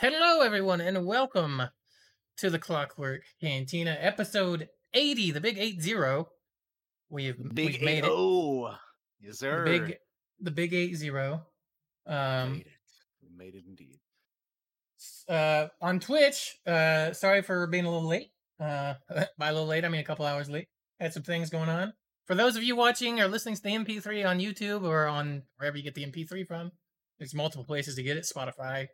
Hello, everyone, and welcome to the Clockwork Cantina, episode 80, the big 80. We've, Big we've made it. Oh, yes, The sir. big, the big 80. Um, made it. We made it indeed. uh, on Twitch, uh, sorry for being a little late. Uh, by a little late, I mean a couple hours late. Had some things going on. For those of you watching or listening to the MP3 on YouTube or on wherever you get the MP3 from, there's multiple places to get it. Spotify,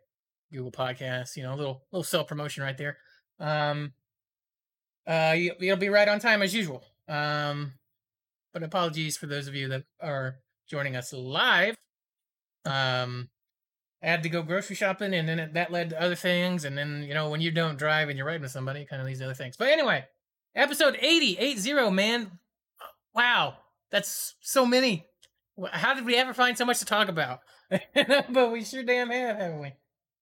Google Podcasts, you know, a little little self promotion right there. Um, uh, you, you'll be right on time as usual. Um, but apologies for those of you that are joining us live. Um, I had to go grocery shopping, and then it, that led to other things. And then you know, when you don't drive and you're riding with somebody, kind of to other things. But anyway, episode 80, 80, man. Wow, that's so many. How did we ever find so much to talk about? but we sure damn have, haven't we?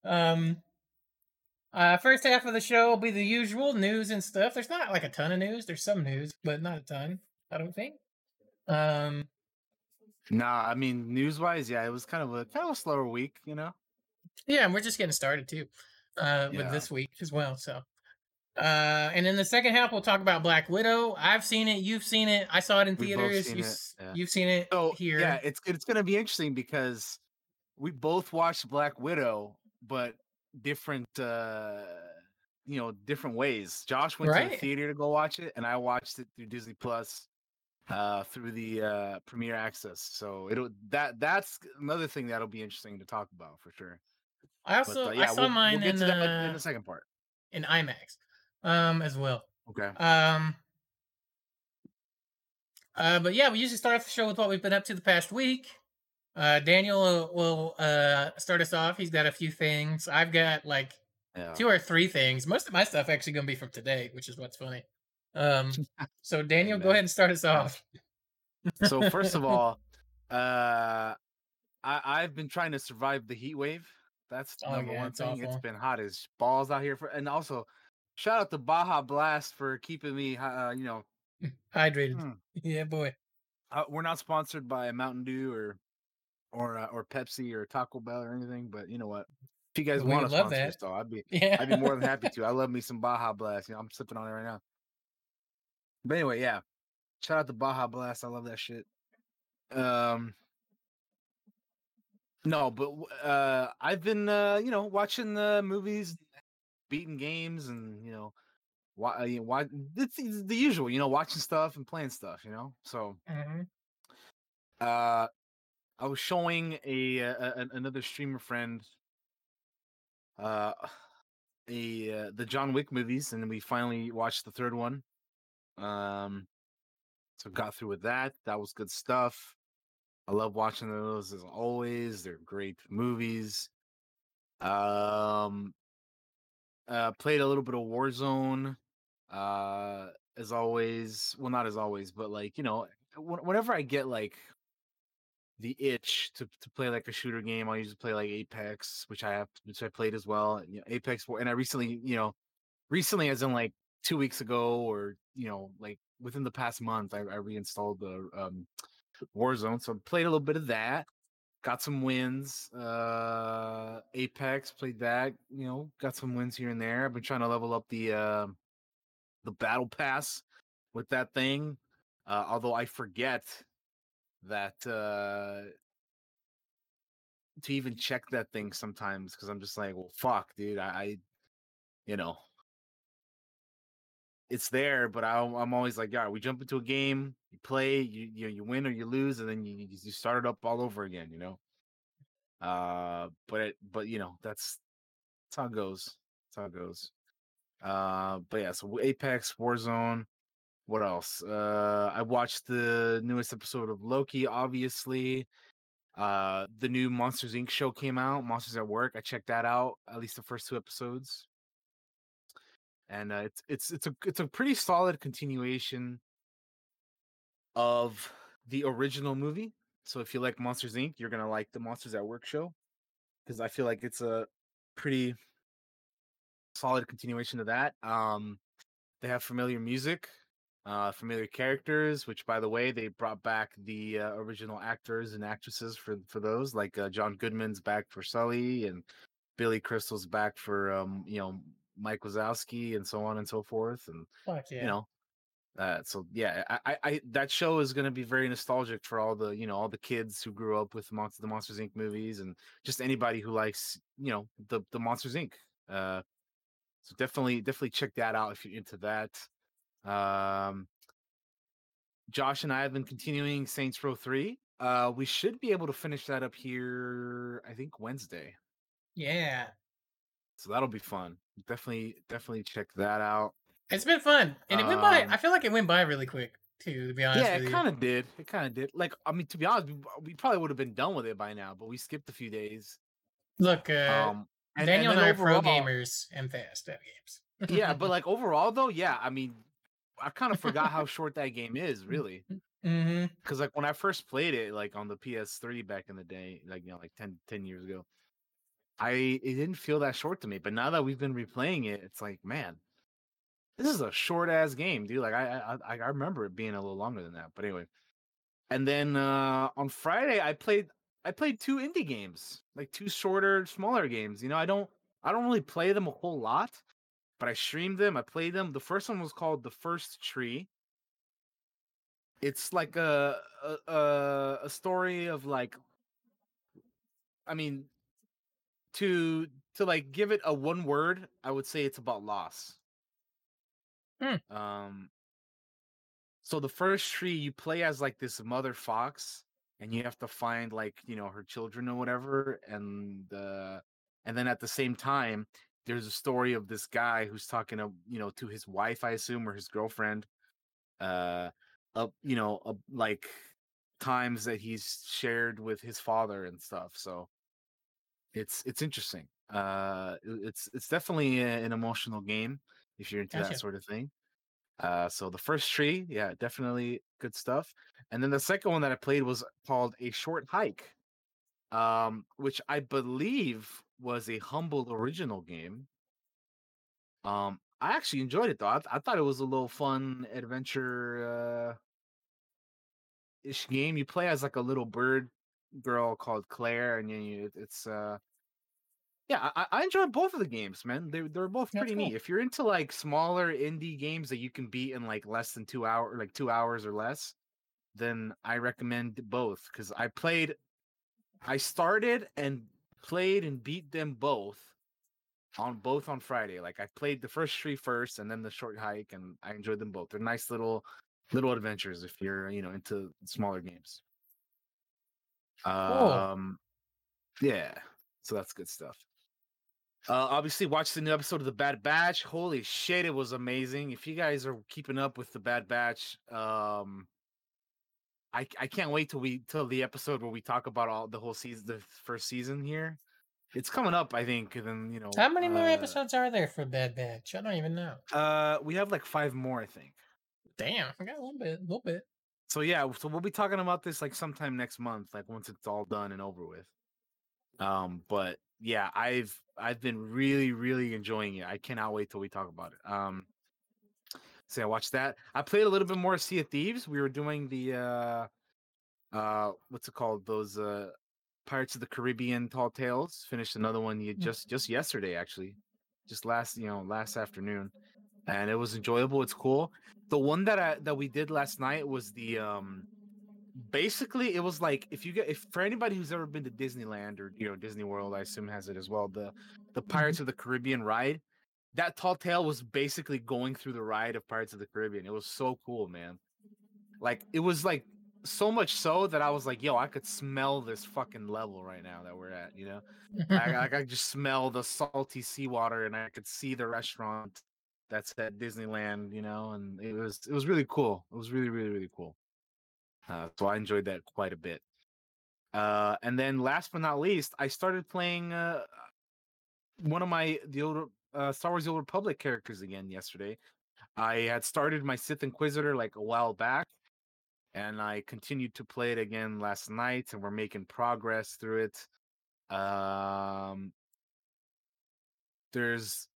Um, uh, first half of the show will be the usual news and stuff. There's not like a ton of news. There's some news, but not a ton. I don't think. Um, Nah, I mean, news wise, yeah, it was kind of a kind of a slower week, you know. yeah, and we're just getting started too, uh, with this week as well. So, uh, and in the second half, we'll talk about Black Widow. I've seen it. You've seen it. I saw it in We've theaters. seen you, it. Yeah. You've seen it So here. yeah, it's it's gonna be interesting because we both watched Black Widow, but different, uh you know, different ways. Josh went to the theater to go watch it, and I watched it through Disney Plus, uh, through the uh Premiere Access. So it'll that that's another thing that'll be interesting to talk about for sure. I But also uh, I yeah, saw we'll, mine we'll in to that in uh, the second part. in IMAX, um, as well. Okay. Um, uh, but yeah, we usually start off the show with what we've been up to the past week. Uh, Daniel will, will uh start us off. He's got a few things. I've got like Yeah. two or three things. Most of my stuff actually gonna be from today, which is what's funny. Um, so Daniel, go ahead and start us off. So first of all, uh, I I've been trying to survive the heat wave. That's Oh, number yeah, one it's thing. It's been hot as balls out here for, and also shout out to Baja Blast for keeping me. Uh, you know, hydrated. Hmm. Yeah, boy. uh, we're not sponsored by Mountain Dew or or uh, or Pepsi or Taco Bell or anything, but you know what? If you guys We want to sponsor that. us, though, I'd be Yeah, I'd be more than happy to. I love me some Baja Blast. You know, I'm sipping on it right now. But anyway, yeah. Shout out to Baja Blast. I love that shit. Um No, but uh I've been uh, you know, watching the movies, beating games and, you know, why you know, why it's, it's the usual, you know, watching stuff and playing stuff, you know. So, Mhm. uh I was showing a, uh a another streamer friend uh a uh, the John Wick movies and we finally watched the third one. Um so got through with that. That was good stuff. I love watching those as always. They're great movies. Um uh played a little bit of Warzone uh as always. Well not as always, but like, you know, whenever I get like the itch to, to play like a shooter game. I usually play like Apex, which I have, which I played as well. You know, Apex, and I recently, you know, recently as in like two weeks ago, or you know, like within the past month, I, I reinstalled the um, Warzone, so played a little bit of that. Got some wins. Uh, Apex played that. You know, got some wins here and there. I've been trying to level up the uh, the battle pass with that thing. Uh, although I forget that uh to even check that thing sometimes because I'm just like, well, fuck, dude. I, I you know, it's there, but I, I'm always like, yeah, we jump into a game, you play, you you, you win or you lose, and then you you you start it up all over again, you know. Uh, but it, but you know, that's that's how it goes. That's how it goes. Uh, but yeah, so Apex, Warzone. What else? Uh, I watched the newest episode of Loki, obviously. Uh, the new Monsters Inc. show came out, Monsters at Work. I checked that out, at least the first two episodes. And uh, it's it's it's a it's a pretty solid continuation of the original movie. So if you like Monsters Inc., you're gonna like the Monsters at Work show because I feel like it's a pretty solid continuation of that. Um, they have familiar music, uh, familiar characters, which by the way, they brought back the uh, original actors and actresses for for those. Like uh, John Goodman's back for Sully, and Billy Crystal's back for um, you know Mike Wazowski and so on and so forth, and Fuck yeah. you know. Uh, so yeah, I, I, that show is going to be very nostalgic for all the you know all the kids who grew up with Monster, the Monsters Inc. movies and just anybody who likes you know the the Monsters Inc. Uh, so definitely definitely check that out if you're into that. Um, Josh and I have been continuing Saints Row three. Uh, we should be able to finish that up here. I think Wednesday. Yeah. So that'll be fun. Definitely definitely check that out. It's been fun. And it went by Um, I feel like it went by really quick too, to be honest Yeah, it kind of did. It kind of did. Like, I mean, to be honest, we, we probably would have been done with it by now, but we skipped a few days. Look, uh Um, and, Daniel and, then I are pro gamers and fast at games. yeah, but like overall though, yeah, I mean, I kind of forgot how short that game is, really. hmm Because like when I first played it, like on the PS3 back in the day, like you know, like 10, 10 years ago, I it didn't feel that short to me. But now that we've been replaying it, it's like, man, this is a short ass game, dude. Like I I I remember it being a little longer than that. But anyway, and then uh on Friday I played I played two indie games, like two shorter, smaller games. You know, I don't I don't really play them a whole lot, but I streamed them. I played them. The first one was called The First Tree. It's like a a, a, story of like I mean to to like give it a one word, I would say it's about loss. Hmm. Um so the first tree you play as like this mother fox and you have to find like, you know, her children or whatever and uh and then at the same time there's a story of this guy who's talking to, you know, to his wife I assume or his girlfriend uh up, you know, uh, like times that he's shared with his father and stuff. So it's it's interesting. Uh, it's it's definitely a- an emotional game if you're into Gotcha. that sort of thing. Uh, so the first tree, yeah, definitely good stuff. And then the second one that I played was called A Short Hike, um, which I believe was a humble original game. Um, I actually enjoyed it though. I, I thought it was a little fun adventure uh, ish game. You play as like a little bird girl called Claire, and you, you it's uh yeah, I, I enjoyed both of the games, man. They they're both That's pretty cool. neat. If you're into like smaller indie games that you can beat in like less than two hour, like two hours or less, then I recommend both. Because I played, I started and played and beat them both on both on Friday. Like I played the first tree first, and then the short hike, and I enjoyed them both. They're nice little little adventures if you're you know into smaller games. Um, yeah, so that's good stuff. Uh, obviously, watch the new episode of the Bad Batch. Holy shit, it was amazing! If you guys are keeping up with the Bad Batch, um, I I can't wait till we till the episode where we talk about all the whole season, the first season here. It's coming up, I think. And then you know, How many more uh, episodes are there for Bad Batch? I don't even know. Uh, we have like five more, I think. Damn, I got a little bit, a little bit. So yeah, so we'll be talking about this like sometime next month, like once it's all done and over with. Um, but yeah, I've I've been really really enjoying it. I cannot wait till we talk about it. Um, so I watched that. I played a little bit more Sea of Thieves. We were doing the uh, uh, what's it called? Those uh, Pirates of the Caribbean Tall Tales. Finished another one ye- Mm. just just yesterday, actually, just last you know last afternoon, and it was enjoyable. It's cool. The one that I that we did last night was the um basically it was like if you get if for anybody who's ever been to Disneyland or you know Disney World, I assume has it as well. The the Pirates of the Caribbean ride, that tall tale was basically going through the ride of Pirates of the Caribbean. It was so cool, man. Like it was like so much so that I was like, yo, I could smell this fucking level right now that we're at, you know? I, I could just smell the salty seawater and I could see the restaurant that's at Disneyland, you know, and it was it was really cool. It was really, really, really cool. Uh, so I enjoyed that quite a bit. Uh, and then last but not least, I started playing uh, one of my the old uh, Star Wars: The Old Republic characters again yesterday. I had started my Sith Inquisitor like a while back, and I continued to play it again last night, and we're making progress through it. Um, there's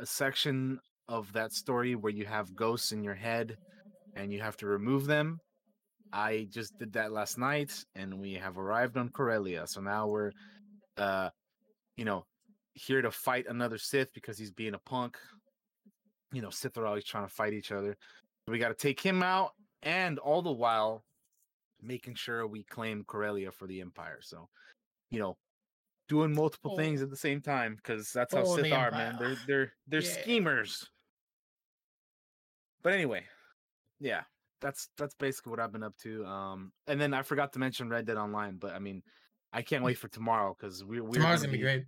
a section of that story where you have ghosts in your head, and you have to remove them. I just did that last night, and we have arrived on Corellia. So now we're uh, you know, here to fight another Sith because he's being a punk. You know, Sith are always trying to fight each other. We got to take him out, and all the while making sure we claim Corellia for the Empire. So, you know, doing multiple Oh. things at the same time because that's how For Sith are, man. They're they're they're Yeah. schemers. But anyway, yeah, that's that's basically what I've been up to. Um, and then I forgot to mention Red Dead Online, but I mean, I can't wait for tomorrow because we we're Tomorrow's gonna be great.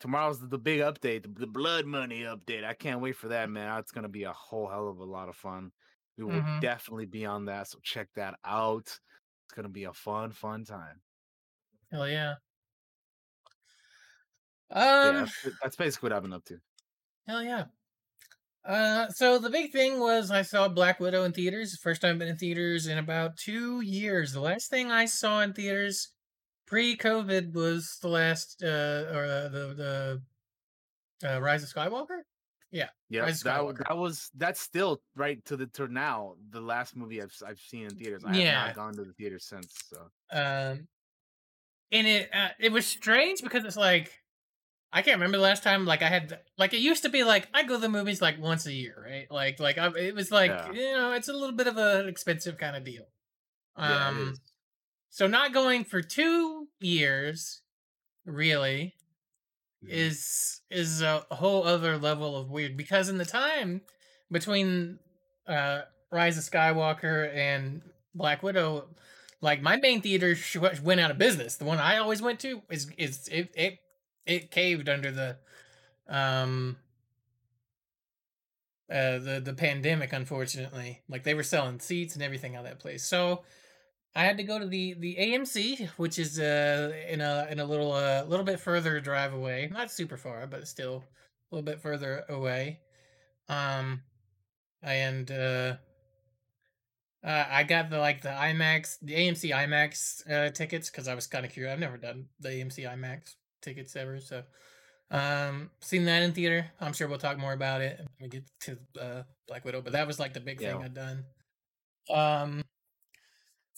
Tomorrow's the, big update, the, blood money update. I can't wait for that, man. It's gonna be a whole hell of a lot of fun. We will Mhm. definitely be on that, so check that out. It's gonna be a fun, fun time. Hell yeah. yeah, Um. that's, that's basically what I've been up to. Hell yeah. Uh, so the big thing was I saw Black Widow in theaters. First time I've been in theaters in about two years. The last thing I saw in theaters pre-COVID was the last, uh, or uh, the the uh, Rise of Skywalker. Yeah, Rise of that, Skywalker. that was that's still right to the to now the last movie I've I've seen in theaters. I have not gone to the theater since. So Um, and it uh, it was strange because it's like I can't remember the last time like I had like it used to be like I go to the movies like once a year, right? Like like I, it was like Yeah. you know it's a little bit of an expensive kind of deal. yeah, Um, is. so not going for two years, really, Mhm. is is a whole other level of weird because in the time between uh Rise of Skywalker and Black Widow like my main theater sh- went out of business. The one I always went to is is it it, it caved under the um uh the the pandemic unfortunately. Like they were selling seats and everything out of that place. So I had to go to the the AMC, which is uh in a in a little uh little bit further drive away, not super far, but still a little bit further away. Um, and uh, uh I got the like the IMAX, the AMC IMAX uh tickets because I was kind of curious. I've never done the AMC IMAX tickets ever, so um seen that in theater. I'm sure we'll talk more about it when we get to uh Black Widow, but that was like the big thing I'd done. Um.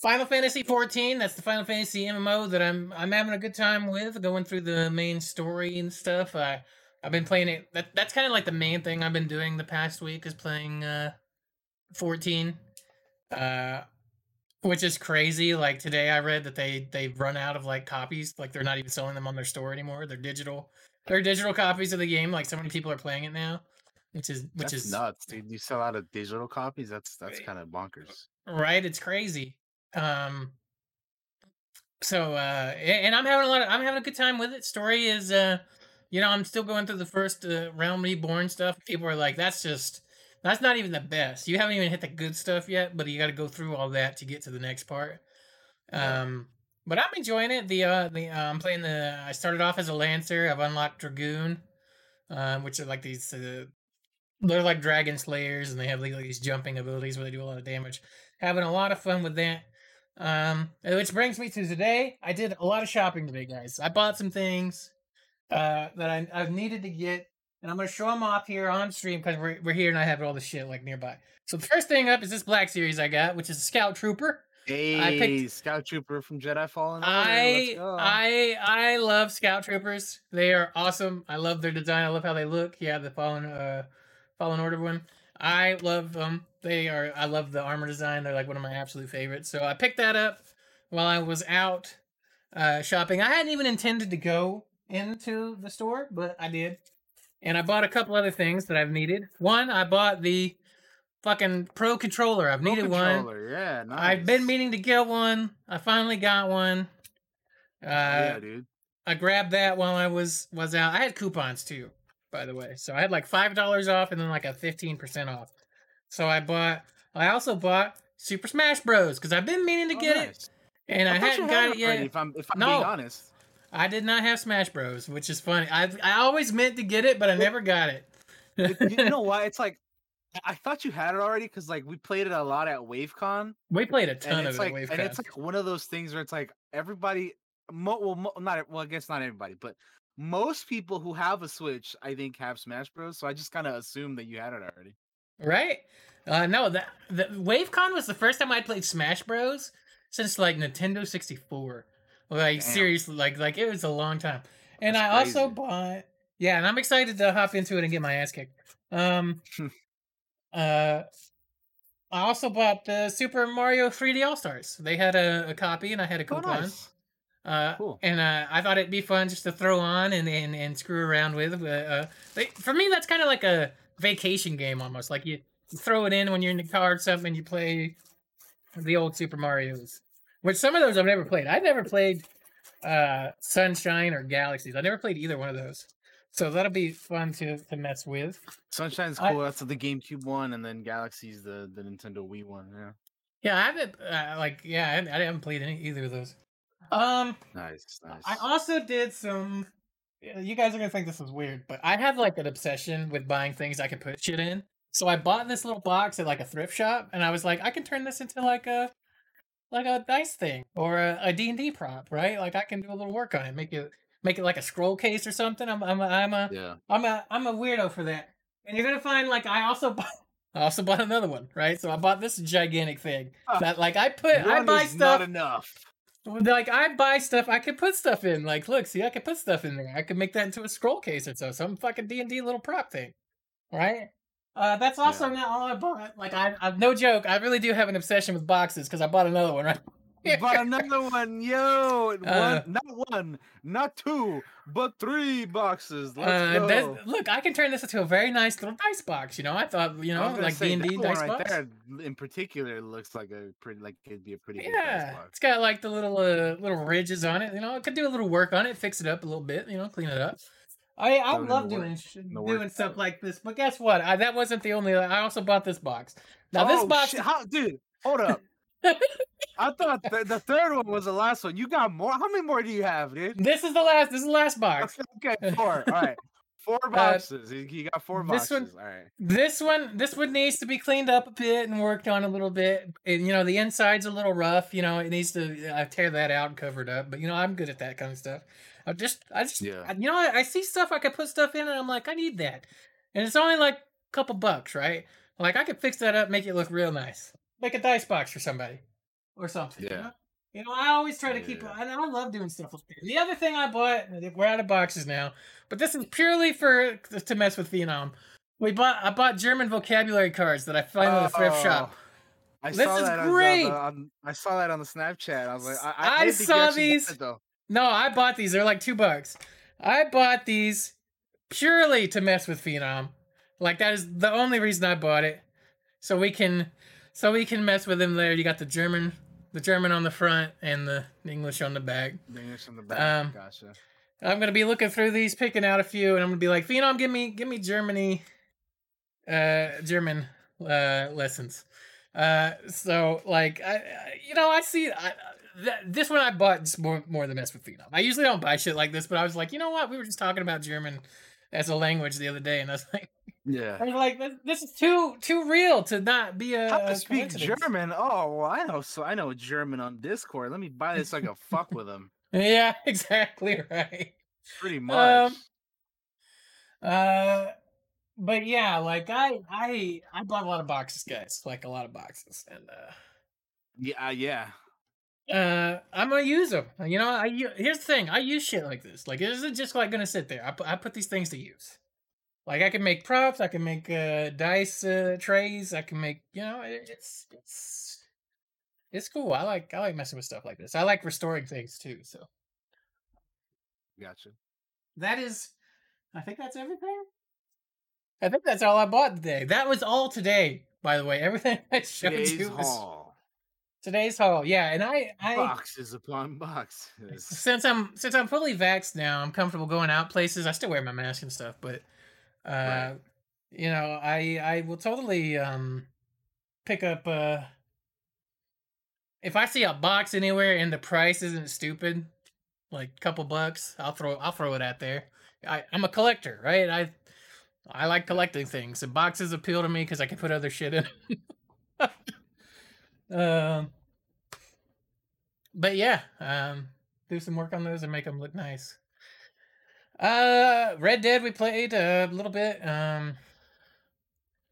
Final Fantasy 14. That's the Final Fantasy MMO that I'm I'm having a good time with, going through the main story and stuff. I I've been playing it. That that's kind of like the main thing I've been doing the past week is playing uh 14. Uh which is crazy. Like today I read that they they've run out of like copies, like they're not even selling them on their store anymore. They're digital. They're digital copies of the game. Like so many people are playing it now, which is which that's is nuts, dude. You sell out of digital copies. That's that's kind of bonkers. right it's crazy um so uh and i'm having a lot of i'm having a good time with it. Story is uh you know i'm still going through the first uh, realm reborn stuff. People are like that's just that's not even the best. You haven't even hit the good stuff yet but you got to go through all that to get to the next part. Yeah. um but i'm enjoying it. The uh the uh, i'm playing the i started off as a lancer i've unlocked dragoon um which are like these uh, they're like dragon slayers and they have like these jumping abilities where they do a lot of damage. Having a lot of fun with that um which brings me to today i did a lot of shopping today guys i bought some things uh that i, I've needed to get and i'm gonna show them off here on stream because we're, we're here and i have all the shit like nearby so the first thing up is this black series i got which is a scout trooper Hey, picked- Scout Trooper from Jedi Fallen I. I I love Scout Troopers. They are awesome. I love their design. I love how they look. Yeah, the Fallen uh Fallen Order one. I love them. They are. I love the armor design. They're like one of my absolute favorites. So I picked that up while I was out uh, shopping. I hadn't even intended to go into the store, but I did, and I bought a couple other things that I've needed. One, I bought the fucking Pro controller. I've Pro needed one. Yeah, nice. I've been meaning to get one. I finally got one. Uh, yeah, dude. I grabbed that while I was was out. I had coupons too, by the way. So I had like five dollars off and then like a fifteen percent off. So I bought. I also bought Super Smash Bros. because I've been meaning to Oh, get it, and I, you hadn't had got it yet. If I'm if I'm No. being honest. I did not have Smash Bros, which is funny. I I always meant to get it, but I never got it. You know why? It's like I- I thought you had it already because like we played it a lot at WaveCon, we played a ton of it. like at and it's like one of those things where it's like everybody, mo- well, mo- not well, I guess not everybody, but most people who have a Switch, I think, have Smash Bros. So I just kind of assumed that you had it already. Right? Uh, no, that the WaveCon was the first time I played Smash Bros. since like Nintendo 64. Like Damn. seriously, like like it was a long time. And That's I also bought yeah, and I'm excited to hop into it and get my ass kicked. Um uh I also bought the Super Mario 3D All Stars. They had a, a copy and I had a Oh, coupon. nice. Uh, Cool. And uh, I thought it'd be fun just to throw on and and, and screw around with. Uh, uh, for me, that's kind of like a vacation game almost. Like you throw it in when you're in the car or something, and you play the old Super Mario's. Which some of those I've never played. I've never played uh, Sunshine or Galaxies. I never played either one of those. So that'll be fun to, to mess with. Sunshine's I- cool. That's the GameCube one, and then Galaxy's the the Nintendo Wii one. Yeah. Yeah, I haven't uh, like yeah, I, I haven't played any either of those. Um, Nice, nice. I also did some. You guys are gonna think this is weird, but I have like an obsession with buying things I can put shit in. So I bought this little box at like a thrift shop, and I was like, I can turn this into like a like a dice thing or a, a D&D prop, right? Like I can do a little work on it, make it make it like a scroll case or something. I'm I'm a, I'm a yeah. I'm a I'm a weirdo for that. And you're gonna find like I also bought I also bought another one, right? So I bought this gigantic thing Ah, that like I put I One buy is stuff Not enough. Like I buy stuff I could put stuff in. Like look, see I could put stuff in there. I could make that into a scroll case or so, some fucking D and D little prop thing, right? Uh, that's also Yeah. not all I bought. Like I, I, no joke, I really do have an obsession with boxes because I bought another one, right? You bought another one, yo! Uh, one, not one, not two, but three boxes. Uh, look, I can turn this into a very nice little dice box. You know, I thought, you know, like D and D dice right box. there, in particular, looks like a pretty, like it'd be a pretty good dice Yeah, box. it's got like the little uh, little ridges on it. You know, I could do a little work on it, fix it up a little bit. You know, clean it up. I I love doing sh- in the doing stuff like this. But guess what? I, that wasn't the only. I also bought this box. Now this Oh, box. shit, how, dude, hold up. I thought the, the third one was the last one. You got more? How many more do you have, dude? This is the last. This is the last box. Okay, four. All right, four boxes. You- you got four Uh, this boxes. one- All right. This one, this one needs to be cleaned up a bit and worked on a little bit. And, you know, the inside's a little rough. You know, it needs to uh, tear that out and cover it up. But you know, I'm good at that kind of stuff. I just, I just, Yeah. I- you know, I, I see stuff I could put stuff in, and I'm like, I need that, and it's only like a couple bucks, right? Like I could fix that up, make it look real nice, make a dice box for somebody, or something. You Yeah. know, you know I always try to keep, Yeah. and I love doing stuff that. The other thing I bought, we're out of boxes now, but this is purely for to mess with Phenom. We bought I bought German vocabulary cards that I found in a thrift shop. Oh, I This saw is that on the- great. on- I saw that on the Snapchat. I was like, I, I, I saw these- it, though. No, I bought these. They're like two bucks. I bought these purely to mess with Phenom. Like that is the only reason I bought it. So we can so we can mess with him there. You got the German the German on the front and the English on the back. The English on the back. Um, gotcha. I'm gonna be looking through these, picking out a few, and I'm gonna be like, Phenom, give me give me Germany uh German uh lessons. Uh so like I, I you know I see I th- this one I bought just more more than mess with Phenom. I usually don't buy shit like this, but I was like, you know what? We were just talking about German as a language the other day, and I was like, Yeah. I was like, this, this is too too real to not be a, How a to speak. German? Oh, well, I know. So I know German on Discord. Let me buy this so I can fuck with them. Yeah, exactly right. Pretty much. Um, Uh, but yeah, like I I I bought a lot of boxes, guys. Like a lot of boxes, and yeah, uh, yeah. uh, uh, I'm gonna use them. You know, I here's the thing: I use shit like this. Like, it isn't just like gonna sit there. I put I put these things to use. Like, I can make props. I can make uh dice uh, trays. I can make you know, it, it's it's it's cool. I like I like messing with stuff like this. I like restoring things too. So Gotcha. that is, I think that's everything. I think that's all I bought today. That was all today, by the way. Everything I showed Today's you was haul. today's haul. Yeah, and I, I Boxes upon boxes. since I'm since I'm fully vaxxed now, I'm comfortable going out places. I still wear my mask and stuff, but uh, Right. you know, I I will totally um pick up uh if I see a box anywhere and the price isn't stupid, like a couple bucks, I'll throw I'll throw it out there. I I'm a collector, right? I I like collecting things. And boxes appeal to me because I can put other shit in. um, but yeah, um, do some work on those and make them look nice. Uh, Red Dead we played a little bit. Um,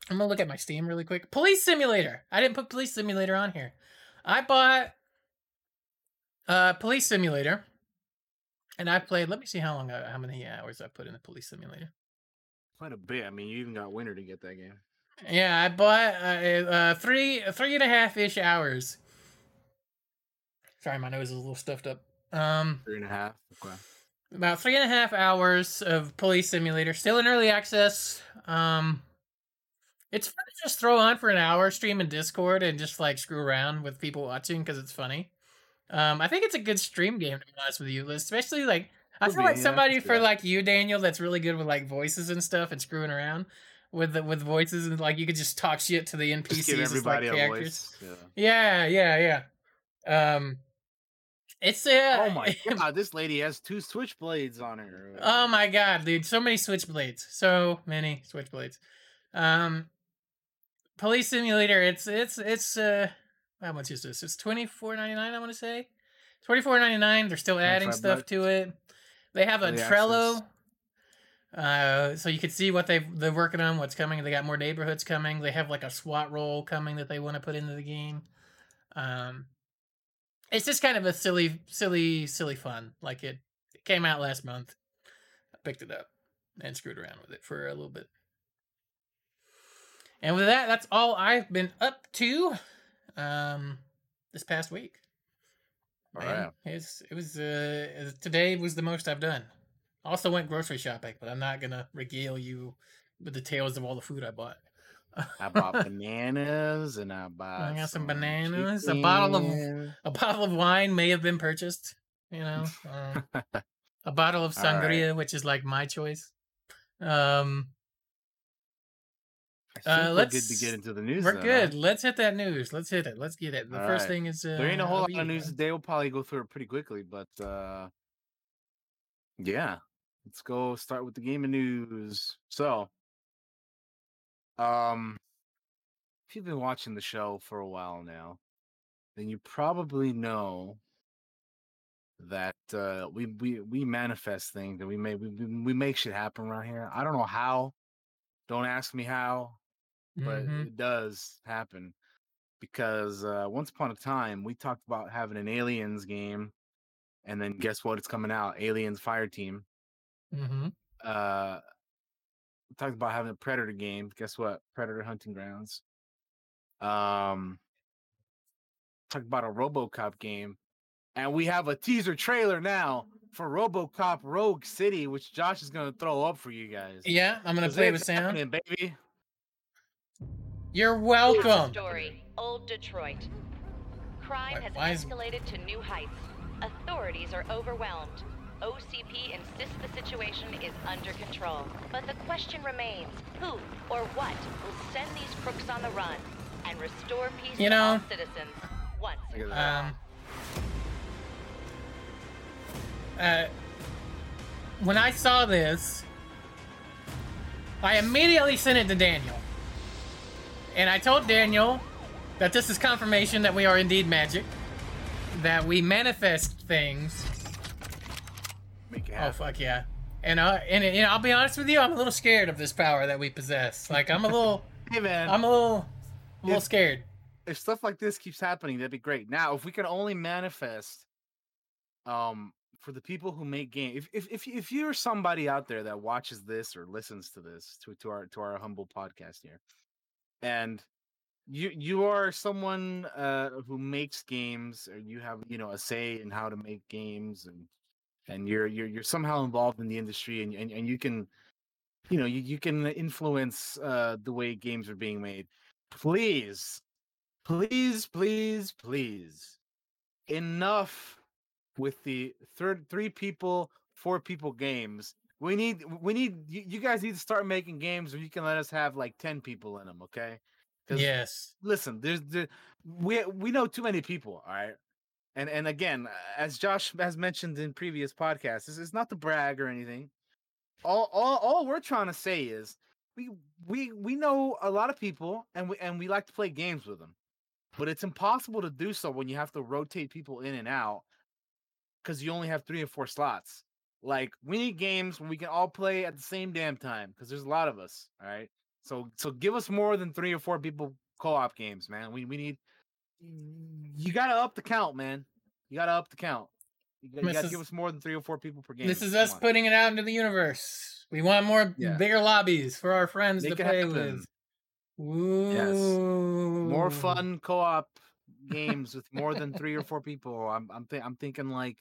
I'm gonna look at my Steam really quick. Police Simulator. I didn't put Police Simulator on here. I bought uh Police Simulator. And I played. Let me see how long, I, how many hours I put in the police simulator. Quite a bit. I mean, you even got winter to get that game. Yeah, I bought uh, uh, three three and a half ish hours. Sorry, my nose is a little stuffed up. Um, Three and a half. Okay. About three and a half hours of police simulator still in early access um it's fun to just throw on for an hour stream in discord and just like screw around with people watching because it's funny um i think it's a good stream game to be honest with you especially like i feel like somebody for like you daniel that's really good with like voices and stuff and screwing around with the with voices and like you could just talk shit to the npcs Just give everybody like characters. Yeah. yeah yeah yeah um it's uh Oh my god, this lady has two switchblades on her. Oh my god, dude! So many switchblades. So many switchblades. Um, Police Simulator. It's it's it's uh, how much is this? It's twenty four ninety nine. I want to say twenty four ninety nine. They're still adding stuff bucks. to it. They have a Early Trello. Uh, so you can see what they've they're working on, what's coming. They got more neighborhoods coming. They have like a SWAT role coming that they want to put into the game. Um, it's just kind of a silly, silly, silly fun. Like it, it came out last month. I picked it up and screwed around with it for a little bit. And with that, that's all I've been up to um this past week. All Man, right. It's it was uh today was the most I've done. Also went grocery shopping, but I'm not gonna regale you with the tales of all the food I bought. I bought bananas and I bought. I got some bananas, a bottle of- a bottle of wine may have been purchased. You know, um, a bottle of All right. sangria, which is like my choice. Um, Uh, we're let's- good to get into the news. we're huh? good. Let's hit that news. Let's hit it. Let's get it. The All first right. thing is uh, There ain't a whole lot of news today. We'll probably go through it pretty quickly, but uh yeah. Let's go start with the game of news. So um if you've been watching the show for a while now, then you probably know that uh we we we manifest things and we make we, we make shit happen around here. I don't know how. Don't ask me how, but Mhm. it does happen because uh, once upon a time we talked about having an aliens game and then guess what it's coming out aliens fire team Mhm. uh talked about having a predator game guess what predator hunting grounds um talked about a robocop game and we have a teaser trailer now for robocop rogue city which josh is going to throw up for you guys Yeah, I'm gonna play it's with sound. happening, baby You're Here's the welcome. story. Old Detroit. Crime Why- has why is- escalated to new heights. Authorities are overwhelmed. OCP insists the situation is under control. But the question remains, who or what will send these crooks on the run and restore peace You to all know, citizens once Look and at for all? Um, uh, when I saw this, I immediately sent it to Daniel. And I told Daniel that this is confirmation that we are indeed magic, that we manifest things. Make it Oh fuck yeah! And uh, and you know, I'll be honest with you, I'm a little scared of this power that we possess. Like I'm a little, hey man I'm a little, a little If- scared. if stuff like this keeps happening, that'd be great. Now, if we can only manifest, um, for the people who make games, if if if if you're somebody out there that watches this or listens to this to to our to our humble podcast here, and you you are someone uh who makes games or you have you know a say in how to make games and and you're you're you're somehow involved in the industry and and, and you can you know you, you can influence uh the way games are being made. Please please please please enough with the third three people four people games. We need we need you, you guys need to start making games where you can let us have like 10 people in them okay? Yes. listen there's the we we know too many people all right and and again as josh has mentioned in previous podcasts this is not to brag or anything. All all, all we're trying to say is we we we know a lot of people and we and we like to play games with them but it's impossible to do so when you have to rotate people in and out because you only have three or four slots. Like we need games when we can all play at the same damn time because there's a lot of us all right? So so give us more than three or four people co-op games, man. We we need you gotta up the count, man. You gotta up the count. You gotta This give us more than three or four people per game. This is Come us on. putting it out into the universe. We want more Yeah. bigger lobbies for our friends Make to play happen. with. Ooh. more fun co-op games with more than three or four people. I'm I'm thi- I'm thinking like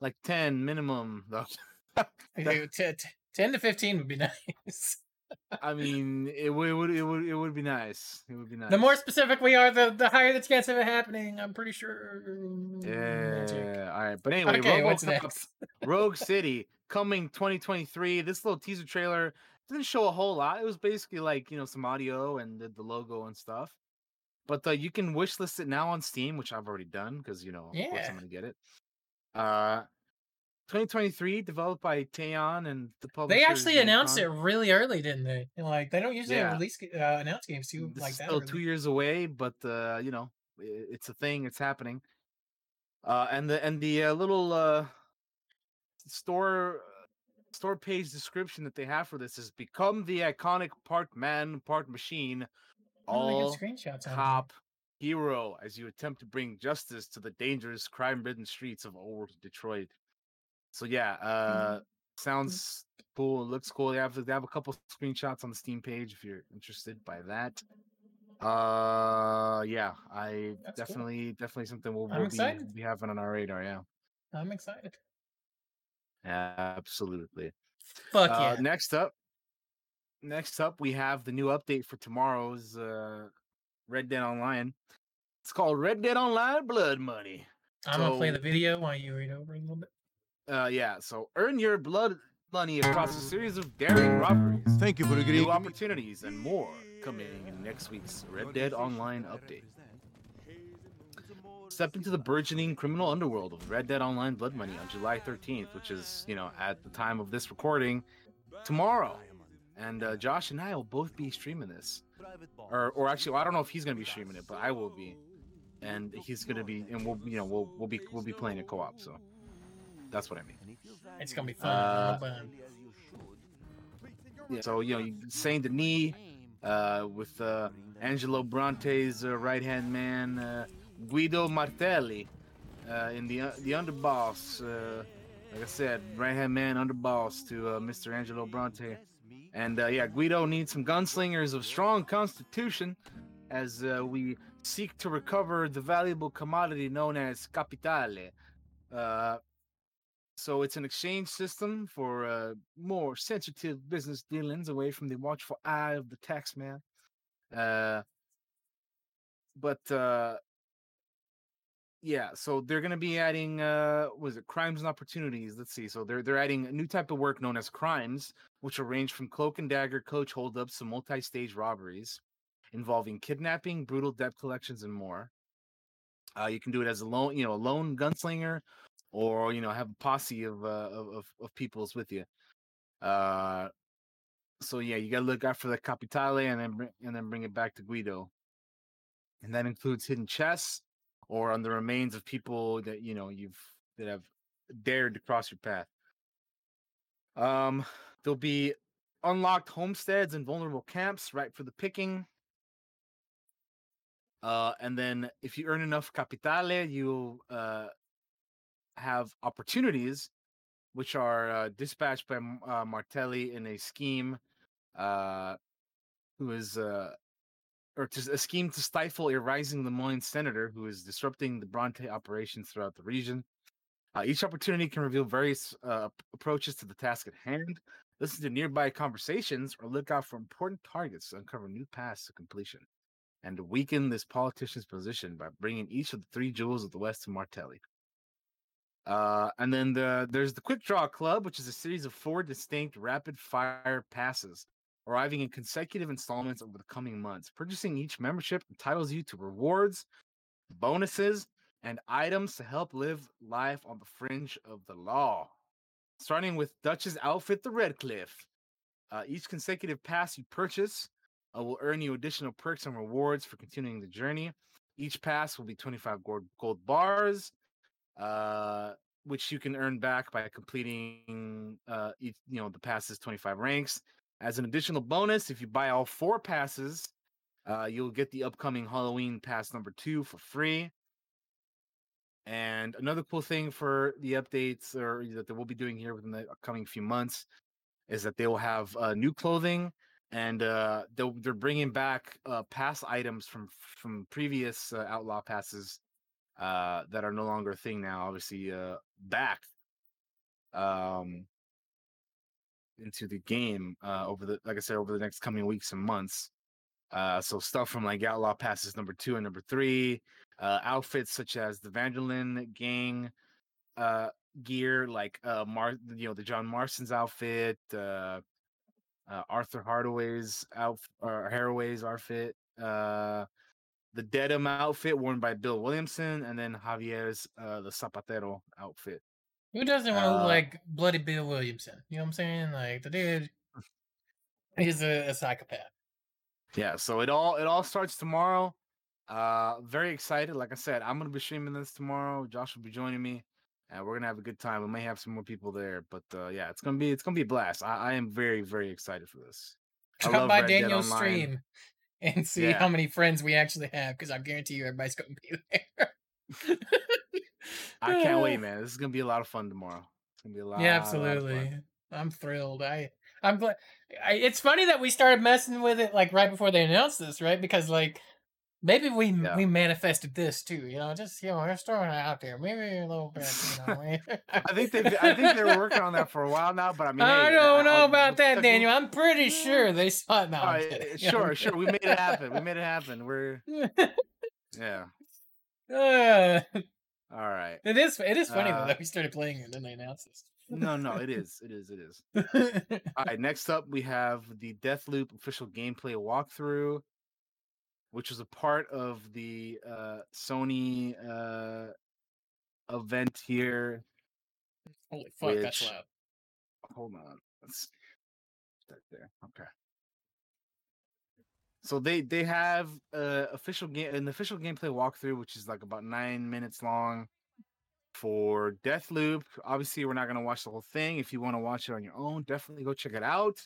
like ten minimum though. Hey, t- t- Ten to fifteen would be nice. I mean, it would it would it would it would be nice. It would be nice. The more specific we are, the the higher the chance of it happening. I'm pretty sure. yeah. Magic. All right, but anyway, Okay, what's RoboCop next? Rogue City coming 2023. This little teaser trailer didn't show a whole lot. It was basically like you know some audio and the, the logo and stuff. But uh, you can wishlist it now on Steam, which I've already done because you know of course Yeah. I'm gonna get it. Uh, 2023, developed by Teyon and the publisher. They actually announced it really early, didn't they? Like they don't usually Yeah. release uh, announce games too This like that. still early. two years away, but uh, you know it's a thing. It's happening. Uh, and the and the uh, little uh, store store page description that they have for this is become the iconic part man, part machine, Oh, all screenshots cop hero as you attempt to bring justice to the dangerous, crime-ridden streets of old Detroit. So yeah, uh, sounds cool. Looks cool. They have they have a couple screenshots on the Steam page if you're interested by that. Uh, yeah, I That's cool. definitely definitely something we'll, we'll be, be having on our radar. Yeah, I'm excited. absolutely. Fuck Uh, yeah! Next up, next up, we have the new update for tomorrow's uh, Red Dead Online. It's called Red Dead Online Blood Money. I'm gonna play the video while you read over a little bit. Uh, yeah, so earn your blood money across a series of daring robberies, Thank you for agreeing. new opportunities, and more coming in next week's Red Dead Online update. Step into the burgeoning criminal underworld of Red Dead Online Blood Money on July 13th, which is, you know, at the time of this recording, tomorrow. And uh, Josh and I will both be streaming this, or, or actually, I don't know if he's gonna be streaming it, but I will be, and he's gonna be, and we'll, you know, we'll we'll be we'll be playing a co-op. So that's what I mean. It's gonna be fun. Uh, Yeah, so you know, you- Saint Denis, uh, with uh, Angelo Bronte's uh, right hand man, uh, Guido Martelli, uh, in the uh, the underboss. Uh, like I said, right hand man, underboss to uh, Mr. Angelo Bronte. And uh, yeah, Guido needs some gunslingers of strong constitution as uh, we seek to recover the valuable commodity known as capitale. So it's an exchange system for uh, more sensitive business dealings away from the watchful eye of the taxman. Uh, but uh, yeah, so they're going to be adding uh, was it crimes and opportunities? Let's see. So they're they're adding a new type of work known as crimes, which will range from cloak and dagger coach holdups to multi-stage robberies involving kidnapping, brutal debt collections, and more. Uh, you can do it as a lone, you know, a lone gunslinger, or you know, have a posse of uh, of, of peoples with you. Uh, so yeah, you gotta look out for the capitale and then bring, and then bring it back to Guido, and that includes hidden chests or on the remains of people that you know you've that have dared to cross your path. Um, there'll be unlocked homesteads and vulnerable camps right for the picking. Uh, and then if you earn enough capitale, you'll uh, have opportunities, which are uh, dispatched by uh, Martelli in a scheme, uh, who is uh, or to, a scheme to stifle a rising Lemoyne senator who is disrupting the Bronte operations throughout the region. Uh, each opportunity can reveal various uh, approaches to the task at hand. Listen to nearby conversations or look out for important targets to uncover new paths to completion and weaken this politician's position by bringing each of the three jewels of the West to Martelli. Uh, and then the, there's the Quick Draw Club, which is a series of four distinct rapid fire passes, arriving in consecutive installments over the coming months. Purchasing each membership entitles you to rewards, bonuses, and items to help live life on the fringe of the law. Starting with Dutch's outfit, the Red Cliff. Uh, each consecutive pass you purchase uh, will earn you additional perks and rewards for continuing the journey. Each pass will be 25 gold, gold bars, uh, which you can earn back by completing uh, each, you know, the passes 25 ranks. As an additional bonus, if you buy all four passes, uh, you'll get the upcoming Halloween pass number two for free. And another cool thing for the updates or that they will be doing here within the coming few months is that they will have uh, new clothing and uh, they're bringing back uh, pass items from from previous uh, outlaw passes uh, that are no longer a thing now. Obviously, uh, back um, into the game uh, over the like I said over the next coming weeks and months. Uh, so stuff from like Outlaw Passes number two and number three, uh, outfits such as the Van der Linde gang uh, gear, like uh, Mar, you know, the John Marston's outfit, uh, uh, Arthur Hardaway's outfit, or Haraway's outfit, uh, the Dedham outfit worn by Bill Williamson, and then Javier's uh, the Zapatero outfit. Who doesn't want to look Uh, like bloody Bill Williamson? You know what I'm saying? Like the dude is a, a psychopath. Yeah, so it all it all starts tomorrow. Uh very excited. Like I said, I'm gonna be streaming this tomorrow. Josh will be joining me, and we're gonna have a good time. We may have some more people there, but uh yeah, it's gonna be it's gonna be a blast. I, I am very very excited for this. Drop by Red Daniel's stream and see Yeah. how many friends we actually have, because I guarantee you everybody's gonna be there. I can't wait, man. This is gonna be a lot of fun tomorrow. It's gonna be a lot. Yeah, lot of fun. absolutely. I'm thrilled. I I'm glad. I, it's funny that we started messing with it like right before they announced this, right? Because like maybe we Yeah. we manifested this too. You know, just you know, just throwing it out there. Maybe a little bit. You know. I think they I think they were working on that for a while now, but I mean, I hey, don't know I'll- about that, Daniel. I'm pretty sure they saw it. No, All I'm right, kidding. sure, sure. We made it happen. We made it happen. We're yeah. Uh, All right. it is. It is funny though Uh, that we started playing it and then they announced this. No, no, it is. It is. It is. All right, next up we have the Deathloop official gameplay walkthrough, which was a part of the uh, Sony uh, event here. Holy fuck, that's loud. Hold on, let's start there. Okay. So they they have uh, official game an official gameplay walkthrough, which is like about nine minutes long for Deathloop. Obviously, we're not gonna watch the whole thing. If you want to watch it on your own, definitely go check it out.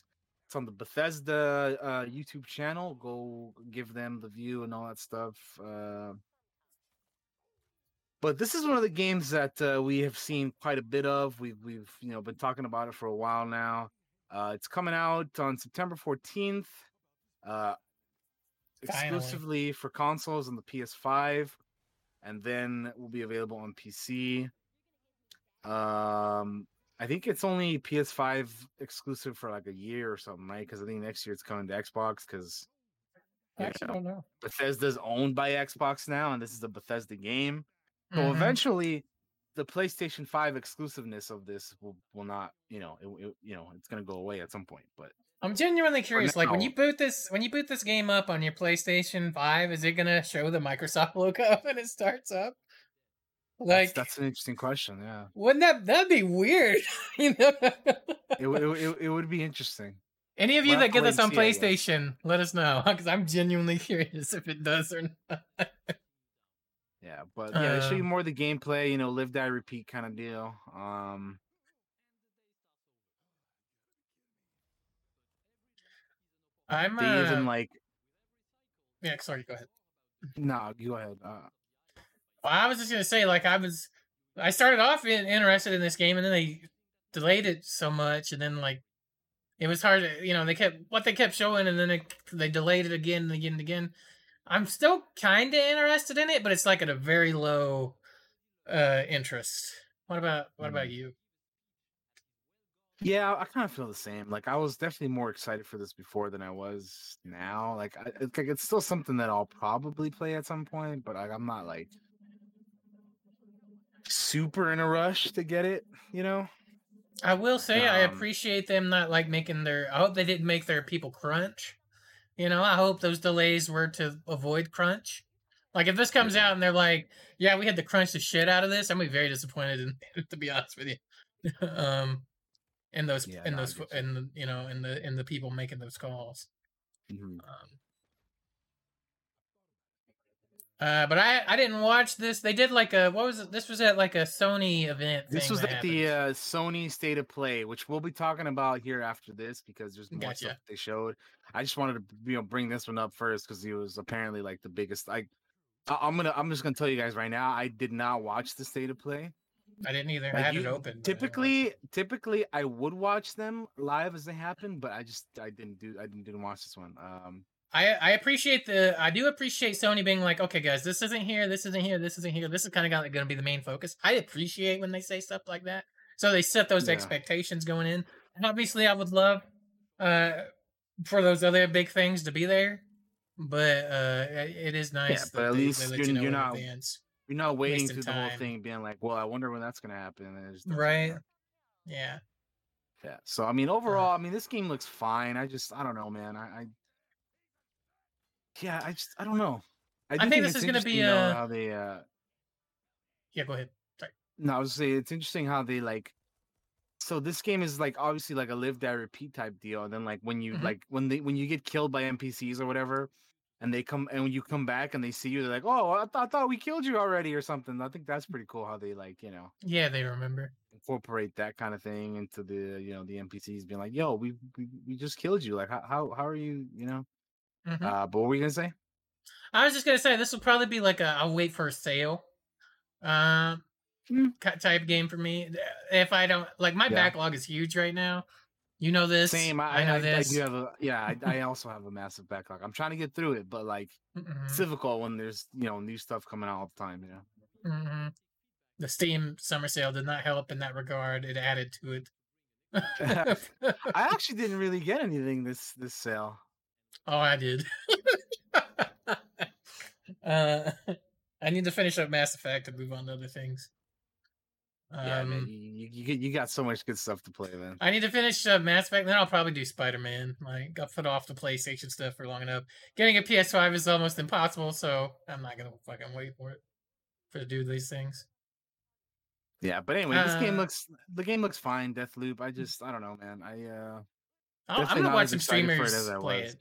It's on the Bethesda uh, YouTube channel. Go give them the view and all that stuff. Uh, but this is one of the games that uh, we have seen quite a bit of. We've we've you know been talking about it for a while now. Uh, it's coming out on September fourteenth, uh, exclusively for consoles and the PS5, and then will be available on PC. Um, I think it's only PS5 exclusive for like a year or something, right? Because I think next year it's coming to Xbox because I actually don't know. Bethesda's owned by Xbox now, and this is a Bethesda game. So Mhm. eventually, the PlayStation Five exclusiveness of this will will not, you know, it, it- you know, it's gonna go away at some point. But I'm genuinely curious. Like when you boot this, when you boot this game up on your PlayStation Five, is it gonna show the Microsoft logo when it starts up? That's, Like, that's an interesting question. Yeah, wouldn't that that'd be weird? you know. it, would- it, it, would be interesting. Any of you We'll that get this on. PlayStation, let us know because I'm genuinely curious if it does or not. Yeah, but yeah, they show you Um, more of the gameplay. You know, live, die, repeat kind of deal. Um, I'm they uh, even like, yeah. Sorry, go ahead. nah, go ahead. Uh, Well, I was just gonna say, like, I was, I started off in, interested in this game, and then they delayed it so much, and then like, it was hard. To, you know, they kept what they kept showing, and then it, they delayed it again and again and again. I'm still kind of interested in it, but it's like at a very low uh interest. What about what about Mm. you? Yeah, I kind of feel the same. Like I was definitely more excited for this before than I was now. Like, I, it's like it's still something that I'll probably play at some point, but like, I'm not like super in a rush to get it. You know? I will say I Um, appreciate them not like making their. I hope they didn't make their people crunch. You know, I hope those delays were to avoid crunch. Like if this comes out and they're like, "Yeah, we had to crunch the shit out of this," I'm gonna be very disappointed. In, to be honest with you, um, in those, Yeah, in no, those, in the, you know, in the, in the people making those calls. Mhm. Um, uh, but I, I didn't watch this. They did like a what was it? This was at like a Sony event. This was at the uh, Sony State of Play, which we'll be talking about here after this because there's more Gotcha. stuff they showed. I just wanted to you know bring this one up first because he was apparently like the biggest. I I- I'm gonna. I'm just gonna tell you guys right now. I did not watch the state of play. I didn't either. I Like, had you- it open. but I. Typically, typically I would watch them live as they happen, but I just I didn't do. I didn't, didn't watch this one. Um, I I appreciate the I do appreciate Sony being like, okay, guys, this isn't here, this isn't here, this isn't here. This is kind of going to be the main focus. I appreciate when they say stuff like that. So they set those Yeah. expectations going in. And obviously, I would love uh for those other big things to be there, but uh it is nice. but that at they- least they you're- you know you're not advance. you're not waiting through the whole thing, being like, "Well, I wonder when that's gonna happen." And it just Right. happen. Yeah. Yeah. So I mean, overall, I mean, this game looks fine. I just, I don't know, man. I, I yeah, I just, I don't know. do think this is gonna be a- how they. uh Yeah. Go ahead. No, I was say it's interesting how they like. So this game is like obviously like a live die repeat type deal, and then like when you Mhm. like when they when you get killed by NPCs or whatever, and they come and when you come back and they see you, they're like, "Oh, I, th- I thought we killed you already" or something. I think that's pretty cool how they like you know Yeah, they remember. incorporate that kind of thing into the you know the NPCs being like, "Yo, we we, we just killed you. Like how how how are you you know?" Mhm. Uh, but what were you gonna say? I was just gonna say this will probably be like a I'll wait for a sale, um, Mm. type game for me. If I don't like my Yeah. backlog is huge right now. You know this. Same. I, I know I, I this. do have a yeah. I, I also have a massive backlog. I'm trying to get through it, but like Mhm, it's difficult when there's you know new stuff coming out all the time. You know. mhm. The Steam summer sale did not help in that regard. It added to it. I actually didn't really get anything this this sale. Oh, I did. uh, I need to finish up Mass Effect and move on to other things. yeah, man, Um, you, you you got so much good stuff to play, man. I need to finish uh, Mass Effect, then I'll probably do Spider Man. Like, I'll put off the PlayStation stuff for long enough. Getting a PS5 is almost impossible, so I'm not gonna fucking wait for it for to do these things. Yeah, but anyway, this game Uh, looks the game looks fine. Deathloop. I just I don't know, man. I uh I'm gonna watch some it streamers as I play was. it,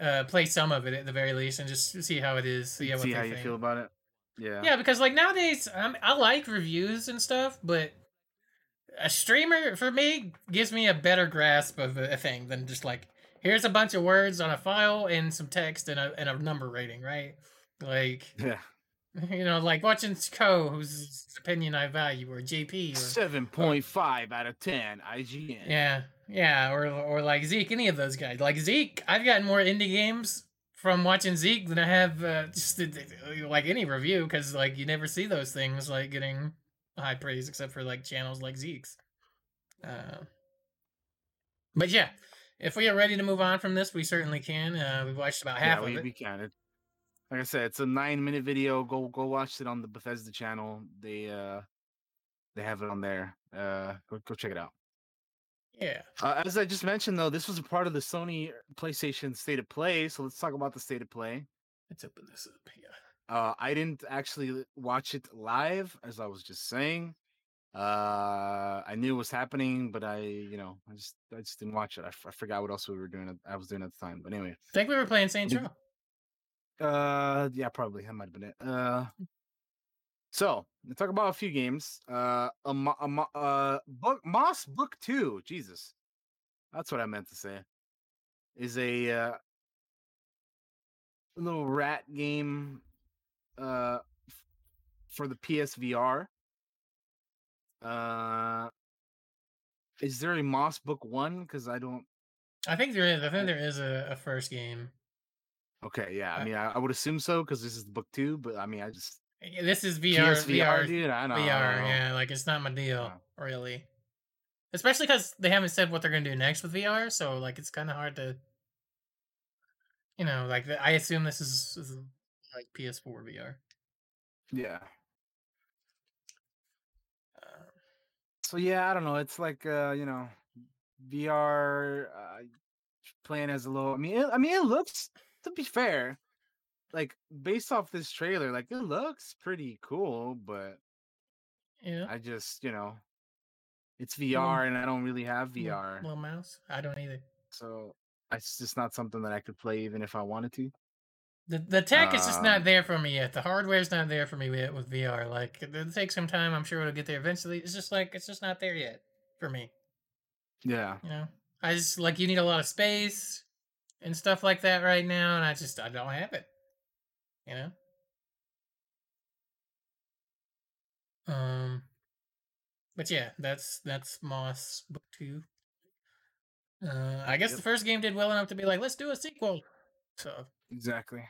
uh, play some of it at the very least, and just see how it is. See, see how you think. feel about it. Yeah. Yeah, because like nowadays, um, I like reviews and stuff, but a streamer for me gives me a better grasp of a, thing than just like here's a bunch of words on a file and some text and a and a number rating, right? Like Yeah. you know, like watching Co, whose opinion I value, or JP, or Seven point five out of ten. IGN. yeah, yeah, or or like Zeke, any of those guys. Like Zeke, I've gotten more indie games from watching Zeke than I have uh, just uh, like any review because like you never see those things like getting high praise except for like channels like Zeke's. Uh, but yeah, if we are ready to move on from this, we certainly can. Uh, we've watched about half yeah, we, of it. we can. Like I said, it's a nine minute video. Go go watch it on the Bethesda channel. They uh they have it on there. Uh go go check it out. Yeah. Uh, as I just mentioned though, this was a part of the Sony PlayStation State of Play, so let's talk about the State of Play. Let's open this up. Yeah. Uh I didn't actually watch it live as I was just saying. Uh I knew it was happening, but I, you know, I just I just didn't watch it. I, f- I forgot what else we were doing at, I was doing at the time. But anyway, I think we were playing Saints Row. Uh, yeah, probably that might have been it. Uh, so let's talk about a few games. Uh, a, a, Mo- uh, book Moss Book Two. Jesus, that's what I meant to say. Is a uh, little rat game. Uh, f- for the PSVR. Uh, is there a Moss Book One? Because I don't. I think there is. I think there is a, a first game. Okay, yeah. I Uh, mean, I, I would assume so because this is book two. But I mean, I just This is VR. PSVR, VR, dude. I know. VR. Yeah, like it's not my deal, really. Especially because they haven't said what they're gonna do next with VR, so like it's kind of hard to, you know, like I assume this is, is like PS4 VR. Yeah. Uh, So yeah, I don't know. It's like uh, you know, VR uh, playing as a little. I mean, it, I mean, it looks. To be fair, like based off this trailer, like it looks pretty cool. But yeah. I just, you know, it's VR, and I don't really have VR, Little mouse. I don't either. so it's just not something that I could play even if I wanted to. The the tech is just not Um, there for me yet. The hardware's not there for me yet with VR. Like it'll take some time. I'm sure it'll get there eventually. It's just like it's just not there yet for me. Yeah. You know, I just like you need a lot of space and stuff like that right now, and I just I don't have it. You know, Um, but yeah, that's that's Moss book two. Uh, I guess Yep. the first game did well enough to be like, let's do a sequel. So Exactly.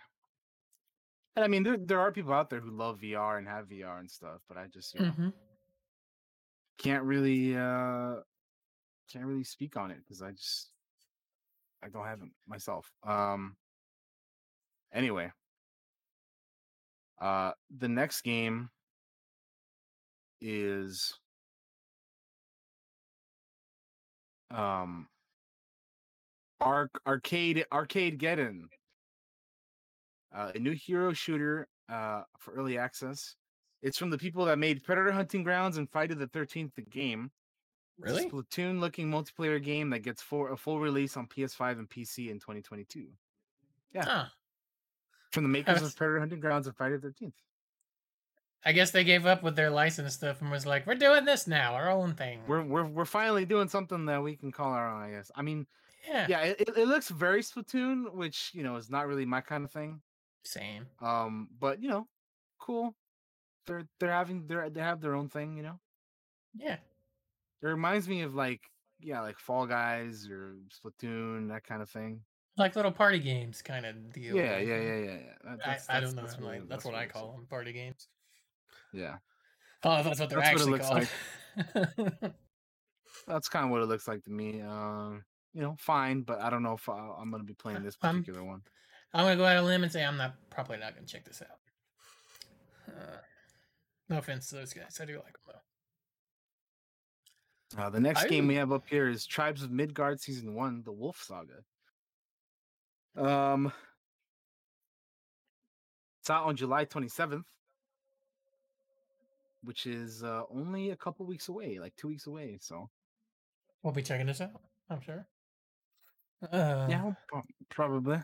And I mean, there there are people out there who love VR and have VR and stuff, but I just you know, mhm. can't really uh can't really speak on it because I just I don't have it myself. Um. Anyway, uh, the next game is um Arc Arcade Arcadegeddon. Uh, a new hero shooter uh, for early access. It's from the people that made Predator Hunting Grounds and Friday the Thirteenth the game. A really? Splatoon-looking multiplayer game that gets for a full release on PS5 and PC in 2022. Yeah. Huh. From the makers of Predator Hunting Grounds and Friday the Thirteenth. I guess they gave up with their license stuff and was like, we're doing this now, our own thing. We're we're we're finally doing something that we can call our own. I guess. I mean, yeah. yeah, it, it- it looks very Splatoon, which you know is not really my kind of thing. Same. Um, but you know, cool. They're they're having their they have their own thing. You know, Yeah. it reminds me of like yeah, like Fall Guys or Splatoon, that kind of thing. Like little party games kind of deal. Yeah, yeah, yeah, yeah, yeah. That- I, that's- I that's- don't know. that's really- like, that's, what I call them, party games. Yeah, Oh, that's what they're That's what it actually looks called. that's kind of what it looks like to me. Um, you know, fine, but I don't know if I, I'm gonna be playing this I'm- particular one. I'm gonna go out on a limb and say I'm not probably not gonna check this out. Uh, no offense to those guys, I do like them though. Uh, the next game we have up here is Tribes of Midgard Season One: The Wolf Saga. Um, it's out on July 27th, which is uh, only a couple weeks away, like two weeks away. So We'll be checking this out. I'm sure. Uh, yeah, probably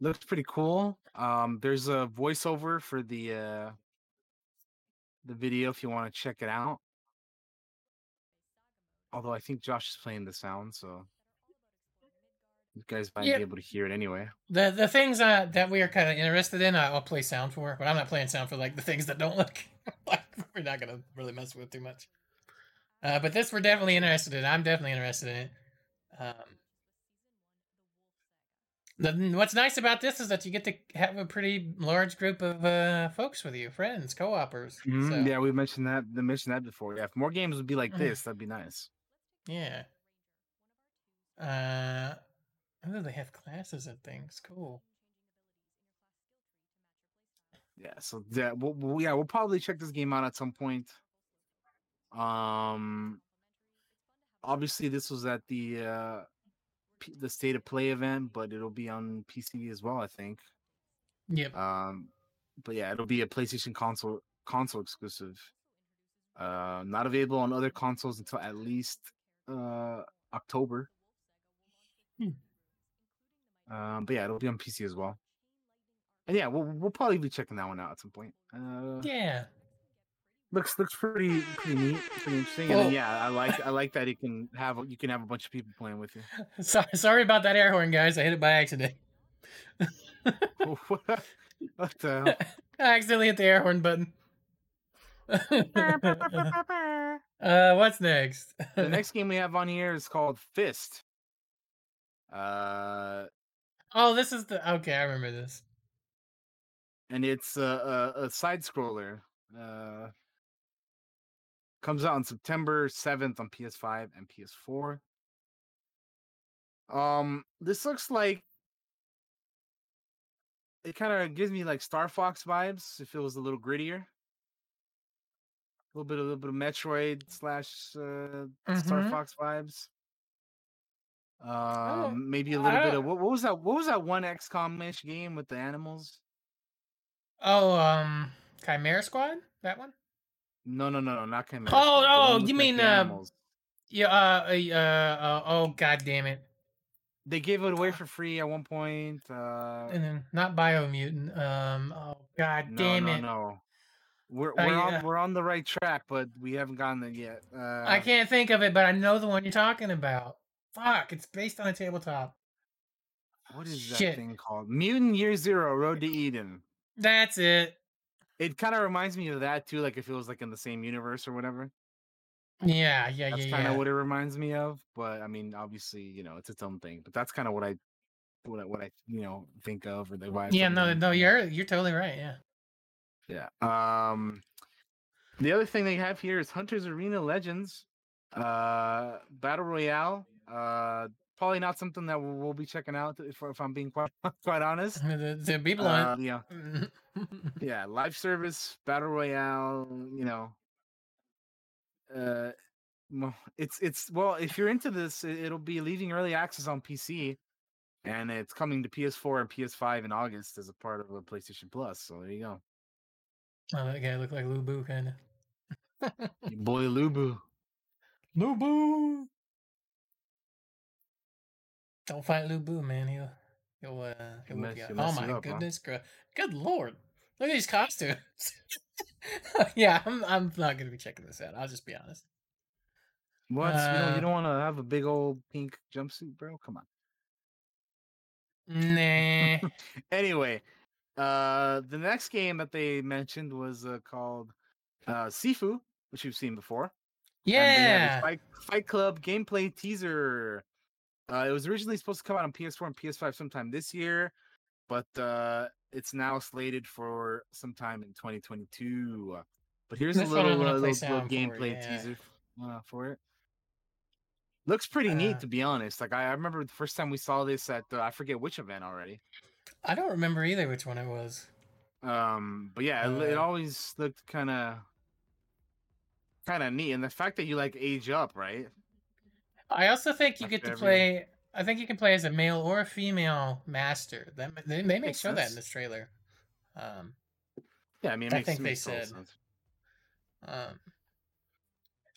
looks pretty cool. Um, there's a voiceover for the uh, the video if you want to check it out. Although I think Josh is playing the sound, so you guys might Yeah. be able to hear it anyway. The the things uh, that we are kind of interested in, I- I'll play sound for, but I'm not playing sound for like the things that don't look like we're not gonna really mess with too much. Uh, but this we're definitely interested in. I'm definitely interested in it. Um, the, what's nice about this is that you get to have a pretty large group of uh, folks with you, friends, co-opers. Mhm, So, Yeah, we mentioned that. They mentioned that before. Yeah, if more games would be like Mhm. this, that'd be nice. yeah. Uh, oh, they have classes and things. Cool. Yeah, so yeah, we'll, we'll- yeah, we'll probably check this game out at some point. Um, obviously, this was at the uh, P- the state of play event, but it'll be on PC as well, I think. Yep. Um, but yeah, it'll be a PlayStation console console exclusive. Uh, not available on other consoles until at least uh October. Hmm. Um, but yeah, it'll be on PC as well. And yeah, we'll we'll probably be checking that one out at some point. Uh, Yeah. looks looks pretty pretty neat, pretty interesting. And Well- then yeah, I like I like that you can have you can have a bunch of people playing with you. Sorry, sorry about that air horn, guys. I hit it by accident. what the hell? I accidentally hit the air horn button. uh, what's next? the next game we have on here is called Fist. Uh, oh, this is the okay. I remember this. and it's a, a, a side scroller. Uh, comes out on September 7th on PS5 and PS4. Um, this looks like it kind of gives me like Star Fox vibes if it was a little grittier. A little bit, a little bit of Metroid slash uh, Star Mhm. Fox vibes. Don't- Um, maybe a little bit of what, what was that? What was that one XCOM-ish game with the animals? Oh, um, Chimera Squad. That one. No, no, no, no, not Chimera. Oh, Squad, oh, you mean, uh. Yeah. Uh. Uh. uh oh. God damn it. They gave it away for free at one point. Uh, And then not Biomutant. Um. Oh God no, damn no, it. no. We're Uh, we're on yeah. we're on the right track, but we haven't gotten there yet. Uh, I can't think of it, but I know the one you're talking about. Fuck! It's based on a tabletop. What is that thing called? Mutant Year Zero: Road to Eden. That's it. it kind of reminds me of that too. Like if it was like in the same universe or whatever. Yeah, yeah, That's yeah, That's kind of yeah. what it reminds me of. But I mean, obviously, you know, it's its own thing. But that's kind of what I, what I, what I, you know, think of or the vibe. Yeah, no, no, you're you're totally right. Yeah. Yeah. Um, the other thing they have here is Hunter's Arena Legends, uh, Battle Royale. Uh, probably not something that we'll, we'll be checking out if, if I'm being quite quite honest. To, be Uh, blunt. yeah, yeah, live service battle royale. You know, uh, it's it's well, if you're into this, it- it'll be leaving early access on PC, and it's coming to PS4 and PS5 in August as a part of a PlayStation Plus. So there you go, oh, that guy looked like Lu Bu kind of. Boy Lu Bu. Lubu. Don't fight Lu Bu, man. He'll he'll uh he'll mess- whoop you Oh my up, huh? goodness, gra- good lord! Look at these costumes. yeah, I'm I'm not gonna be checking this out. I'll just be honest. What? you don't Uh, you don't want to have a big old pink jumpsuit, bro? Come on. Nah. Anyway, uh, the next game that they mentioned was uh, called uh, Sifu, which you've seen before. And they have a yeah. Fight, Fight Club gameplay teaser. Uh, it was originally supposed to come out on PS4 and PS5 sometime this year, but uh, it's now slated for sometime in 2022. Uh, But here's This a little, uh, little, little gameplay yeah. teaser uh, for it. Looks pretty Uh, neat, to be honest. Like I, I remember the first time we saw this at uh, I forget which event already. I don't remember either which one it was. Um, but yeah, it, it Uh, always looked kind of kind of neat, and the fact that you like age up, right? I also think you get to every- play. I think you can play as a male or a female master. That they, they may show that in this trailer. Um, Yeah, I mean, I makes, think they makes total said. sense. um,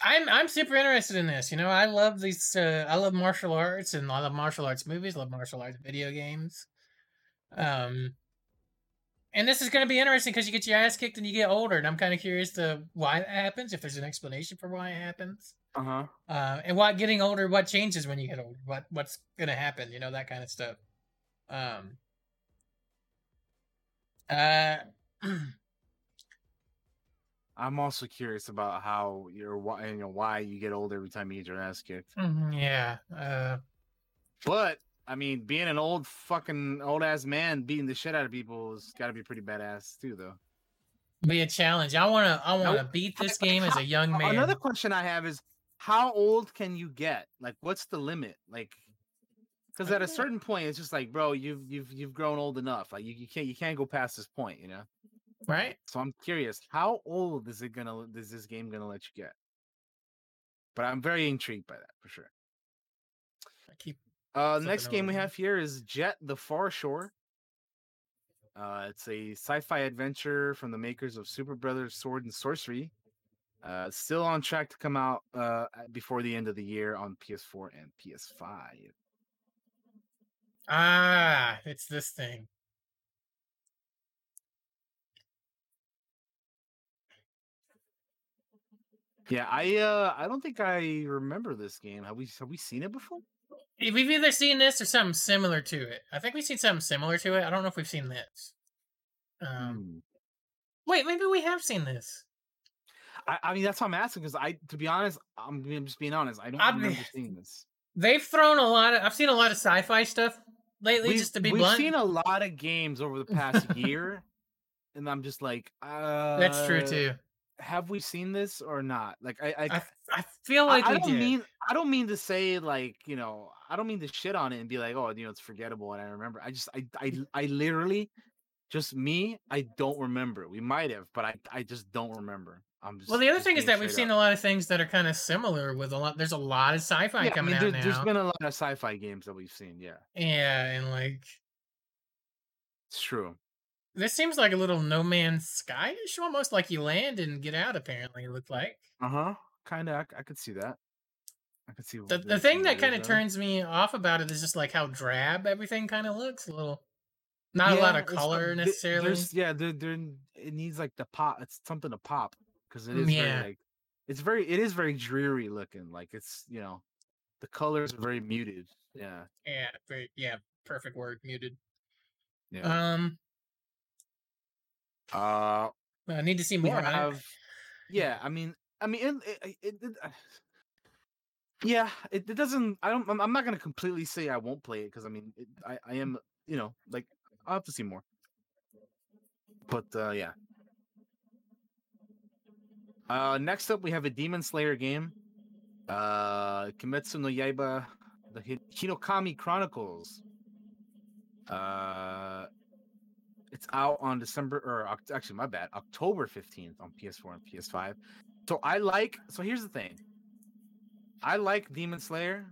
I'm I'm super interested in this. You know, I love these. Uh, I love martial arts, and I love martial arts movies. Love martial arts video games. Um, and this is going to be interesting because you get your ass kicked and you get older, and I'm kind of curious to why that happens. If there's an explanation for why it happens. Uh huh. uh, and what getting older, what changes when you get older, what what's gonna happen, you know, that kind of stuff. Um, uh, I'm also curious about how you're why you know why you get old every time you get your ass kicked. yeah, uh, But I mean, being an old fucking old ass man beating the shit out of people has got to be pretty badass too, though. be a challenge. I wanna, I wanna beat this game as a young man. Another question I have is, how old can you get? Like, what's the limit? Like, because at a certain point, it's just like, bro, you've you've you've grown old enough. Like, you, you can't you can't go past this point, you know. right? So I'm curious, how old is it gonna is this game gonna let you get? But I'm very intrigued by that for sure. I keep Uh, next game we have here is Jet: The Far Shore. Uh, it's a sci-fi adventure from the makers of Superbrothers Sword and Sworcery. Uh, still on track to come out uh, before the end of the year on PS4 and PS5. ah, it's this thing. Yeah, I uh, I don't think I remember this game. Have we have we seen it before? We've either seen this or something similar to it. I think we've seen something similar to it. I don't know if we've seen this. Um, Hmm. wait, maybe we have seen this. I, I mean, that's what I'm asking because I, to be honest, I'm, being- just being honest. I don't I've- remember seeing this. They've thrown a lot of. I've seen a lot of sci-fi stuff lately. We've- just to be we've blunt, seen a lot of games over the past year, and I'm just like, uh, that's true too. Have we seen this or not? Like, I, I, I, I feel like I we don't did. mean, I don't mean to say like, you know, I don't mean to shit on it and be like, oh, you know, it's forgettable and I remember. I just, I, I, I literally, just me, I don't remember. We might have, but I, I just don't remember. I'm just. well, the other thing is that we've seen up. a lot of things that are kind of similar with a lot. There's a lot of sci-fi Yeah, I coming mean, out There's been a lot of sci-fi games that we've seen. Yeah, Yeah, and like it's true. this seems like a little No Man's Sky-ish, almost like you land and get out. Apparently, it looked like Uh huh. Kind of. I, I could see that. I could see the what- the thing that kind of uh, turns me off about it is just like how drab everything kind of looks. A little, not a lot of color th- necessarily. There's, yeah, there, there, it needs like the pop. It's something to pop because it is Yeah. very like, it's very, it is very dreary looking. Like it's, you know, the colors are very muted. Yeah, Yeah, very, yeah, perfect word, muted. yeah. Um, Uh, I need to see more. have yeah i mean i mean it, it, it, it- uh, yeah it, it doesn't i don't i'm I'm not gonna completely say i won't play it because i mean it, i i am you know like i'll have to see more but uh yeah uh next up we have a demon slayer game uh kimetsu no yaiba the hinokami chronicles uh it's out on December or actually my bad, October 15th on PS4 and PS5. So I like so here's the thing. I like Demon Slayer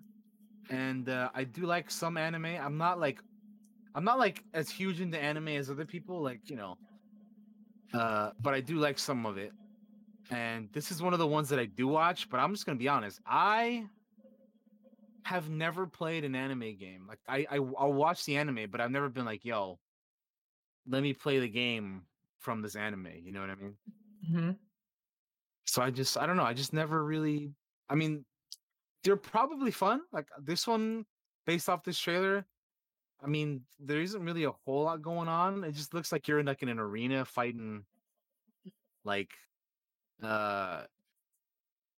and uh, I do like some anime. I'm not like I'm not like as huge into anime as other people like, you know. Uh but I do like some of it. And this is one of the ones that I do watch, but I'm just going to be honest. I have never played an anime game. Like I, I I'll watch the anime, but I've never been like, yo, let me play the game from this anime. You know what I mean? Mhm. So I just I don't know. I just never really. I mean, they're probably fun. Like this one, based off this trailer. I mean, there isn't really a whole lot going on. It just looks like you're in like in an arena fighting, like, uh,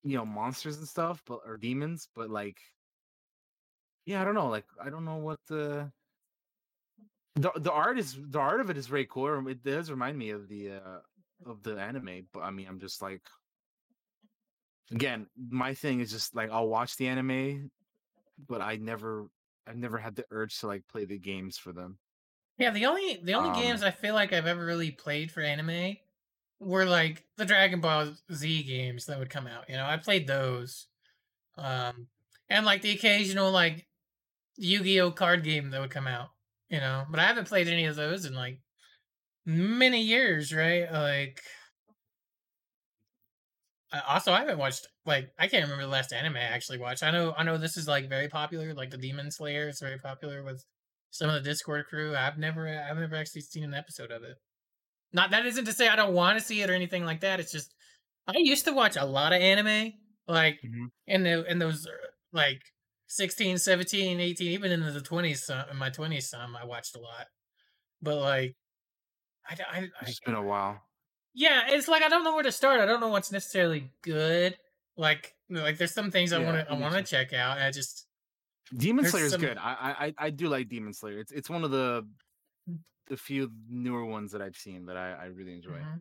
you know, monsters and stuff, but or demons. But like, yeah, I don't know. Like, I don't know what the the the art is. The art of it is very cool. It does remind me of the uh of the anime, but I mean, I'm just like, again, my thing is just like I'll watch the anime, but I never, I've never had the urge to like play the games for them. Yeah, the only the only Um, games I feel like I've ever really played for anime were like the Dragon Ball Z games that would come out. You know, I played those, um, and like the occasional like Yu-Gi-Oh card game that would come out. You know, but I haven't played any of those in like many years, right? Like, also I haven't watched like I can't remember the last anime I actually watched. I know I know this is like very popular, like the Demon Slayer is very popular with some of the Discord crew. I've never I've never actually seen an episode of it. Not that isn't to say I don't want to see it or anything like that. It's just I used to watch a lot of anime like Mhm. in the in those uh, like 16, 17, 18, even into the 20s some in my 20s some I watched a lot. But like I, I- I- It's been a while. yeah, it's like I don't know where to start. I don't know what's necessarily good. Like like there's some things I want to I want to check out. I just Demon Slayer is some- good. I I- I do like Demon Slayer. It's it's one of the the few newer ones that I've seen that I, I really enjoy. Mhm.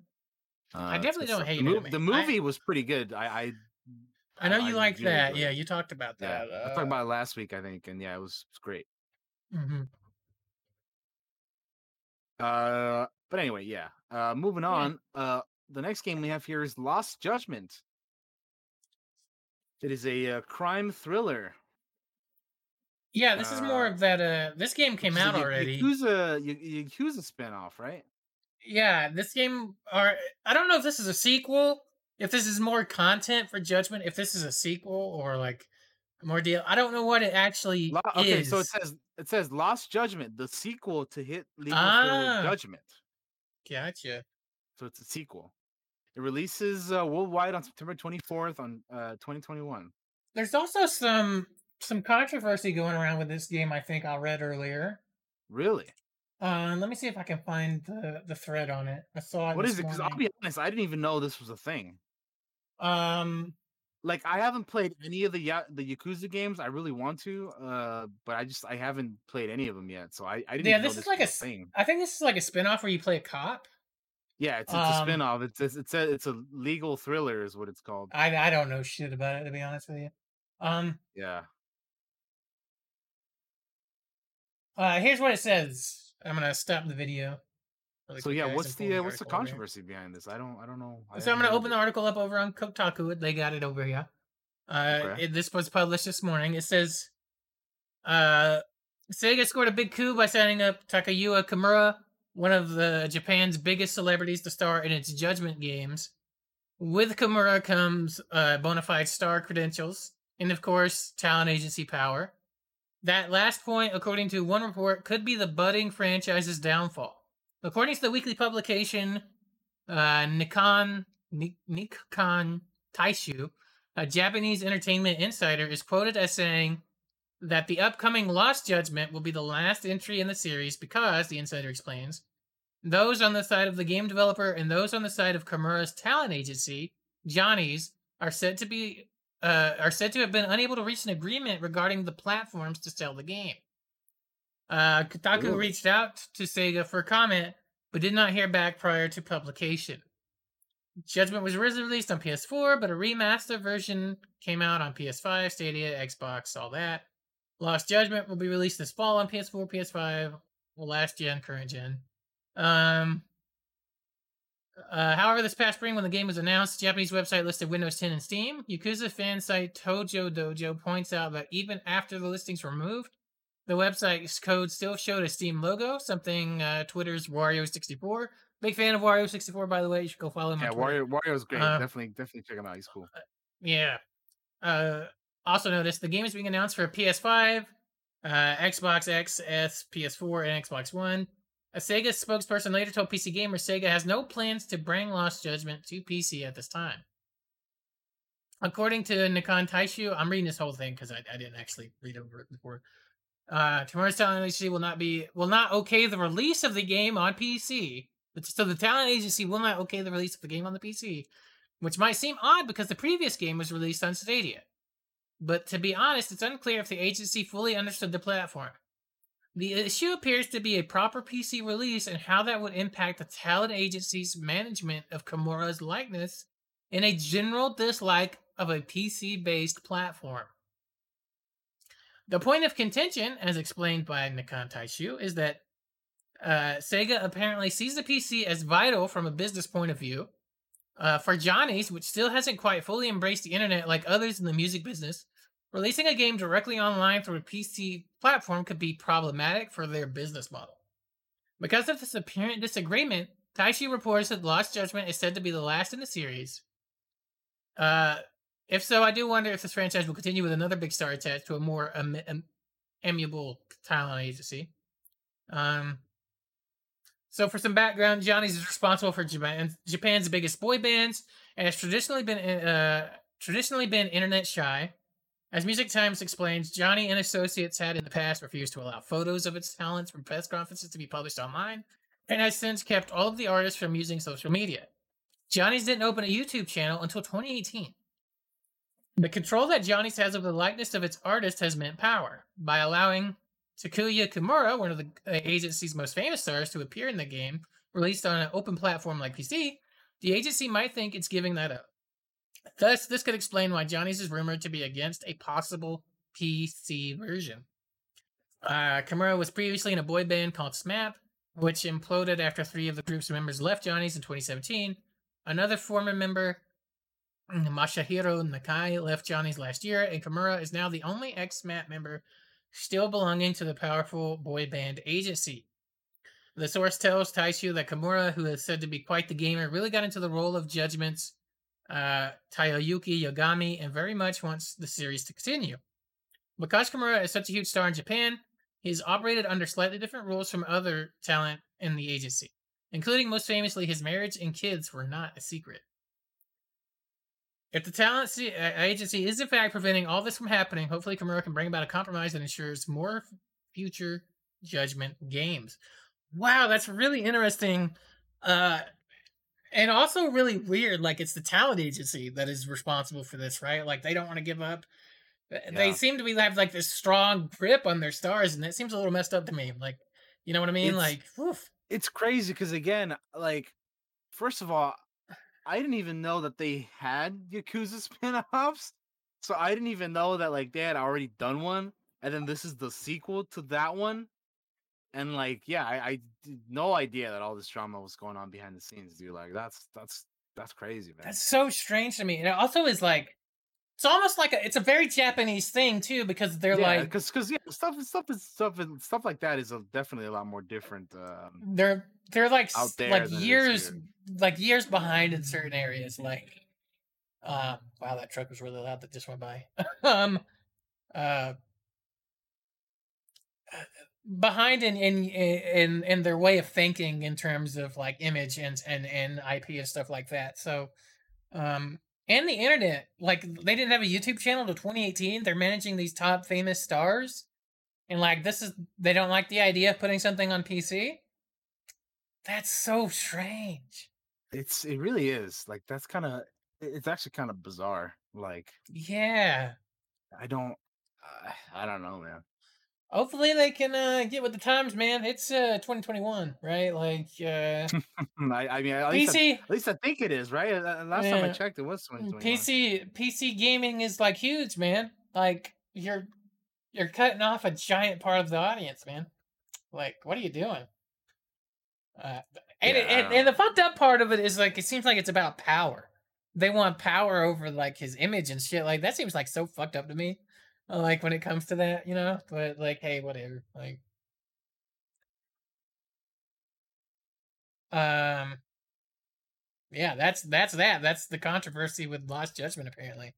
Uh, I definitely don't hate the, mov- anime. the I- movie was pretty good. I I, I know I you like that. enjoyed Yeah, it. you talked about yeah, that. I talked about it last week, I think, and yeah, it was, it was great. hmm Uh, but anyway, yeah. Uh, moving Yeah. on. Uh, the next game we have here is Lost Judgment. It is a uh, crime thriller. Yeah, this is more Uh, of that. Uh, this game came which is a out already. Yakuza, Ya- Yakuza spinoff, right? Yeah, this game. Are I don't know if this is a sequel. If this is more content for Judgment. If this is a sequel or like more deal. I don't know what it actually Lo- okay, is. so it says it says Lost Judgment, the sequel to hit legal Ah. Judgment. Gotcha. So it's a sequel. It releases uh, worldwide on September 24th on uh, 2021. There's also some some controversy going around with this game. I think I read earlier. Really? Uh, let me see if I can find the the thread on it. I saw it. What this is it? Because I'll be honest, I didn't even know this was a thing. Um, like I haven't played any of the Ya- the Yakuza games. I really want to, uh, but I just I haven't played any of them yet. So I, I didn't. yeah, know this is like a. thing. I think this is like a spin-off where you play a cop. Yeah, it's, it's a um, spinoff. It's it's it's a it's a legal thriller is what it's called. I I don't know shit about it to be honest with you. Um, Yeah. Uh, here's what it says. I'm gonna stop the video. So yeah, what's and the uh, what's the article over here. controversy behind this? I don't I don't know. So I'm gonna open of the article up over on Kotaku. They got it over here. Uh, Okay. it, this was published this morning. It says, uh, Sega scored a big coup by signing up Takayuki Kimura, one of the Japan's biggest celebrities to star in its Judgment games. With Kimura comes uh, bona fide star credentials and, of course, talent agency power. That last point, according to one report, could be the budding franchise's downfall. According to the weekly publication uh, Nikon Nik- Nikkan Taishu, a Japanese entertainment insider, is quoted as saying that the upcoming Lost Judgment will be the last entry in the series because, the insider explains, those on the side of the game developer and those on the side of Kimura's talent agency, Johnny's, are said to be uh, are said to have been unable to reach an agreement regarding the platforms to sell the game. Uh, Kotaku Ooh. reached out to Sega for comment, but did not hear back prior to publication. Judgment was originally released on PS4, but a remaster version came out on PS5, Stadia, Xbox, all that. Lost Judgment will be released this fall on PS4, PS5, well, last gen, current gen. Um, uh, however, this past spring, when the game was announced, the Japanese website listed Windows 10 and Steam. Yakuza fan site Tojo Dojo points out that even after the listings were removed, the website's code still showed a Steam logo, something uh, Twitter's Wario64. Big fan of Wario64, by the way. You should go follow him Yeah, Wario Wario's great. Uh, definitely, definitely check him out. He's cool. Yeah. Uh, also notice the game is being announced for PS5, uh, Xbox X, S, PS4, and Xbox One. A Sega spokesperson later told PC Gamer Sega has no plans to bring Lost Judgment to PC at this time. According to Nikkan Taishu, I'm reading this whole thing because I, I didn't actually read over it before. Uh, Kimura's talent agency will not be will not okay the release of the game on PC. But so the talent agency will not okay the release of the game on the PC, which might seem odd because the previous game was released on Stadia. But to be honest, it's unclear if the agency fully understood the platform. The issue appears to be a proper PC release and how that would impact the talent agency's management of Kimura's likeness and a general dislike of a PC based platform. The point of contention, as explained by Nikkan Taishu, is that uh, Sega apparently sees the PC as vital from a business point of view. Uh, for Johnny's, which still hasn't quite fully embraced the internet like others in the music business, releasing a game directly online through a PC platform could be problematic for their business model. Because of this apparent disagreement, Taishi reports that Lost Judgment is said to be the last in the series. Uh, if so, I do wonder if this franchise will continue with another big star attached to a more em- em- amiable talent agency. Um, so, for some background, Johnny's is responsible for Japan, Japan's biggest boy bands and has traditionally been uh, traditionally been internet shy. As Music Times explains, Johnny and associates had in the past refused to allow photos of its talents from press conferences to be published online, and has since kept all of the artists from using social media. Johnny's didn't open a YouTube channel until 2018. The control that Johnny's has over the likeness of its artist has meant power. By allowing Takuya Kimura, one of the uh, agency's most famous stars, to appear in the game, released on an open platform like PC, the agency might think it's giving that up. Thus, this could explain why Johnny's is rumored to be against a possible PC version. Uh, Kimura was previously in a boy band called SMAP, which imploded after three of the group's members left Johnny's in 2017. Another former member, Masahiro Nakai, left Johnny's last year, and Kimura is now the only ex-SMAP member still belonging to the powerful boy band agency. The source tells Taishu that Kimura, who is said to be quite the gamer, really got into the role of Judgment's uh, Takayuki Yagami and very much wants the series to continue. Because is such a huge star in Japan, he's operated under slightly different rules from other talent in the agency, including most famously his marriage and kids were not a secret. If the talent uh, agency is in fact preventing all this from happening, hopefully Kimura can bring about a compromise that ensures more future Judgment games. Wow, that's really interesting. Uh, and also really weird. Like it's the talent agency that is responsible for this, right? Like they don't want to give up. They Yeah. seem to be have like this strong grip on their stars, and that seems a little messed up to me. Like, you know what I mean? It's- like, woof. It's crazy because again, like, first of all, I didn't even know that they had Yakuza spin-offs. So I didn't even know that like they had already done one, and then this is the sequel to that one. And like, yeah, I, I no idea that all this drama was going on behind the scenes, dude. Like, that's that's that's crazy, man. That's so strange to me. And it also is like, it's almost like a, it's a very Japanese thing too, because they're yeah, like because because yeah, stuff stuff is stuff and stuff like that is a, definitely a lot more different. Um, they're they're like like than it is years like years behind in certain areas. Like, uh, wow, that truck was really loud that just went by. um, uh, behind in in in in their way of thinking in terms of like image and and and IP and stuff like that. So, um, and the internet, like they didn't have a YouTube channel till 2018. They're managing these top famous stars, and like this is they don't like the idea of putting something on PC. That's so strange. It's it really is like that's kind of it's actually kind of bizarre. Like Yeah. I don't I don't know, man. Hopefully they can uh, get with the times, man. It's uh 2021, right? Like uh I, I mean, at least I, PC at least I think it is, right? Uh, Last time I checked, it was 2021. PC PC gaming is like huge, man. Like you're you're cutting off a giant part of the audience, man. Like, what are you doing? Uh, and, Yeah, it, and and the fucked up part of it is like it seems like it's about power. They want power over like his image and shit. Like that seems like so fucked up to me. Like when it comes to that, you know. But like, hey, whatever. Like, um, yeah, that's that's that. That's the controversy with Lost Judgment, apparently.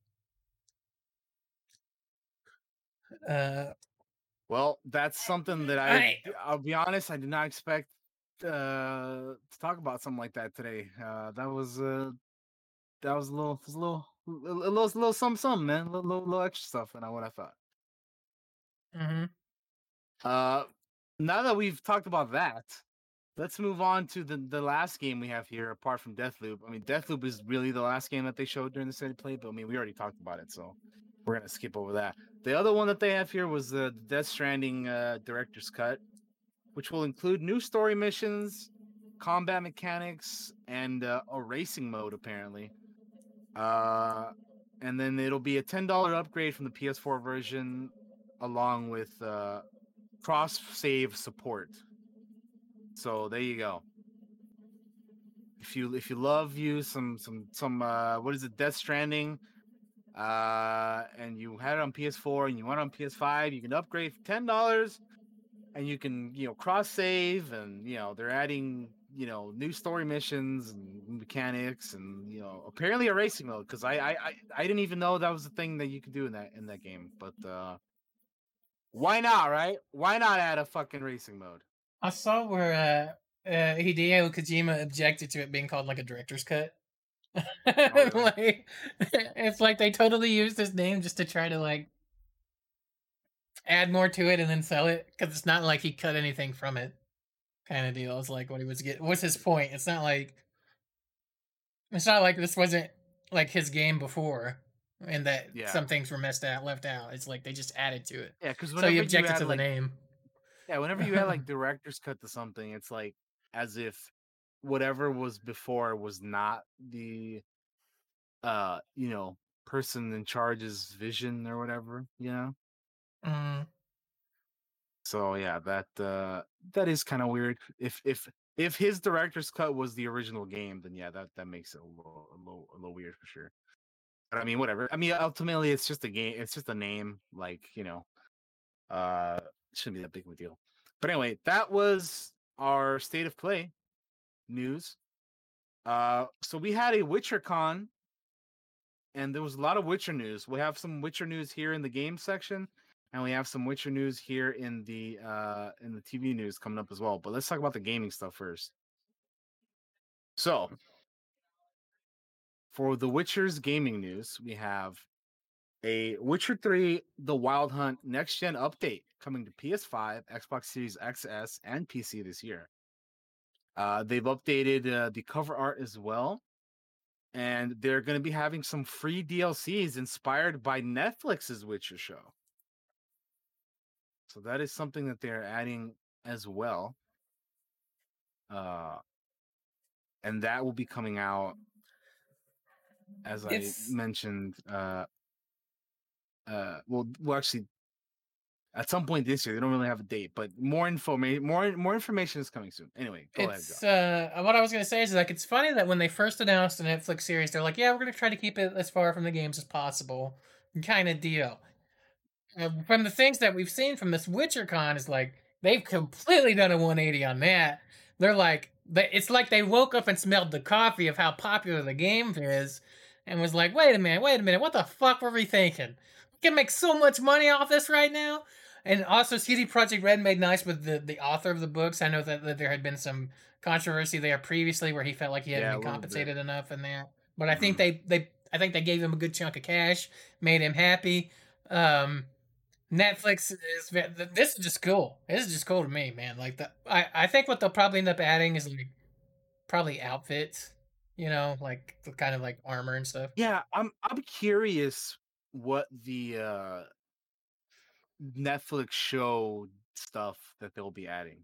Uh, Well, that's something that I, I- I'll be honest, I did not expect uh, to talk about something like that today. Uh, that was uh, that was a little, was a little, a little, a little, some, some man, a little, little, little extra stuff, and I what I thought. hmm Uh, now that we've talked about that, let's move on to the the last game we have here. Apart from Deathloop, I mean, Deathloop is really the last game that they showed during the of play, but I mean, we already talked about it, so we're gonna skip over that. The other one that they have here was the Death Stranding uh, director's cut, which will include new story missions, combat mechanics, and uh, a racing mode apparently. Uh, and then it'll be a ten dollar upgrade from the PS4 version, along with uh, cross save support. So there you go. If you if you love you some some some uh what is it Death Stranding, uh and you had it on PS4 and you want it on PS5, you can upgrade for ten dollars, and you can you know cross save and you know they're adding you know new story missions and mechanics and you know apparently a racing mode because I, I I I didn't even know that was the thing that you could do in that in that game, but uh why not, right? Why not add a fucking racing mode? I saw where uh, uh, Hideo Kojima objected to it being called like a director's cut. really? like, it's like they totally used his name just to try to like add more to it and then sell it because it's not like he cut anything from it, kind of deal. It's like what he was getting. What's his point? It's not like it's not like this wasn't like his game before, and that Yeah. some things were messed out, left out. It's like they just added to it. Yeah, because So he objected to the like, name. Yeah, whenever you had like director's cut to something, it's like as if whatever was before was not the uh, you know, person in charge's vision or whatever, you know? Mm. So yeah, that uh that is kind of weird. If if if his director's cut was the original game, then yeah, that that makes it a little a little a little weird for sure. But I mean, whatever. I mean, ultimately, it's just a game. It's just a name. Like you know, uh, shouldn't be that big of a deal. But anyway, that was our state of play news. Uh, so we had a Witcher con, and there was a lot of Witcher news. We have some Witcher news here in the game section, and we have some Witcher news here in the uh in the TV news coming up as well. But let's talk about the gaming stuff first. So, for the Witcher's gaming news, we have a Witcher 3 The Wild Hunt next gen update coming to PS5, Xbox Series XS, and PC this year. Uh, they've updated uh, the cover art as well. And they're going to be having some free DLCs inspired by Netflix's Witcher show. So that is something that they're adding as well. Uh, and that will be coming out, as It's- I mentioned. Uh, uh, well, well, actually, at some point this year, they don't really have a date, but more information, more more information is coming soon. Anyway, go ahead. it's uh what I was gonna say is like it's funny that when they first announced the Netflix series, they're like, yeah, we're gonna try to keep it as far from the games as possible, kind of deal. Uh, from the things that we've seen from this Witcher con is like they've completely done a 180 on that. They're like, they, it's like they woke up and smelled the coffee of how popular the game is, and was like, wait a minute, wait a minute, what the fuck were we thinking? We can make so much money off this right now. And also, CD Projekt Red made nice with the, the author of the books. I know that, that there had been some controversy there previously where he felt like he hadn't Yeah, been compensated bit. enough in there. But I think Mhm. they, they I think they gave him a good chunk of cash, made him happy. Um, Netflix is this is just cool. This is just cool to me, man. Like the I, I think what they'll probably end up adding is like probably outfits, you know, like the kind of like armor and stuff. Yeah, I'm I'm curious what the uh Netflix show stuff that they'll be adding.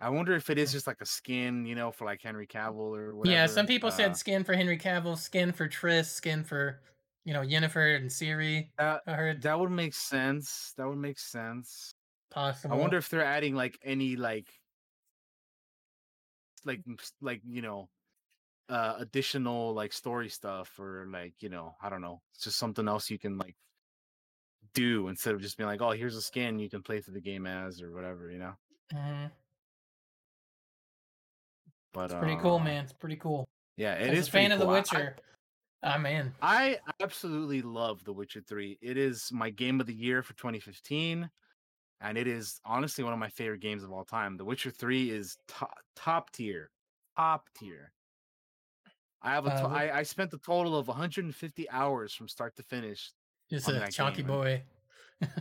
I wonder if it is just like a skin, you know, for like Henry Cavill or whatever. Yeah, some people uh, said skin for Henry Cavill, skin for Triss, skin for you know Yennefer and Ciri. that I heard that would make sense. That would make sense. possible. I wonder if they're adding like any like like like you know uh additional like story stuff or like you know I don't know it's just something else you can like do instead of just being like oh here's a skin you can play through the game as or whatever you know Mhm. but It's pretty cool, uh, man. It's pretty cool. yeah it As is a fan pretty of The Witcher. I- Ah man, I absolutely love The Witcher 3. It is my game of the year for 2015. And it is honestly one of my favorite games of all time. The Witcher 3 is top, top tier. Top tier. I have a Uh, to- wh- I, I spent a total of 150 hours from start to finish. just a chunky game, boy.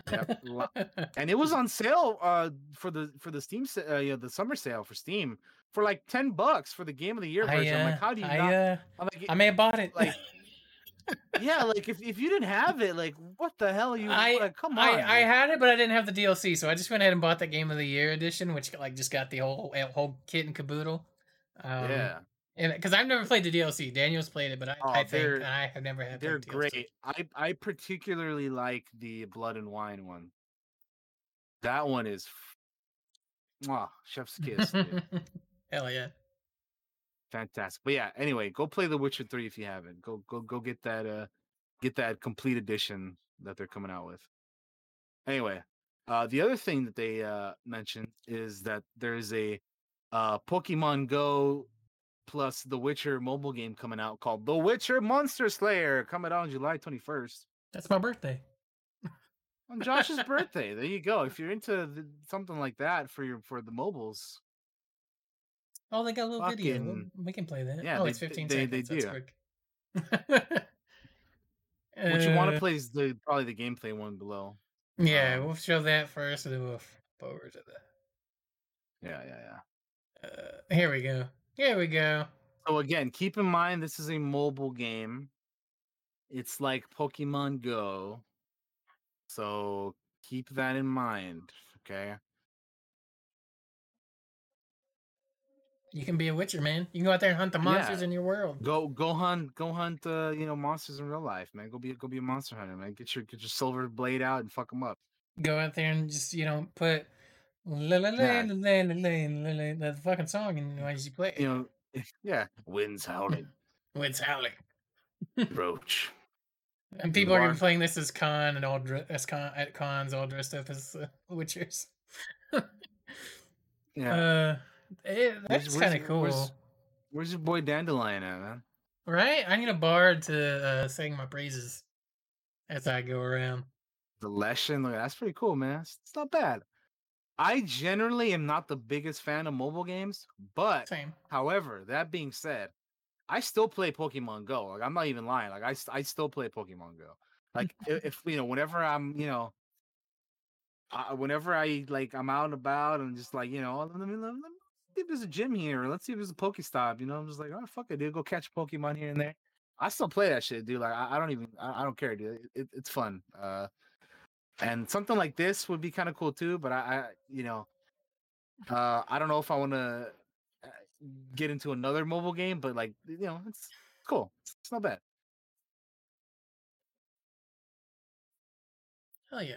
Yep, And it was on sale uh for the for the Steam uh, yeah, the summer sale for Steam for like 10 bucks for the game of the year I, version. I'm uh, like, how do you I, not uh, I'm like, I may have bought it. like yeah, like if, if you didn't have it, like what the hell are you I- like come on. I, I had it, but I didn't have the DLC, so I just went ahead and bought the Game of the Year edition, which like just got the whole uh, whole kit and caboodle. Um, yeah. and because I've never played the DLC, Daniel's played it, but I, Oh, I think I have never had. They're great. I I particularly like the blood and wine one. That one is mwah, chef's kiss. Hell yeah! Fantastic. But yeah, anyway, go play The Witcher 3 if you haven't. Go go go get that uh get that complete edition that they're coming out with. Anyway, uh the other thing that they uh mentioned is that there's a uh Pokemon Go plus The Witcher mobile game coming out called The Witcher Monster Slayer coming out on July 21st. That's my birthday. on Josh's birthday. There you go. If you're into the, something like that for your for the mobiles, Oh, they got a little video. Fucking- We can play that. yeah, oh, they- it's 15 they- they seconds. do. That's quick. what you want Uh, to play is the probably the gameplay one below. Yeah, um, we'll show that first, and then we'll flip over to the. Yeah, yeah, yeah. Uh, here we go. Here we go. So again, keep in mind this is a mobile game. It's like Pokemon Go. So keep that in mind, okay? You can be a Witcher, man. You can go out there and hunt the monsters Yeah. in your world. Go go hunt go hunt uh, you know monsters in real life, man. Go be go be a monster hunter, man. Get your get your silver blade out and fuck them up. Go out there and just you know put la la la la la la la la the fucking song and as you play it. You know, yeah. Winds howling, Wind's howling. roach. And people are gonna be playing this as con and all dre- as con at cons all dressed up as uh, Witchers. Yeah. Uh, it, that's kind of cool, where's- Where's your boy Dandelion at, man? right? I need a bard to uh, sing my praises as I go around. The Leshen, look, that's pretty cool, man. It's, it's not bad. I generally am not the biggest fan of mobile games, but Same. however, that being said, I still play Pokemon Go. Like I'm not even lying. Like I, I still play Pokemon Go. Like i- if you know, whenever I'm, you know, uh, whenever I like I'm out and about and just like you know, let me, let me see if there's a gym here. Let's see if there's a Pokestop. You know, I'm just like, oh fuck it, dude, go catch Pokemon here and there. I still play that shit, dude. Like I, I don't even, I, I don't care, dude. It, it's fun. Uh, and something like this would be kind of cool too. But I, I, you know, uh, I don't know if I want to get into another mobile game, but like you know, it's cool. It's, it's not bad. Hell yeah.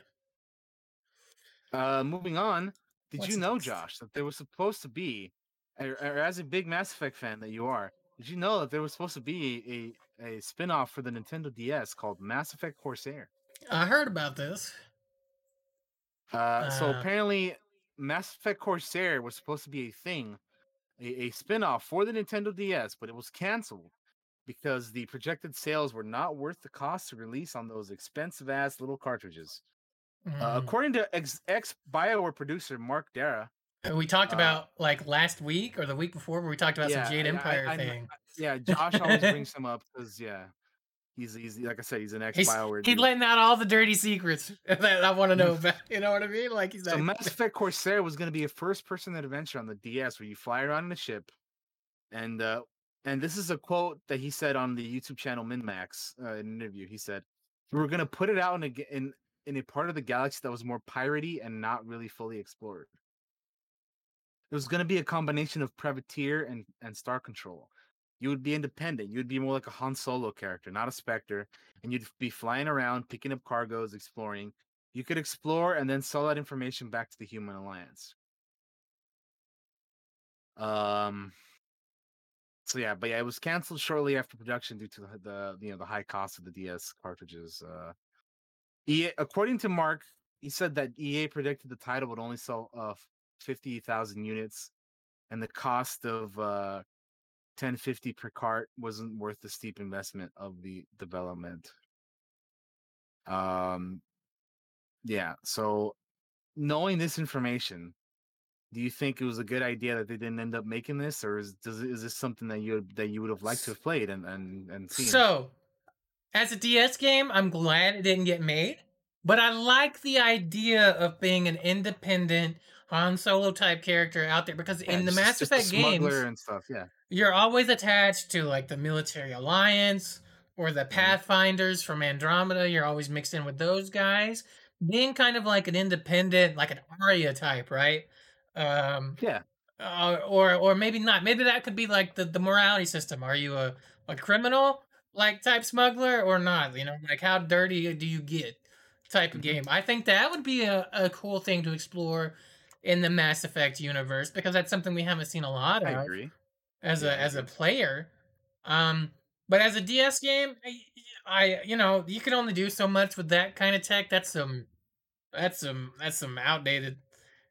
Uh, moving on. Did What's you know, next? Josh, that there was supposed to be, or, or as a big Mass Effect fan that you are, did you know that there was supposed to be a a spin-off for the Nintendo DS called Mass Effect Corsair? I heard about this. Uh, so Uh. apparently, Mass Effect Corsair was supposed to be a thing, a, a spin-off for the Nintendo DS, but it was canceled because the projected sales were not worth the cost to release on those expensive ass little cartridges. Uh, Mm. according to ex ex Bioware producer Mark Darrah, we talked uh, about like last week or the week before where we talked about Yeah, some Jade I- I- Empire I thing. yeah, Josh always brings him up because yeah, he's he's like I said, he's an ex He's, Bioware. he's dude. letting out all the dirty secrets that I want to know about. You know what I mean? Like he's So like, Mass Effect Corsair was going to be a first-person adventure on the DS where you fly around in a ship, and uh, and this is a quote that he said on the YouTube channel MinnMax uh, in an interview. He said, "We're gonna put it out in a in in a part of the galaxy that was more piratey and not really fully explored. It was gonna be a combination of privateer and and star control. You would be independent. You would be more like a Han Solo character, not a Spectre, and you'd be flying around, picking up cargoes, exploring. You could explore and then sell that information back to the Human Alliance." Um. So yeah, but yeah, it was canceled shortly after production due to the, the you know the high cost of the DS cartridges. Uh, EA, according to Mark, he said that EA predicted the title would only sell uh fifty thousand units, and the cost of uh ten fifty per cart wasn't worth the steep investment of the development. Um, yeah. So knowing this information, do you think it was a good idea that they didn't end up making this, or is does is this something that you that you would have liked to have played and and and seen? So, as a DS game, I'm glad it didn't get made, but I like the idea of being an independent Han Solo type character out there because Yeah, in the Mass Effect games, and stuff. Yeah, you're always attached to like the military alliance or the pathfinders from andromeda. You're always mixed in with those guys. Being kind of like an independent like an aria type right? Um yeah. uh, or or maybe not. Maybe that could be like the the morality system. Are you a a criminal like type smuggler or not you know like how dirty do you get type of Mhm. game i think that would be a, a cool thing to explore in the mass effect universe because that's something we haven't seen a lot of. I agree. as Yeah, a as a player. Um, but as a DS game, I, I you know you can only do so much with that kind of tech. That's some that's some that's some outdated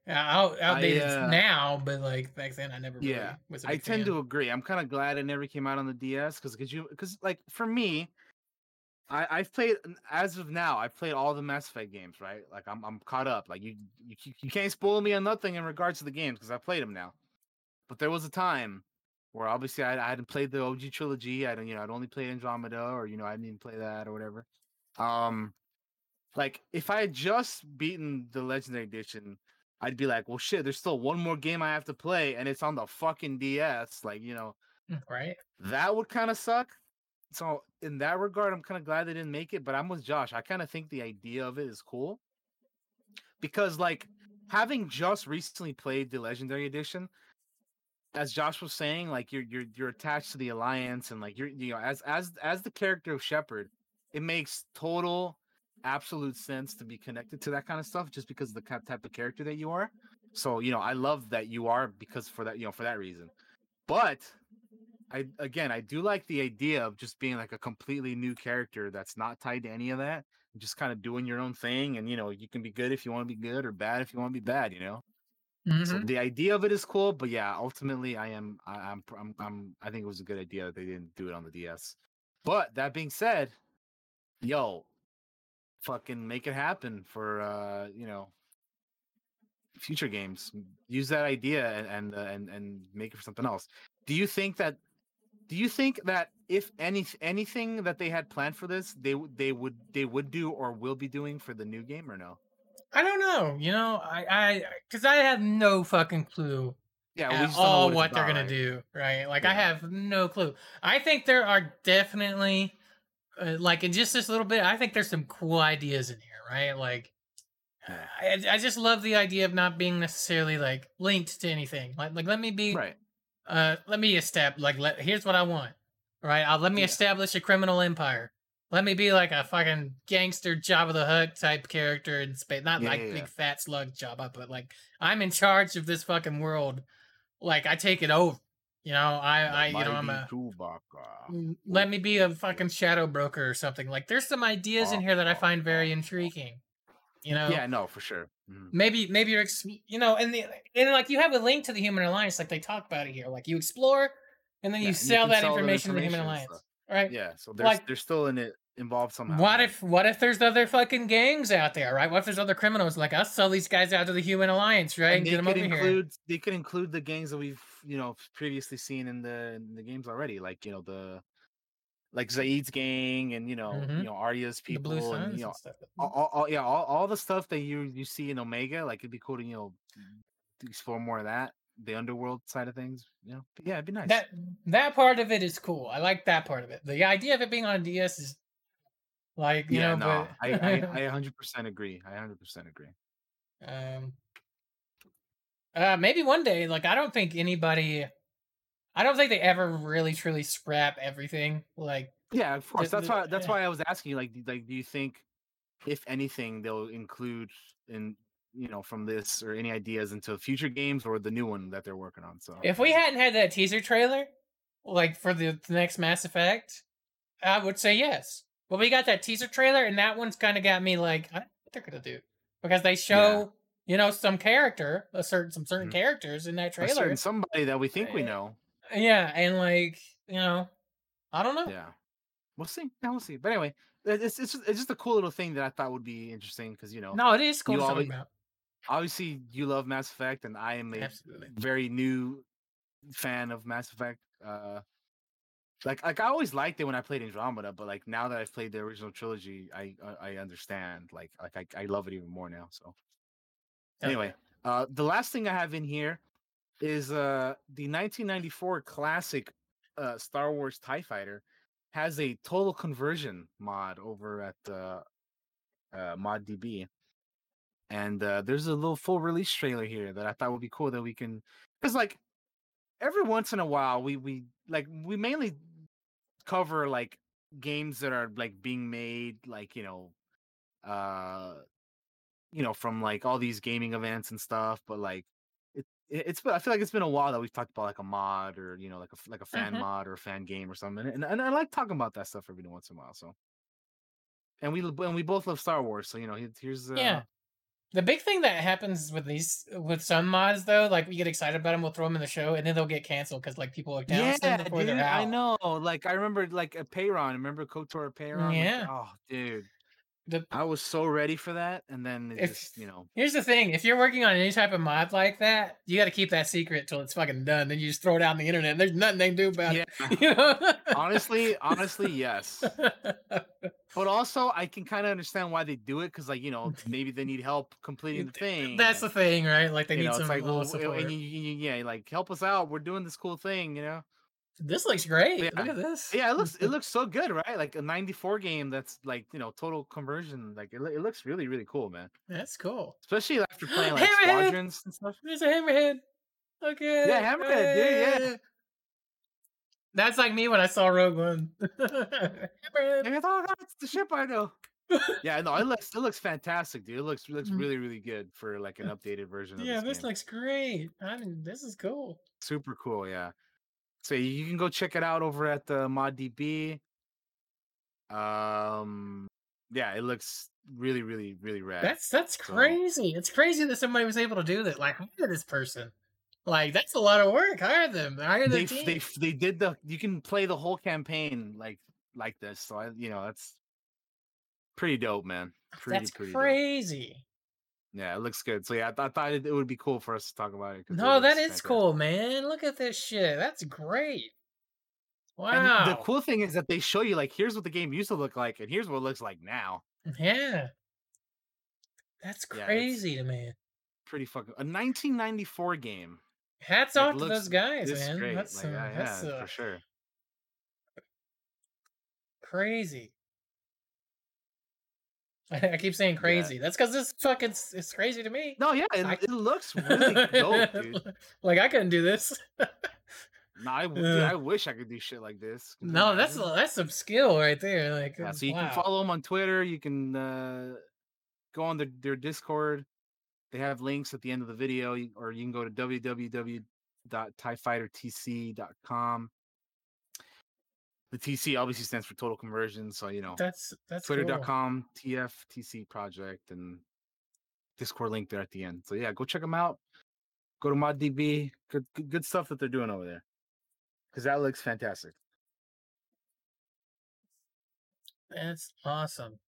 out, outdated uh, now, but like back then I never really Yeah, was a I tend fan. to agree. I'm kind of glad it never came out on the DS because could you because like for me, I I've played as of now. I've played all the Mass Effect games. Right, like I'm I'm caught up. Like you you, you can't spoil me on nothing in regards to the games because I played them now. But there was a time where obviously I, I hadn't played the OG trilogy. I don't you know I'd only played Andromeda or you know I didn't even play that or whatever. Um, like if I had just beaten the Legendary Edition. I'd be like, well, shit. There's still one more game I have to play, and it's on the fucking DS. Like, you know, mm, right? that would kind of suck. So in that regard, I'm kind of glad they didn't make it. But I'm with Josh. I kind of think the idea of it is cool because, like, having just recently played the Legendary Edition, as Josh was saying, like you're you're you're attached to the Alliance, and like you're you know as as as the character of Shepard, it makes total absolute sense to be connected to that kind of stuff just because of the type of character that you are. So you know, I love that you are because for that you know for that reason. But I again, I do like the idea of just being like a completely new character that's not tied to any of that, just kind of doing your own thing. And you know, you can be good if you want to be good, or bad if you want to be bad. You know. So Mhm. the idea of it is cool, but yeah, ultimately, I am, I, I'm, I'm, I'm, I think it was a good idea that they didn't do it on the DS. But that being said, yo, fucking make it happen for, uh, you know, future games. Use that idea and and uh, and and make it for something else. Do you think that? Do you think that if any anything that they had planned for this, they would they would they would do or will be doing for the new game or no? I don't know. You know, I I because I have no fucking clue Yeah, at all what, what, they're about, gonna right? do, right? Like I have no clue. I think there are definitely, uh, like in just this little bit, I think there's some cool ideas in here, right? Like, I, I just love the idea of not being necessarily like linked to anything. Like, like let me be, Right. uh, let me establish. Like, let, here's what I want, right? I'll let me Yeah. establish a criminal empire. Let me be like a fucking gangster Jabba the Hutt type character in space. Not Yeah, like yeah, big fat slug Jabba, but like I'm in charge of this fucking world. Like I take it over. You know, I, I, you know, I'm a. Mm, Let me be a fucking shadow broker or something. Like there's some ideas in here that I find very intriguing. You know, Yeah, no, for sure. Mhm. maybe maybe you're ex- you know and the and like you have a link to the human alliance like they talk about it here like you explore and then you and sell can that sell them information, to the human alliance right Yeah, so there's Like- they're still in it involved somehow. what if what if there's other fucking gangs out there right what if there's other criminals like us sell these guys out to the human alliance right and, and get they them could over here include they could include the gangs that we've you know previously seen in the in the games already, like you know the like Zaeed's gang and you know Mhm. you know Aria's the people blue and you know and all, all, all- yeah all, all the stuff that you you see in Omega, like it'd be cool to you know to explore more of that. the underworld side of things. You know, but yeah, it'd be nice. That that part of it is cool. I like that part of it. The idea of it being on DS is like you yeah, know, no, but I, I I 100% agree. I 100% agree. um, uh, maybe one day. Like I don't think anybody. I don't think they ever really truly scrap everything. Like Yeah, of course. The- That's the- why. That's why I was asking you. Like, like, do you think, if anything, they'll include in you know from this or any ideas into future games or the new one that they're working on? So if we hadn't had that teaser trailer, like for the, the next Mass Effect, I would say yes. But we got that teaser trailer, and that one's kind of got me like, I don't know what they're gonna do because they show you know some character, a certain some certain Mhm. characters in that a trailer. certain somebody that we think we know. Yeah, and like you know, I don't know. Yeah, we'll see. Yeah, we'll see. But anyway, it's it's just, it's just a cool little thing that I thought would be interesting because you know, No, it is cool You to talk always- about. obviously you love Mass Effect, and I am a Absolutely. very new fan of Mass Effect. Uh, like like I always liked it when I played Andromeda, but like now that I've played the original trilogy, I I, I understand. Like like I, I love it even more now. So anyway, uh, the last thing I have in here is uh the 1994 classic uh Star Wars Tie Fighter has a total conversion mod over at uh, uh ModDB. And uh, there's a little full release trailer here that I thought would be cool that we can, because like every once in a while we we like we mainly cover like games that are like being made like you know uh you know from like all these gaming events and stuff but like it, it it's been, I feel like it's been a while that we've talked about like a mod or you know like a like a fan Mhm. mod or a fan game or something and, and I like talking about that stuff every once in a while so and we and we both love Star Wars so you know here's uh, Yeah. The big thing that happens with these with some mods though, like we get excited about them, we'll throw them in the show, and then they'll get canceled because like people like download Yeah, before dude, they're out. I know. Like I remember like Apeiron. Remember Kotor Apeiron? Like, Yeah. oh, dude. The- I was so ready for that, and then If- just, you know, Here's the thing: if you're working on any type of mod like that, you got to keep that secret till it's fucking done. Then you just throw it out on the internet. And there's nothing they can do about yeah. it. You know? honestly, honestly, yes. But also, I can kind of understand why they do it because, like, you know, maybe they need help completing the thing. That's the thing, right? Like they need know, some it's like, little well, support. and you, you, yeah, like help us out. We're doing this cool thing, you know. This looks great. Yeah. Look at this. Yeah, it looks it looks so good, right? Like a '94 game that's like you know total conversion. Like it, it looks really really cool, man. That's cool. Especially after playing like squadrons and stuff. There's a hammerhead. Okay. Yeah, Hammerhead, dude, yeah. That's like me when I saw Rogue One. hammerhead. And I thought, oh, that's the ship I know. yeah, no, it looks it looks fantastic, dude. It looks it looks Mm. really really good for like an updated version of Yeah, this this looks great. I mean, this is cool. Super cool, yeah. So you can go check it out over at the ModDB. Um, yeah, it looks really really really rad. That's that's So- crazy. It's crazy that somebody was able to do that. Like, hire this person. Like, that's a lot of work. Hire them. Hire they team. they they did the you can play the whole campaign like like this. So I you know that's pretty dope, man. Pretty that's pretty crazy. Yeah, it looks good. So yeah, I, th- I thought it, it would be cool for us to talk about it No, that looks is fantastic. cool, man. Look at this shit. That's great. Wow. And the cool thing is that they show you like here's what the game used to look like, and here's what it looks like now. Yeah. That's Yeah, crazy to me. Pretty fucking a 1994 game. Hats like, off to those guys, man. great. That's, like, uh, yeah, that's yeah, uh, for sure. crazy. I keep saying crazy. That's because this fucking it's crazy to me. No, yeah, it, I- it looks really dope, dude. like I couldn't do this. No, I, dude. I wish I could do shit like this. No, that's that's some skill right there. Like, Yeah, so you wow. can follow them on Twitter. You can uh, go on their, their Discord. They have links at the end of the video, or you can go to www.tiefightertc.com. The TC obviously stands for Total Conversion, so you know That's that's cool. twitter.com TFTC project and Discord link there at the end. So yeah, go check them out. Go to ModDB. Good, good, good stuff that they're doing over there. Because that looks fantastic. That's awesome.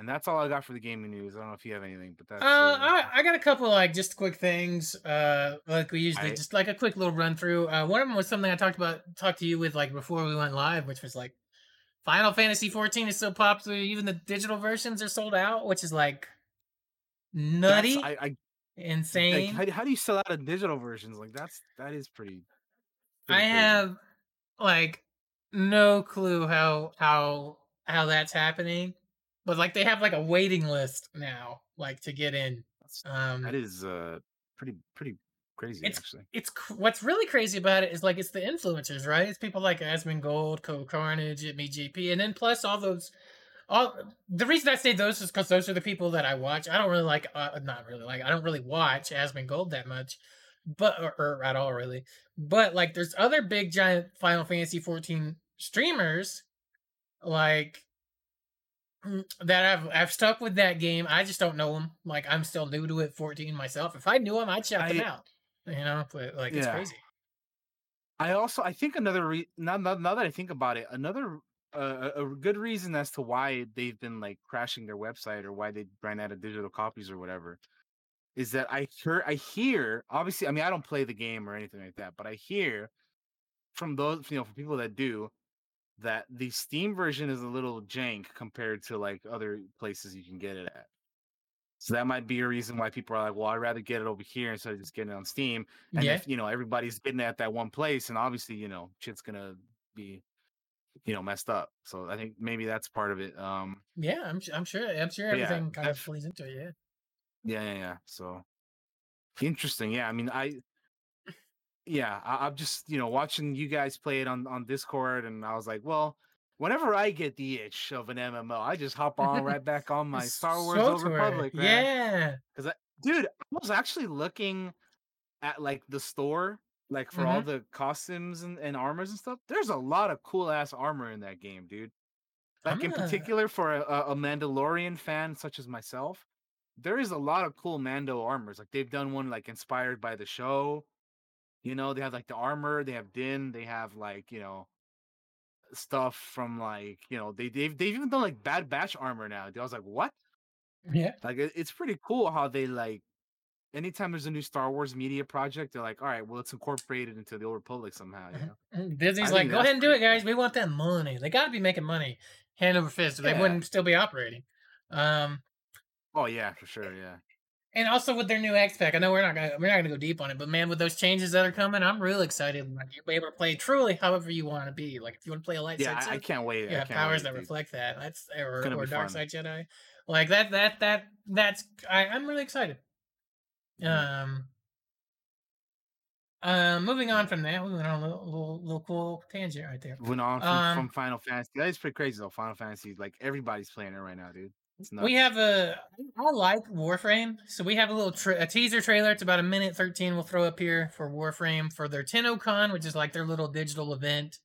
And that's all I got for the gaming news. I don't know if you have anything, but that's Uh, I, I got a couple of like just quick things. Uh, like we usually Alright. just like a quick little run through. Uh, one of them was something I talked about, talked to you with like before we went live, which was like Final Fantasy 14 is so popular, even the digital versions are sold out, which is like nutty. I, I insane. Like, how, do- how do you sell out of digital versions? Like that's that is pretty. I crazy. have like no clue how how how that's happening, but like they have like a waiting list now, like to get in. Um, that is uh pretty pretty crazy It's- actually. it's what's really crazy about it is like it's the influencers, right? It's people like Asmongold, Co Carnage, Jimmy GP, and then plus all those. All the reason I say those is because those are the people that I watch. I don't really like, uh, not really like, I don't really watch Asmongold that much, but or, or at all really. But like, there's other big giant Final Fantasy 14 streamers, like that I've I've stuck with that game. I just don't know them. Like I'm still new to it, 14 myself. If I knew them, I'd shout them out. You know, but like it's crazy. I also I think another re- now, now now that I think about it, another uh, a a good reason as to why they've been like crashing their website or why they ran out of digital copies or whatever is that I hear I hear obviously I mean I don't play the game or anything like that, but I hear from those you know from people that do that the Steam version is a little jank compared to like other places you can get it at. So that might be a reason why people are like, well, I'd rather get it over here instead of just getting it on Steam. And yeah. if you know everybody's getting it at that one place, and obviously you know shit's gonna be you know messed up. So I think maybe that's part of it. Um, Yeah, I'm I'm sure I'm sure But yeah, everything kind of plays into it. Yeah. yeah, yeah, yeah. So interesting. Yeah, I mean, I yeah, I, I'm just you know watching you guys play it on on Discord, and I was like, well. Whenever I get the itch of an MMO, I just hop on right back on my Star Wars so Old. Republic. Yeah. dude i was actually looking at like the store like for Mm-hmm. all the costumes and, and armors and stuff there's a lot of cool ass armor in that game dude like in particular for a- a mandalorian fan such as myself there is a lot of cool mando armors like they've done one like inspired by the show you know they have like the armor they have din they have like you know stuff from like you know they they've, they've even done like bad batch armor now i was like what Yeah. like it- it's pretty cool how they like anytime there's a new Star Wars media project, they're like, all right, well let's incorporate it into the Old Republic somehow, you know? Mm, Disney's I like, go ahead and do it, guys. We want that money. They got to be making money, hand over fist, or they wouldn't still be operating. Um, Oh yeah, for sure, yeah. And also with their new X Pack, I know we're not gonna we're not gonna go deep on it, but man, with those changes that are coming, I'm real excited. Like you'll be able to play truly however you want to be. Like if you want to play a light Yeah, side I, I can't wait. Yeah, powers wait, that dude. reflect that. That's or, or dark fun. side Jedi. Like that that that that's I, I'm really excited. Mhm. Um. Uh, moving on from that, we went on a little, little, little cool tangent right there. Went on from, Um, from Final Fantasy. That is pretty crazy though. Final Fantasy, like everybody's playing it right now, dude. We have a. I like Warframe, so we have a little tra- a teaser trailer. It's about a minute thirteen. We'll throw up here for Warframe for their TennoCon, which is like their little digital event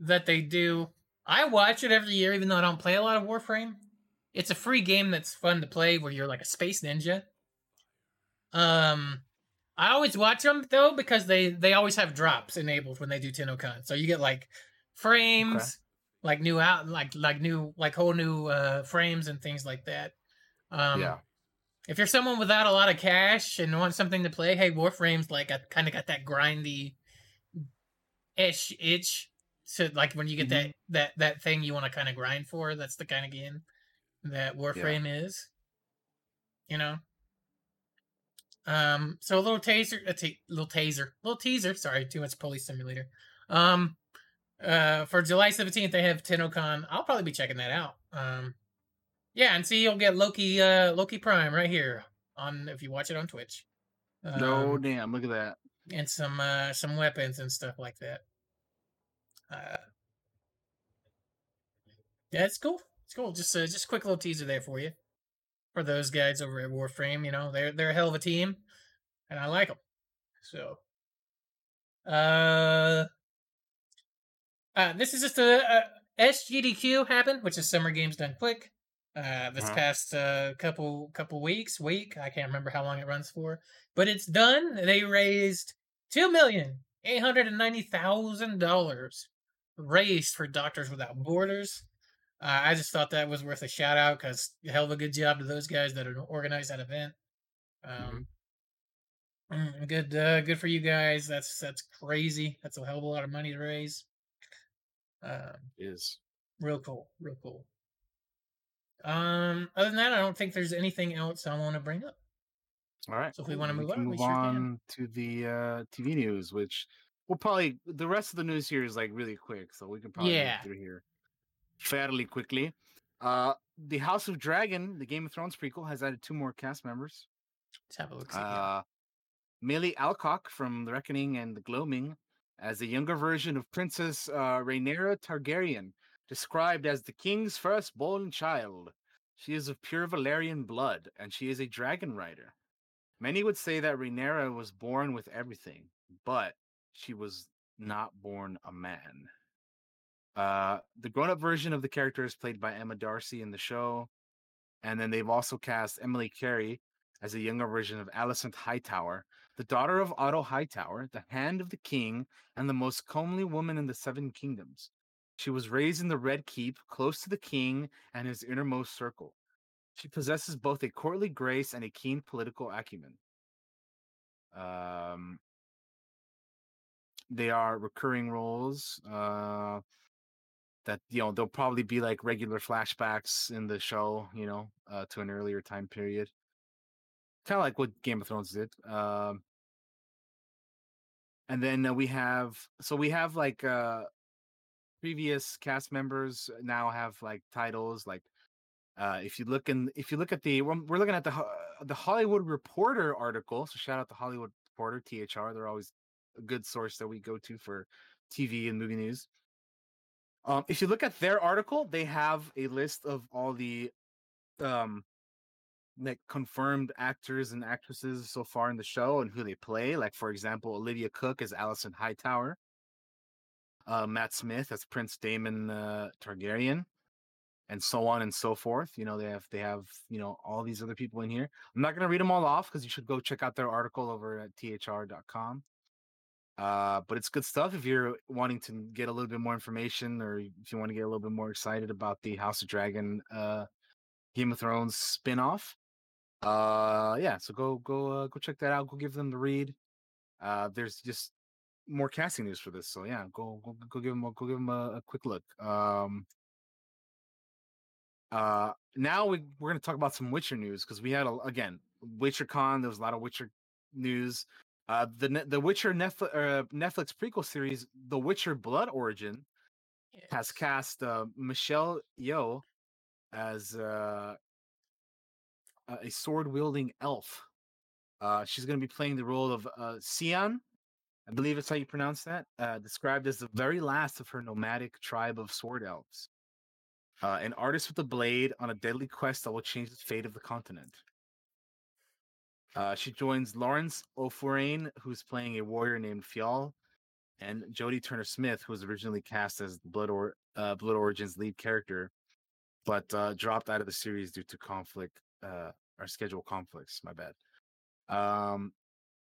that they do. I watch it every year, even though I don't play a lot of Warframe. It's a free game that's fun to play, where you're like a space ninja. Um, I always watch them though because they they always have drops enabled when they do TennoCon, so you get like frames like new out like like new like whole new uh frames and things like that. Um yeah. if you're someone without a lot of cash and want something to play hey warframe's like I kind of got that grindy ish itch. So like when you get that that that thing you want to kind of grind for that's the kind of game that warframe is you know? Um so a little taser a little taser little teaser sorry too much police simulator. Um uh for July 17th they have TennoCon. I'll probably be checking that out. Um yeah, and see you'll get Loki uh Loki Prime right here on if you watch it on Twitch. no Um, damn, look at that. and some uh some weapons and stuff like that. Uh Yeah, it's cool. It's cool. Just uh, just a quick little teaser there for you. For those guys over at Warframe, you know, they're they're a hell of a team and I like them. So uh uh, this is just a, a SGDQ happened, which is Summer Games Done Quick. Uh, this Uh-huh. past uh, couple couple weeks, week I can't remember how long it runs for, but it's done. They raised two million eight hundred and ninety thousand dollars raised for Doctors Without Borders. Uh, I just thought that was worth a shout out because hell of a good job to those guys that organized that event. Um, mm, good, uh, good for you guys. That's that's crazy. That's a hell of a lot of money to raise. Um, Is real cool, real cool. Um, other than that, I don't think there's anything else I want to bring up. All right. So if we wanna move can on, we move sure can. on to the uh, TV news, which we'll probably the rest of the news here is like really quick, so we can probably Yeah. move through here fairly quickly. Uh, the House of Dragon, the Game of Thrones prequel, has added two more cast members. Let's have a look. Uh, Millie Alcock from The Reckoning and The Gloaming as a younger version of Princess uh, Rhaenyra Targaryen, described as the king's firstborn child. She is of pure Valyrian blood, and she is a dragon rider. Many would say that Rhaenyra was born with everything, but she was not born a man. Uh, the grown-up version of the character is played by Emma Darcy in the show, and then they've also cast Emily Carey as a younger version of Alicent Hightower, the daughter of Otto Hightower, the hand of the king, and the most comely woman in the Seven Kingdoms. She was raised in the Red Keep, close to the king and his innermost circle. She possesses both a courtly grace and a keen political acumen. Um, they are recurring roles. Uh, that you know they'll probably be like regular flashbacks in the show, you know, uh, to an earlier time period kind of like what Game of Thrones did. Um, and then uh, we have so we have like uh previous cast members now have like titles like uh if you look in if you look at the we're looking at the the Hollywood Reporter article so shout out to Hollywood Reporter THR they're always a good source that we go to for TV and movie news um if you look at their article they have a list of all the um like confirmed actors and actresses so far in the show and who they play. Like for example, Olivia Cooke as Alicent Hightower, uh, Matt Smith as Prince Daemon uh, Targaryen, and so on and so forth. You know they have they have you know all these other people in here. I'm not gonna read them all off because you should go check out their article over at thr.com. Uh, but it's good stuff if you're wanting to get a little bit more information or if you want to get a little bit more excited about the House of Dragon uh, Game of Thrones spin-off uh yeah so go go uh, go check that out go give them the read. Uh there's just more casting news for this so yeah go go, go give them a, go give them a, a quick look. Um uh now we, we're going to talk about some witcher news because we had a, again witcher con there was a lot of witcher news. Uh the the witcher netflix, uh, netflix prequel series the witcher blood origin has cast uh, michelle yeoh as uh uh, a sword wielding elf. Uh, she's going to be playing the role of uh, Scian. I believe that's how you pronounce that. Uh, described as the very last of her nomadic tribe of sword elves. Uh, an artist with a blade on a deadly quest that will change the fate of the continent. Uh, she joins Laurence O'Fuarain, who's playing a warrior named Fjall, and Jodie Turner Smith, who was originally cast as Blood, or- uh, Blood Origins lead character, but dropped out of the series due to conflict uh our schedule conflicts my bad. Um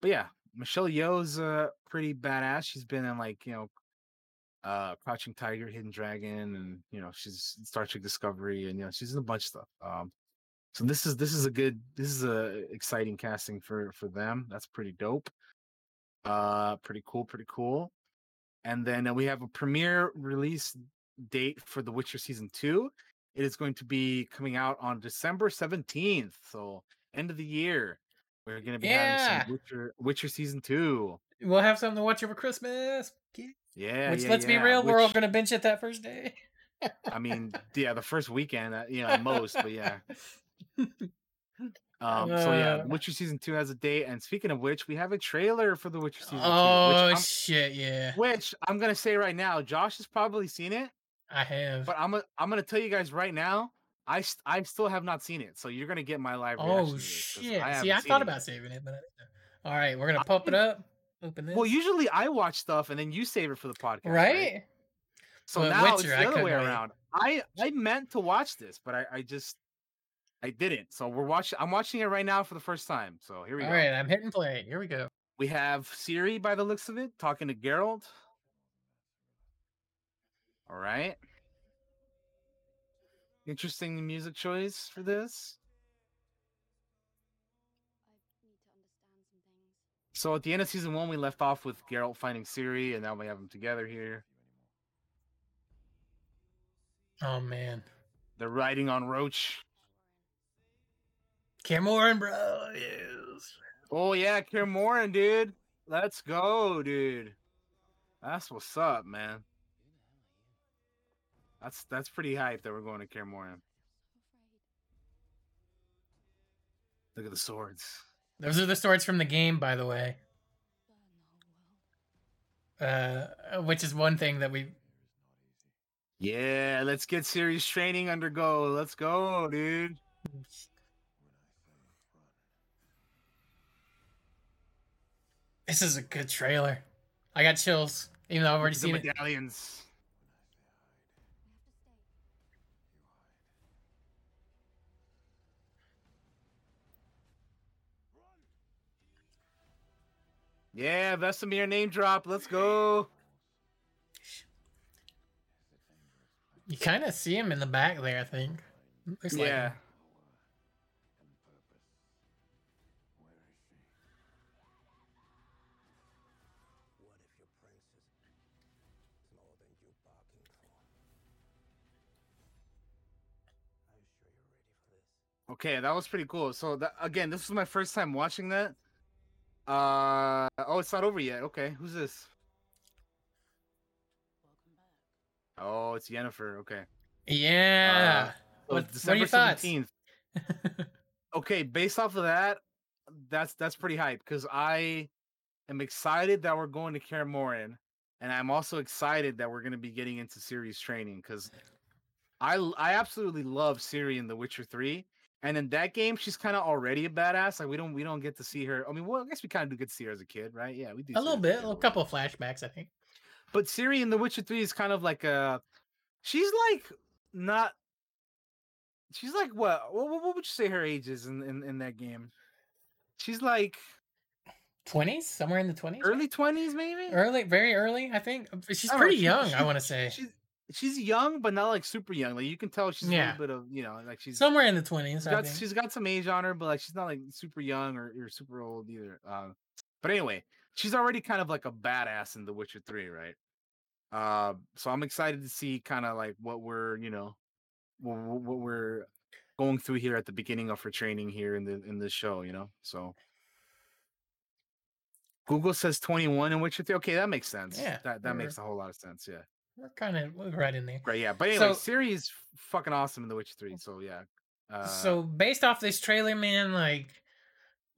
but yeah michelle yeoh's uh pretty badass she's been in like you know uh crouching tiger hidden dragon and you know she's star trek discovery and you know she's in a bunch of stuff um so this is this is a good this is a exciting casting for for them that's pretty dope uh pretty cool pretty cool and then uh, we have a premiere release date for the witcher season 2 it is going to be coming out on December 17th. So end of the year. We're gonna be having some Witcher Witcher season two. We'll have something to watch over Christmas. Yeah. Which, yeah, let's be yeah, real, we're all gonna binge it that first day. I mean, yeah, the first weekend, uh, you know, most, but yeah. Um, so yeah, Uh. Witcher season two has a date. And speaking of which, we have a trailer for the Witcher season Oh two. Which shit, yeah. which I'm gonna say right now, Josh has probably seen it, I have. but I'm gonna I'm gonna tell you guys right now, I st- I still have not seen it. So you're gonna get my live oh, reaction. Oh to this, 'cause shit! See, I thought about saving it, but I. All right, we're gonna I pump it up. Open this. Well, usually I watch stuff and then you save it for the podcast, right? So But now it's the I other way wait. around. I I meant to watch this, but I I just I didn't. So we're watching. I'm watching it right now for the first time. So here we All go. right, I'm hitting play. Here we go. We have Ciri by the looks of it talking to Geralt. All right. Interesting music choice for this. So at the end of season one, we left off with Geralt finding Ciri, and now we have them together here. Oh man, They're riding on Roach. Kaer Morhen, bro. Yes. Oh yeah, Kaer Morhen, dude. Let's go, dude. That's what's up, man. That's that's pretty hype that we're going to Kaer. Look at the swords. Those are the swords from the game, by the way. Uh, which is one thing that we. Yeah, let's get serious training under undergo. Let's go, dude. This is a good trailer. I got chills, even though I've already the seen it. Yeah, Vesemir name drop. Let's go. You kind of see him in the back there, I think. Looks yeah. him. What if your princess is more than you bargained for? Are you sure you're ready for this? Okay, that was pretty cool. So that, again, this was my first time watching that. Uh oh, it's not over yet. Okay, who's this? Oh, it's Yennefer. Okay. Yeah. So what, December 17th. okay, based off of that, that's that's pretty hype because I am excited that we're going to Kaer Morhen, and I'm also excited that we're going to be getting into Ciri's training because I I absolutely love Ciri in The Witcher Three, and in that game she's kind of already a badass. Like we don't we don't get to see her. I mean, well, I guess we kind of do get to see her as a kid, right? Yeah, we do. a little bit, a couple of flashbacks, I think. But Ciri in The Witcher 3 is kind of like a she's like not she's like what what, what would you say her age is in, in, in that game? She's like 20s, somewhere in the 20s. early 20s maybe? early, very early, I think. She's I don't know, pretty she- young, I want to say. She's she's young but not like super young. Like you can tell she's a Yeah. little bit of, you know, like she's Somewhere in the 20s, she's I got, think. she's got some age on her but like she's not like super young or, or super old either. Uh, but anyway, she's already kind of like a badass in The Witcher 3, right? Uh, so I'm excited to see kind of like what we're, you know, what, what we're going through here at the beginning of her training here in the in the show, you know. So Google says 21 in Witcher 3. Okay, that makes sense. Yeah, that that makes a whole lot of sense. Yeah, We're kind of right in there. right. Yeah, but anyway, So- Ciri is fucking awesome in The Witcher 3. So yeah. Uh, so based off this trailer, man, like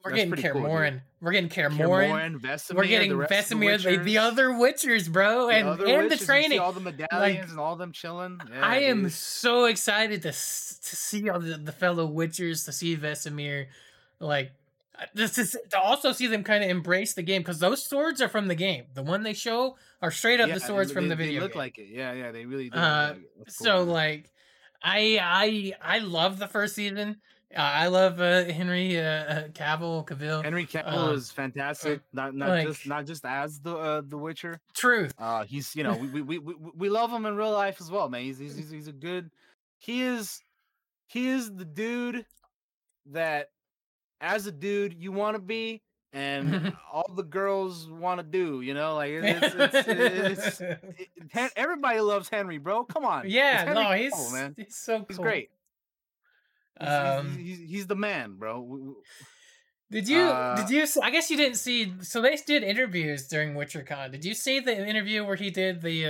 we're getting Kaer cool, dude. We're getting Kaer Kaer Morhen. Morhen, Vesemir, We're getting the rest the the, the other Witchers, bro, and other and witches, the you see training. all the medallions and all them chilling. Yeah, I am dude. so excited to to see all the, the fellow Witchers, to see Vesemir, like uh, this is to also see them kind of embrace the game because those swords are from the game. The one they show are straight up Yeah, the swords they- from the video. they look game. like it. Yeah, yeah, they really do. Uh, like. Cool, so like, I I I love the first season. Uh, I love uh, Henry uh, uh, Cavill, Cavill. Henry Cavill uh, is fantastic. Not not like- just not just as the uh, the Witcher. Truth. Uh, he's you know we, we, we, we, we love him in real life as well, man. He's he's he's, he's a good. He is he is the dude that as a dude you want to be and all the girls want to do. You know, like it- it's, it's, it's, everybody loves Henry, bro. Come on, yeah, no, he's man. he's so cool. He's great. Um, he's, he's, he's the man, bro. Did you? Uh, did you? I guess you didn't see. So they did interviews during WitcherCon. Did you see the interview where he did the?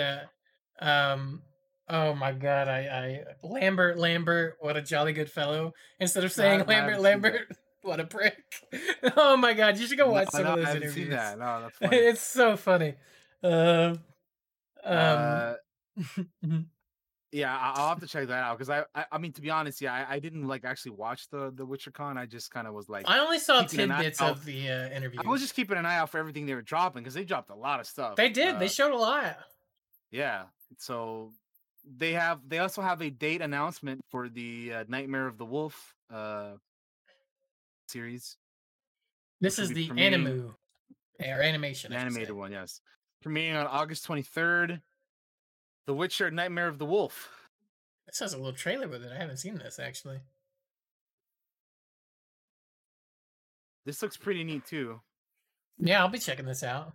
uh um Oh my god! I I Lambert Lambert, what a jolly good fellow. Instead of saying Lambert. Lambert, what a prick. Oh my god! You should go No, watch some no, of I those haven't interviews. seen that. No, that's funny. it's so funny. Um, um, uh, yeah, I- I'll have to check that out because I, I, I mean, to be honest, yeah, I, I didn't like actually watch the the WitcherCon. I just kind of was like, I only saw tidbits of the uh, interview. I was just keeping an eye out for everything they were dropping because they dropped a lot of stuff. They did. they Uh, showed a lot. yeah. So they have. They also have a date announcement for the uh, Nightmare of the Wolf uh series, This is the animu or animation. the animated say. one. Yes, premiering on August twenty third. The Witcher: Nightmare of the Wolf. This has a little trailer with it. I haven't seen this actually. This looks pretty neat too. Yeah, I'll be checking this out.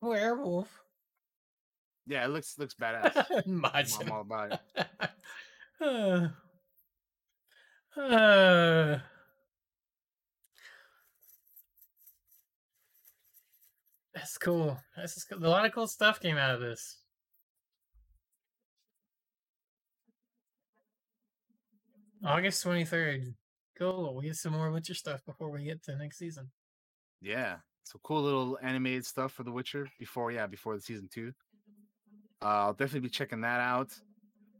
Werewolf. Yeah, it looks looks badass. I'm all about it. Uh, that's cool. That's cool. a lot of cool stuff came out of this. August twenty third. Cool. We get some more Witcher stuff before we get to next season. Yeah. So cool little animated stuff for The Witcher before yeah before the season two. Uh, I'll definitely be checking that out.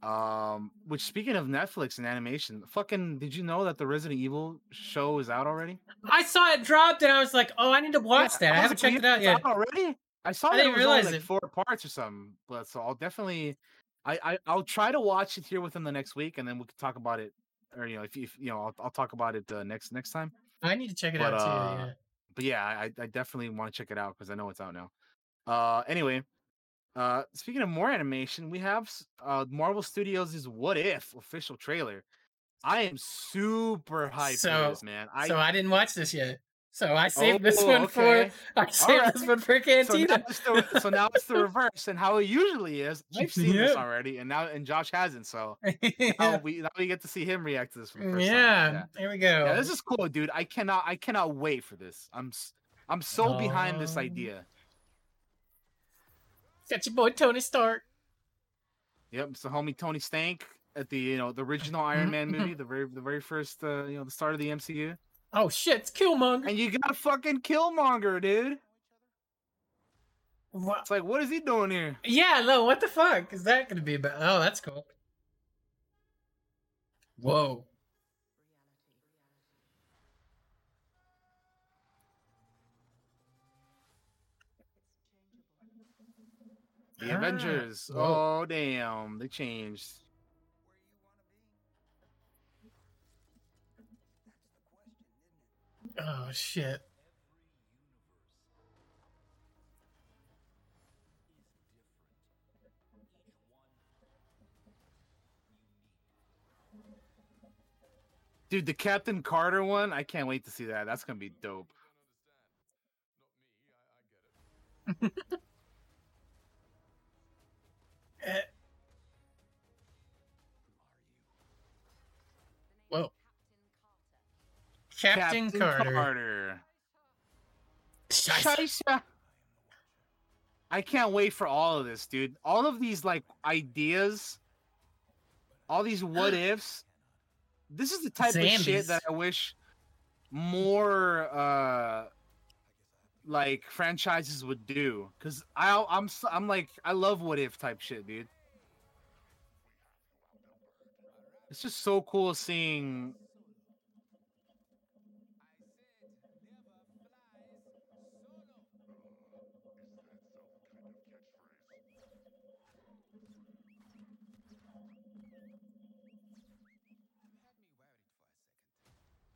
Um, which speaking of Netflix and animation, fucking, did you know that the Resident Evil show is out already? I saw it dropped and I was like, oh, I need to watch Yeah, that. I was haven't checked it out yet. already. I saw I that it didn't was only like it. four parts or something, but so I'll definitely, I, I I'll try to watch it here within the next week, and then we can talk about it, or you know, if, if you know, I'll, I'll talk about it uh, next next time. I need to check it But, out too. uh, Yeah. but yeah, I, I definitely want to check it out because I know it's out now. Uh, anyway, uh, speaking of more animation, we have uh Marvel Studios' What If official trailer. I am super hyped So- for this, man. I so I didn't watch this yet. So I saved this Oh, one okay. for I saved this one for so now, Cantina. the, so now it's the reverse, and how it usually is. I've seen this already, and now and Josh hasn't. So now yeah. we now we get to see him react to this for the first yeah. time. There we go. Yeah, this is cool, dude. I cannot I cannot wait for this. I'm I'm so behind this Um, idea. Got your boy Tony Stark. Yep, it's the homie Tony Stank at the you know the original Iron Man movie, the very the very first uh, you know the start of the MCU, Oh shit, it's Killmonger. and you got fucking Killmonger, dude. What? It's like, what is he doing here? Yeah, no, what the fuck is that gonna be about? Oh, that's cool. Whoa. The Ah, Avengers. whoa. Oh damn, they changed. Oh shit. Dude, the Captain Carter one, I can't wait to see that. That's gonna be dope. Eh. Whoa. Captain, Carter. Carter. Scheisse. Scheisse. I can't wait for all of this, dude. All of these like ideas, all these what ifs. This is the type of shit that I wish more uh like franchises would do cuz I I'm I'm like I love what if type shit, dude. It's just so cool seeing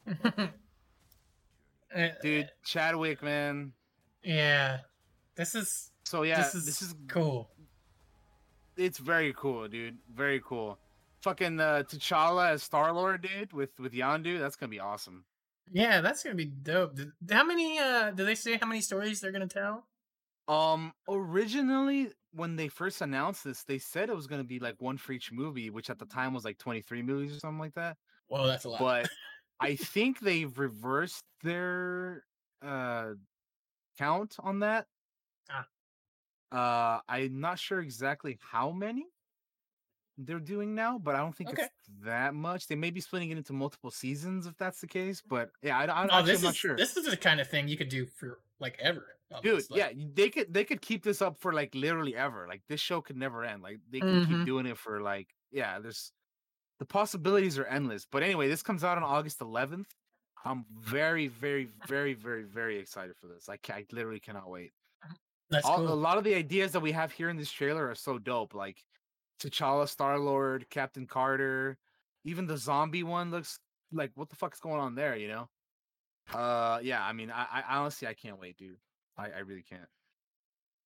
dude Chadwick, man. Yeah. This is So yeah, this is this is cool. it's very cool, dude. Very cool. Fucking uh, T'Challa as Star Lord, dude, with with Yondu. That's gonna be awesome. Yeah, that's gonna be dope. Did- How many uh do they say how many stories they're gonna tell? Um, originally when they first announced this, they said it was gonna be like one for each movie, which at the time was like twenty three movies or something like that. Well, that's a lot. But I think they've reversed their uh count on that. Ah. Uh, I'm not sure exactly how many they're doing now, but I don't think Okay. it's that much. They may be splitting it into multiple seasons if that's the case. But yeah, I, actually, Oh, this I'm not is sure. this is the kind of thing you could do for like ever. Dude, yeah, they could they could keep this up for like literally ever. Like this show could never end. Like they can Mhm. keep doing it for like yeah. There's the possibilities are endless. But anyway, this comes out on August 11th. I'm very, very, very, very, very excited for this. I, I literally cannot wait. That's All, cool. A lot of the ideas that we have here in this trailer are so dope. Like T'Challa, Star Lord, Captain Carter, even the zombie one looks like what the fuck's going on there? You know? Uh, yeah. I mean, I, I honestly I can't wait, dude. I, I really can't.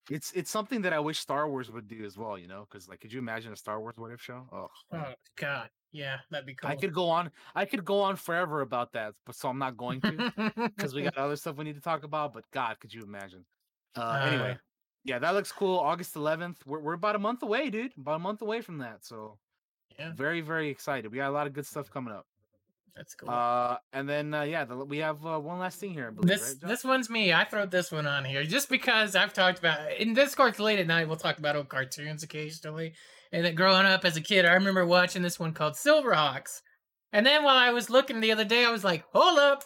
It's it's something that I wish Star Wars would do as well. You know? Because like, could you imagine a Star Wars what if show? Oh. Oh god, yeah, that'd be cool. I could go on. I could go on forever about that, but so I'm not going to because we got other stuff we need to talk about. But God, could you imagine? Uh, anyway, Uh, yeah, that looks cool. August 11th. We're we're about a month away, dude. About a month away from that. So yeah, very very excited. We got a lot of good stuff coming up. That's cool. Uh, and then uh, yeah, the, we have uh, one last thing here. I believe, this right, this one's me. I throw this one on here just because I've talked about in Discord late at night. We'll talk about old cartoons occasionally. And then growing up as a kid, I remember watching this one called Silverhawks. And then while I was looking the other day, I was like, "Hold up!"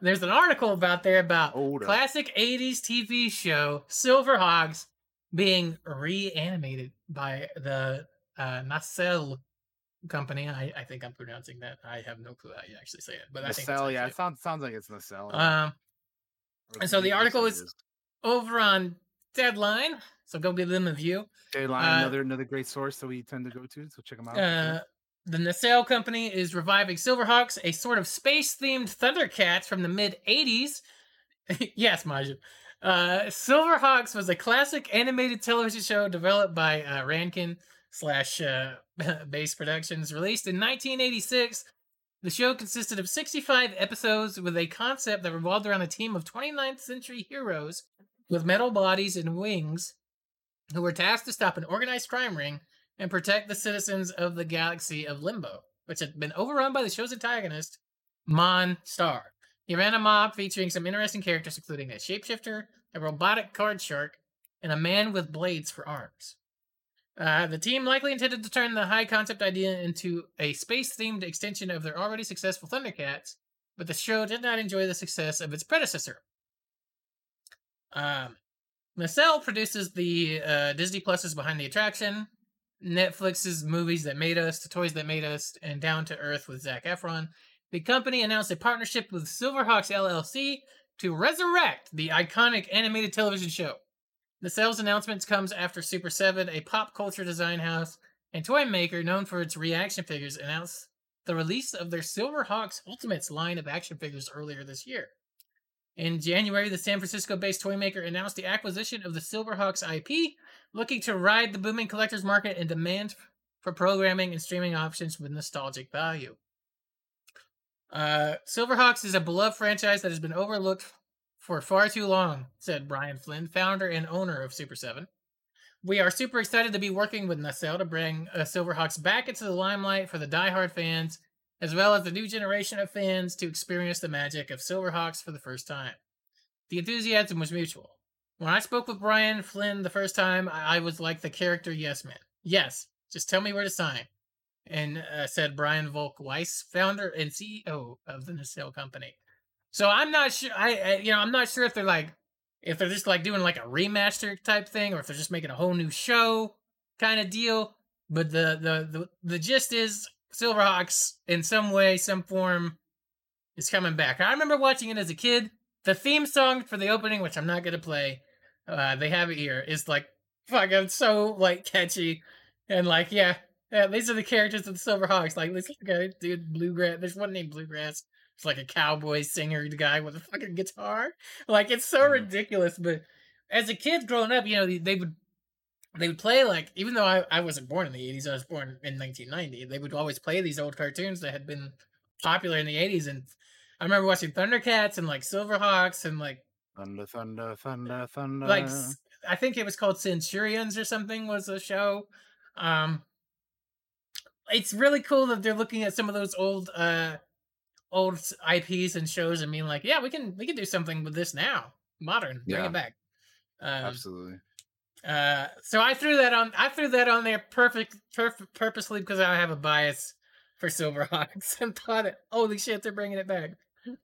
There's an article about there about Hold up. classic '80s TV show Silverhawks being reanimated by the uh, Nacelle company. I, I think I'm pronouncing that. I have no clue how you actually say it, but I think Nacelle, yeah, it sounds sounds like it's Nacelle. Um, or and so the article is- over on Deadline, so go give them a view. Deadline, uh, another another great source that we tend to go to. So check them out. Uh, the Nacelle company is reviving Silverhawks, a sort of space-themed Thundercats from the mid '80s. yes, Maju. Uh, Silverhawks was a classic animated television show developed by uh, Rankin slash uh, Bass Productions, released in 1986. The show consisted of 65 episodes with a concept that revolved around a team of 29th century heroes with metal bodies and wings who were tasked to stop an organized crime ring and protect the citizens of the galaxy of Limbo, which had been overrun by the show's antagonist, Mon Star. He ran a mob featuring some interesting characters, including a shapeshifter, a robotic card shark, and a man with blades for arms. Uh, the team likely intended to turn the high concept idea into a space themed extension of their already successful Thundercats, but the show did not enjoy the success of its predecessor. Um, Nacelle produces the uh, Disney Plus's Behind the Attraction, Netflix's Movies That Made Us, The Toys That Made Us, and Down to Earth with Zac Efron. The company announced a partnership with Silverhawks LLC to resurrect the iconic animated television show. The Nacelle announcement comes after Super 7, a pop culture design house and toy maker known for its reaction figures, announced the release of their Silverhawks Ultimates line of action figures earlier this year. In January, the San Francisco based toy maker announced the acquisition of the Silverhawks IP, looking to ride the booming collector's market and demand for programming and streaming options with nostalgic value. Uh, Silverhawks is a beloved franchise that has been overlooked for far too long, said Brian Flynn, founder and owner of Super 7. We are super excited to be working with Nacelle to bring uh, Silverhawks back into the limelight for the diehard fans, as well as the new generation of fans to experience the magic of Silverhawks for the first time. The enthusiasm was mutual. When I spoke with Brian Flynn the first time, I, I was like the character Yes Man. Yes, just tell me where to sign. And uh, said Brian Volk Weiss, founder and CEO of the Nacelle company. So I'm not sure. I, I you know I'm not sure if they're like if they're just like doing like a remaster type thing or if they're just making a whole new show kind of deal. But the the the, the gist is Silverhawks in some way, some form is coming back. I remember watching it as a kid. The theme song for the opening, which I'm not gonna play, uh, they have it here, is like fucking so like catchy and like yeah, yeah. These are the characters of the Silverhawks. Like at it, dude. Bluegrass. There's one named Bluegrass. It's like a cowboy singer guy with a fucking guitar. Like it's so Mhm. ridiculous. But as a kid growing up, you know, they, they would they would play like even though I, I wasn't born in the 80s, I was born in 1990. They would always play these old cartoons that had been popular in the 80s, and I remember watching Thundercats and like Silverhawks and like Thunder, thunder, thunder, thunder. like I think it was called Centurions or something was the show. Um it's really cool that they're looking at some of those old uh old IPs and shows and being like, yeah, we can we can do something with this now. Modern. Bring Yeah. it back. Um, Absolutely. uh so I threw that on I threw that on there perfect perf- purposely because I have a bias for Silverhawks and thought it, holy shit, they're bringing it back.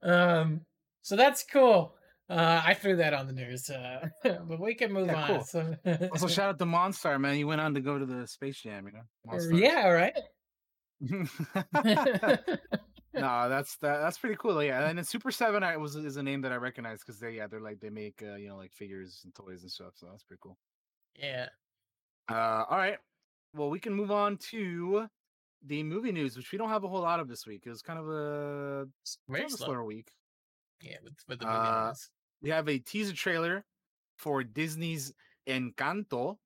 Um so that's cool. Uh, I threw that on the news, uh, but we can move Yeah, on. cool. So, Also, shout out to Monstar, man. He went on to go to the Space Jam, you know. Monstars. yeah, right. No, that's that, that's pretty cool. Yeah, and then Super Seven I was is a name that I recognize because they yeah they're like they make uh, you know like figures and toys and stuff. So that's pretty cool. yeah. Uh, all right. Well, we can move on to the movie news, which we don't have a whole lot of this week. It was kind of a, Very kind of a slow. slower week. Yeah, with, with the movie Uh, news. We have a teaser trailer for Disney's Encanto,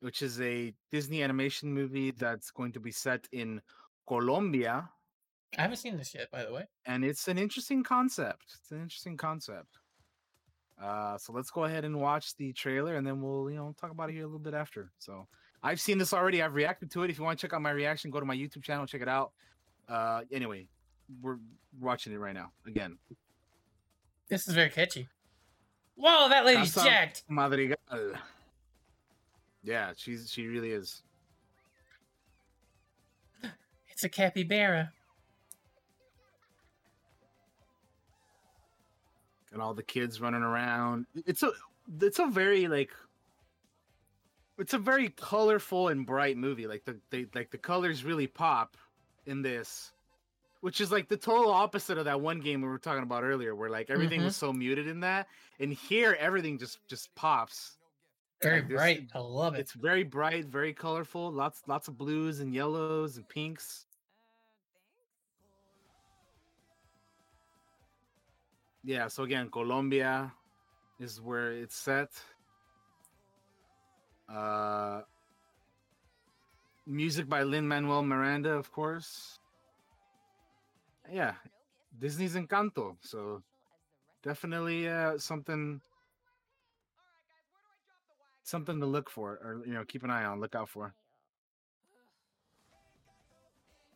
which is a Disney animation movie that's going to be set in Colombia. I haven't seen this yet, by the way. and it's an interesting concept. It's an interesting concept. Uh, so let's go ahead and watch the trailer, and then we'll you know talk about it here a little bit after. So I've seen this already. I've reacted to it. If you want to check out my reaction, go to my YouTube channel, check it out. Uh, anyway, we're watching it right now again. This is very catchy. Whoa, that lady's Casa jacked. Madrigal. Yeah, she's she really is. It's a capybara. And all the kids running around. It's a it's a very like it's a very colorful and bright movie. Like the they like the colors really pop in this. Which is like the total opposite of that one game we were talking about earlier, where like everything mm-hmm. was so muted in that, and here everything just just pops. Very Like bright. I love it. It's very bright, very colorful. Lots lots of blues and yellows and pinks. Yeah, so again, Colombia is where it's set. Uh music by Lin Manuel Miranda, of course. Yeah, Disney's Encanto, so definitely uh something something to look for or you know, keep an eye on, look out for.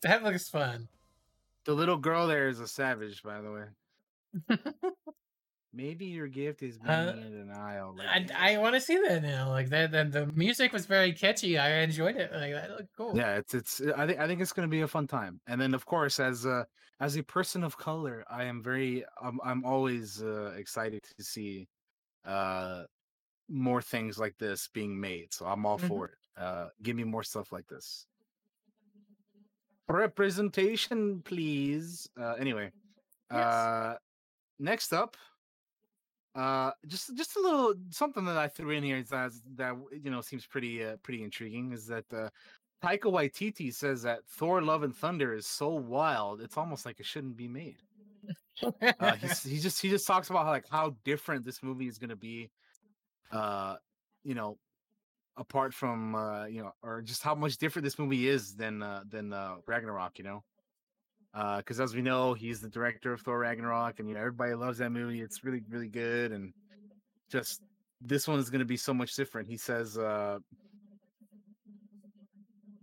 That looks fun. The little girl there is a savage, by the way. Maybe your gift is being Uh, in denial. like I, this. I want to see that now. Like that, that, the music was very catchy. I enjoyed it. Like that looked cool. yeah it's it's i think i think it's going to be a fun time and then of course as a as a person of color i am very i'm, I'm always uh, excited to see uh more things like this being made so i'm all Mhm. for it uh give me more stuff like this representation please uh anyway Yes. uh next up uh just just a little something that i threw in here is that, that you know seems pretty uh, pretty intriguing is that uh Taika Waititi says that Thor: Love and Thunder is so wild, it's almost like it shouldn't be made. Uh, he's, he just he just talks about how like how different this movie is going to be, uh, you know, apart from uh, you know, or just how much different this movie is than uh, than uh, Ragnarok, you know. Because as we know, he's the director of Thor: Ragnarok, and you know everybody loves that movie. It's really really good, and just this one is going to be so much different. He says. Uh,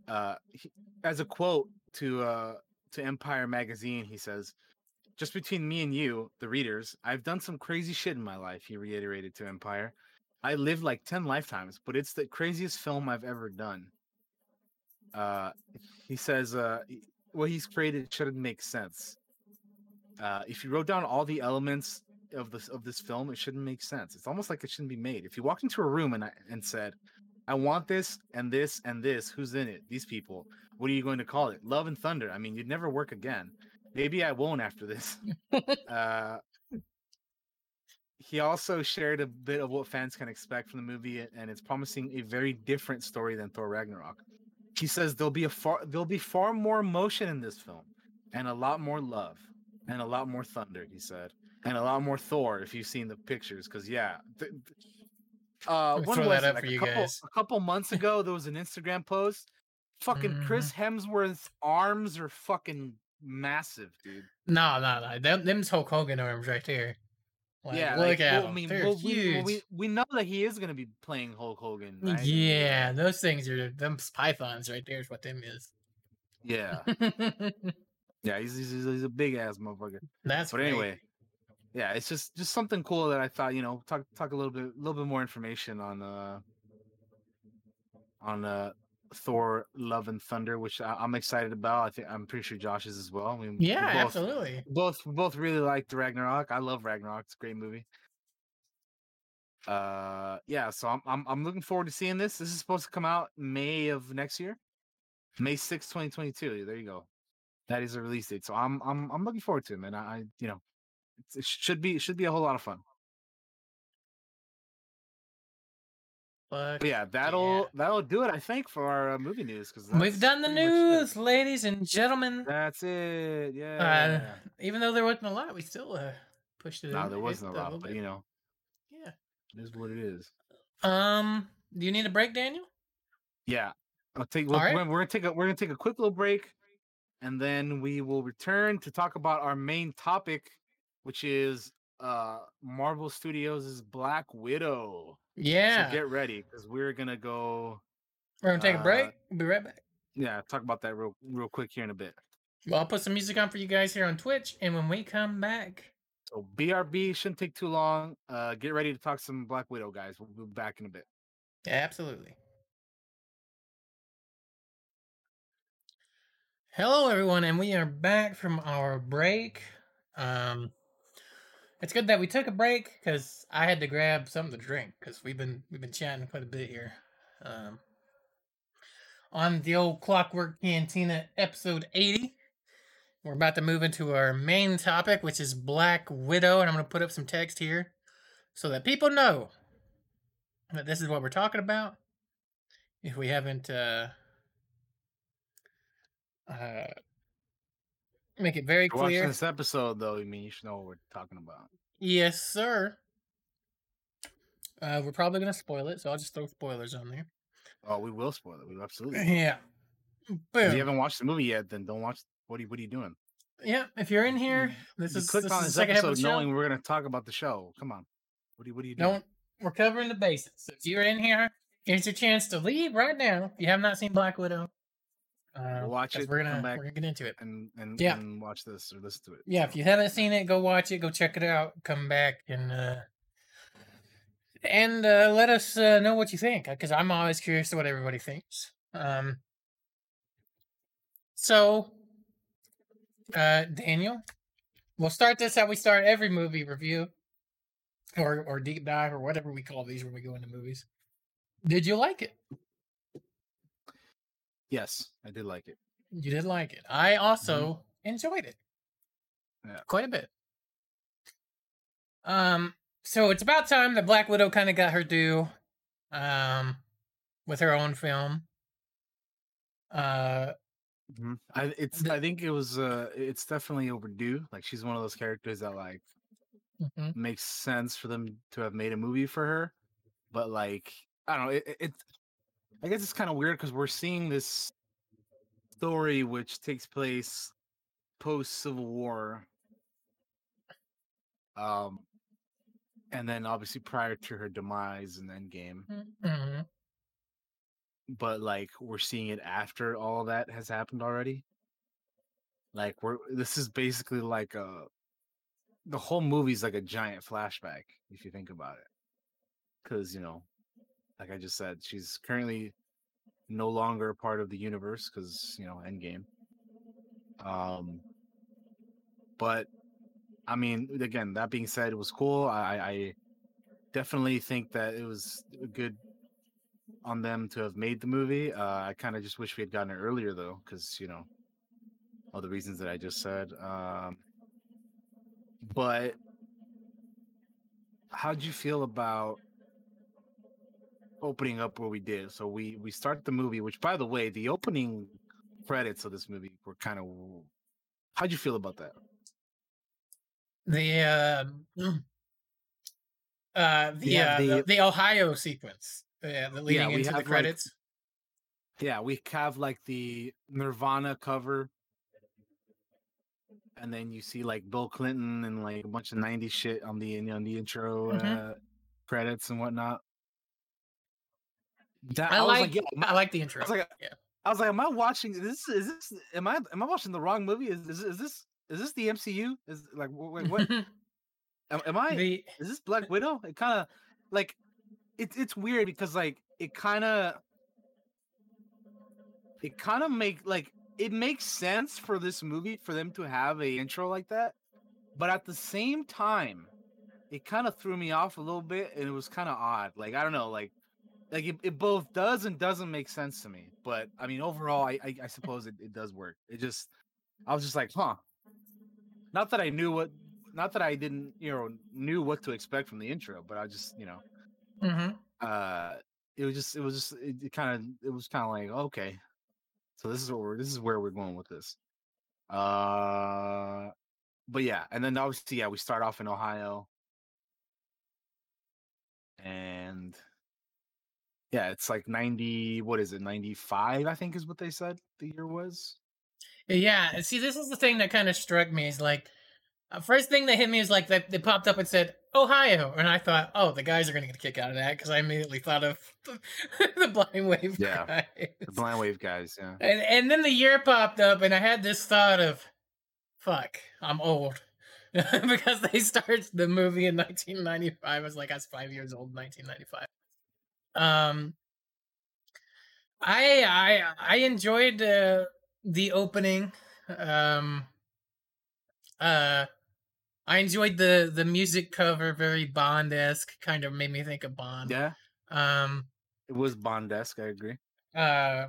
uh he, as a quote to uh to empire magazine he says just between me and you the readers i've done some crazy shit in my life he reiterated to empire i lived like 10 lifetimes but it's the craziest film i've ever done uh he says uh what he's created shouldn't make sense uh if you wrote down all the elements of this of this film it shouldn't make sense it's almost like it shouldn't be made if you walked into a room and and said I want this and this and this. Who's in it? These people. What are you going to call it? Love and Thunder. I mean, you'd never work again. Maybe I won't after this. uh, he also shared a bit of what fans can expect from the movie, and it's promising a very different story than Thor Ragnarok. He says there'll be a far there'll be far more emotion in this film, and a lot more love, and a lot more thunder. He said, and a lot more Thor if you've seen the pictures, because yeah. th- th- uh, me when throw was that it? Like a couple, a couple months ago, there was an Instagram post. Fucking Chris Hemsworth's arms are fucking massive, dude. No, no, no. Them, them's Hulk Hogan arms right there. Like, yeah, look like, at well. I mean, well, we, well, we we know that he is gonna be playing Hulk Hogan. Right? Yeah, those things are them pythons right there. Is what them is. yeah, yeah. He's he's, he's a big ass motherfucker. That's But great. anyway, yeah, it's just just something cool that I thought you know talk talk a little bit a little bit more information on uh on uh Thor: Love and Thunder, which I, I'm excited about. I think I'm pretty sure Josh is as well. I mean, we Yeah, both, absolutely. Both both really liked Ragnarok. I love Ragnarok. It's a great movie. Uh, yeah. So I'm I'm I'm looking forward to seeing this. This is supposed to come out May of next year, May 6, 2022. There you go. That is a release date. So I'm I'm I'm looking forward to it, man. I, I you know, it's, it should be it should be a whole lot of fun. Fuck. But yeah, that'll that'll do it. I think for our uh, movie news because We've done the news, ladies and gentlemen. That's it. Yeah. Uh, even though there wasn't a lot, we still uh, pushed it. no, there wasn't a lot, but you know, Yeah. it is what it is. Um. Do you need a break, Daniel? Yeah, I'll take. We're, right. we're we're gonna take a we're gonna take a quick little break, and then we will return to talk about our main topic, which is uh Marvel Studios' is Black Widow. Yeah. So get ready because we're gonna go. We're gonna take a break. uh, We'll be right back. Yeah, talk about that real real quick here in a bit. Well, I'll put some music on for you guys here on Twitch, and when we come back, So BRB shouldn't take too long. Uh, get ready to talk some Black Widow, guys. We'll be back in a bit. absolutely. Hello, everyone, and we are back from our break. Um, it's good that we took a break because I had to grab something to drink because we've been we've been chatting quite a bit here. Um, on the old Clockwork Cantina episode eighty, we're about to move into our main topic, which is Black Widow, and I'm going to put up some text here so that people know that this is what we're talking about. If we haven't uh, uh, make it very you're watching clear. this episode, though, I mean, you should know what we're talking about. Yes, sir. Uh, we're probably gonna spoil it, so I'll just throw spoilers on there. Oh, we will spoil it. We absolutely. Yeah. Boom. If you haven't watched the movie yet, then don't watch. What are you, what are you doing? Yeah. If you're in here, this you is clicked this on this second episode show. knowing we're going to talk about the show. Come on. What are you, what are you doing? Don't. We're covering the basics. If you're in here, here's your chance to leave right now. If you have not seen Black Widow, uh, Watch it, We're gonna back. we're gonna get into it. and and, Yeah. and watch this or listen to it. Yeah. If you haven't seen it, go watch it. Go check it out. Come back and uh, and uh, let us uh, know what you think because I'm always curious to what everybody thinks. Um, so, uh, Daniel, we'll start this how we start every movie review or or deep dive or whatever we call these when we go into movies. Did you like it? Yes, I did like it. You did like it. I also enjoyed it. Yeah. Quite a bit. Um, so it's about time that Black Widow kind of got her due, um, with her own film. Uh, Mhm. I it's The- I think it was uh it's definitely overdue. Like she's one of those characters that like mhm. makes sense for them to have made a movie for her, but like I don't know. It, it, it I guess it's kind of weird because we're seeing this story which takes place post Civil War, um, and then obviously prior to her demise and Endgame. Mhm. but like we're seeing it after all that has happened already. Like we're this is basically like a the whole movie's like a giant flashback if you think about it. Cuz you know, like I just said, she's currently no longer part of the universe cuz, you know, Endgame. Um but I mean, again, that being said, it was cool. I I definitely think that it was good on them to have made the movie. Uh, I kind of just wish we had gotten it earlier though, because you know, all the reasons that I just said. Um, but how'd you feel about opening up where we did? So we we start the movie, which by the way, the opening credits of this movie were kind of. How'd you feel about that? The uh, uh, the, Yeah, uh, the the- the Ohio sequence, uh, the leading we into the like, credits. Yeah, we have like the Nirvana cover. And then you see like Bill Clinton and like a bunch of 90s shit on the on the intro Mhm. uh, credits and whatnot. That, I, was like, yeah, I- I like the intro. I was like, yeah. I was like, am I watching this? Is this? Am I? Am I watching the wrong movie? Is, is, is this? Is this the MCU? Is like, wait, what? am, am I? the is this Black Widow? It kind of like it's it's weird because like it kind of it kind of make like it makes sense for this movie for them to have a intro like that, but at the same time, it kind of threw me off a little bit and it was kind of odd. Like I don't know, like like it, it both does and doesn't make sense to me. But I mean, overall, I I, I suppose it, it does work. It just I was just like, huh. Not that I knew what not that I didn't, you know, knew what to expect from the intro, but I just, you know, mm-hmm. uh it was just it was just it, kind of it was kind of like okay so this is what we're this is where we're going with this uh but yeah and then obviously yeah we start off in ohio and yeah it's like 90 what is it 95 i think is what they said the year was Yeah, see, this is the thing that kind of struck me is like, uh, first thing that hit me is like they, they popped up and said Ohio, and I thought, oh, the guys are gonna get a kick out of that because I immediately thought of the, the blind wave Yeah. guys. The blind wave guys, yeah. And and then the year popped up, and I had this thought of, fuck, I'm old. because they started the movie in 1995. I was like, I was five years old in 1995. Um, I I I enjoyed uh, the opening. Um, uh, I enjoyed the the music cover, very Bond esque, kind of made me think of Bond. Yeah. Um. It was Bond-esque, I agree. Uh.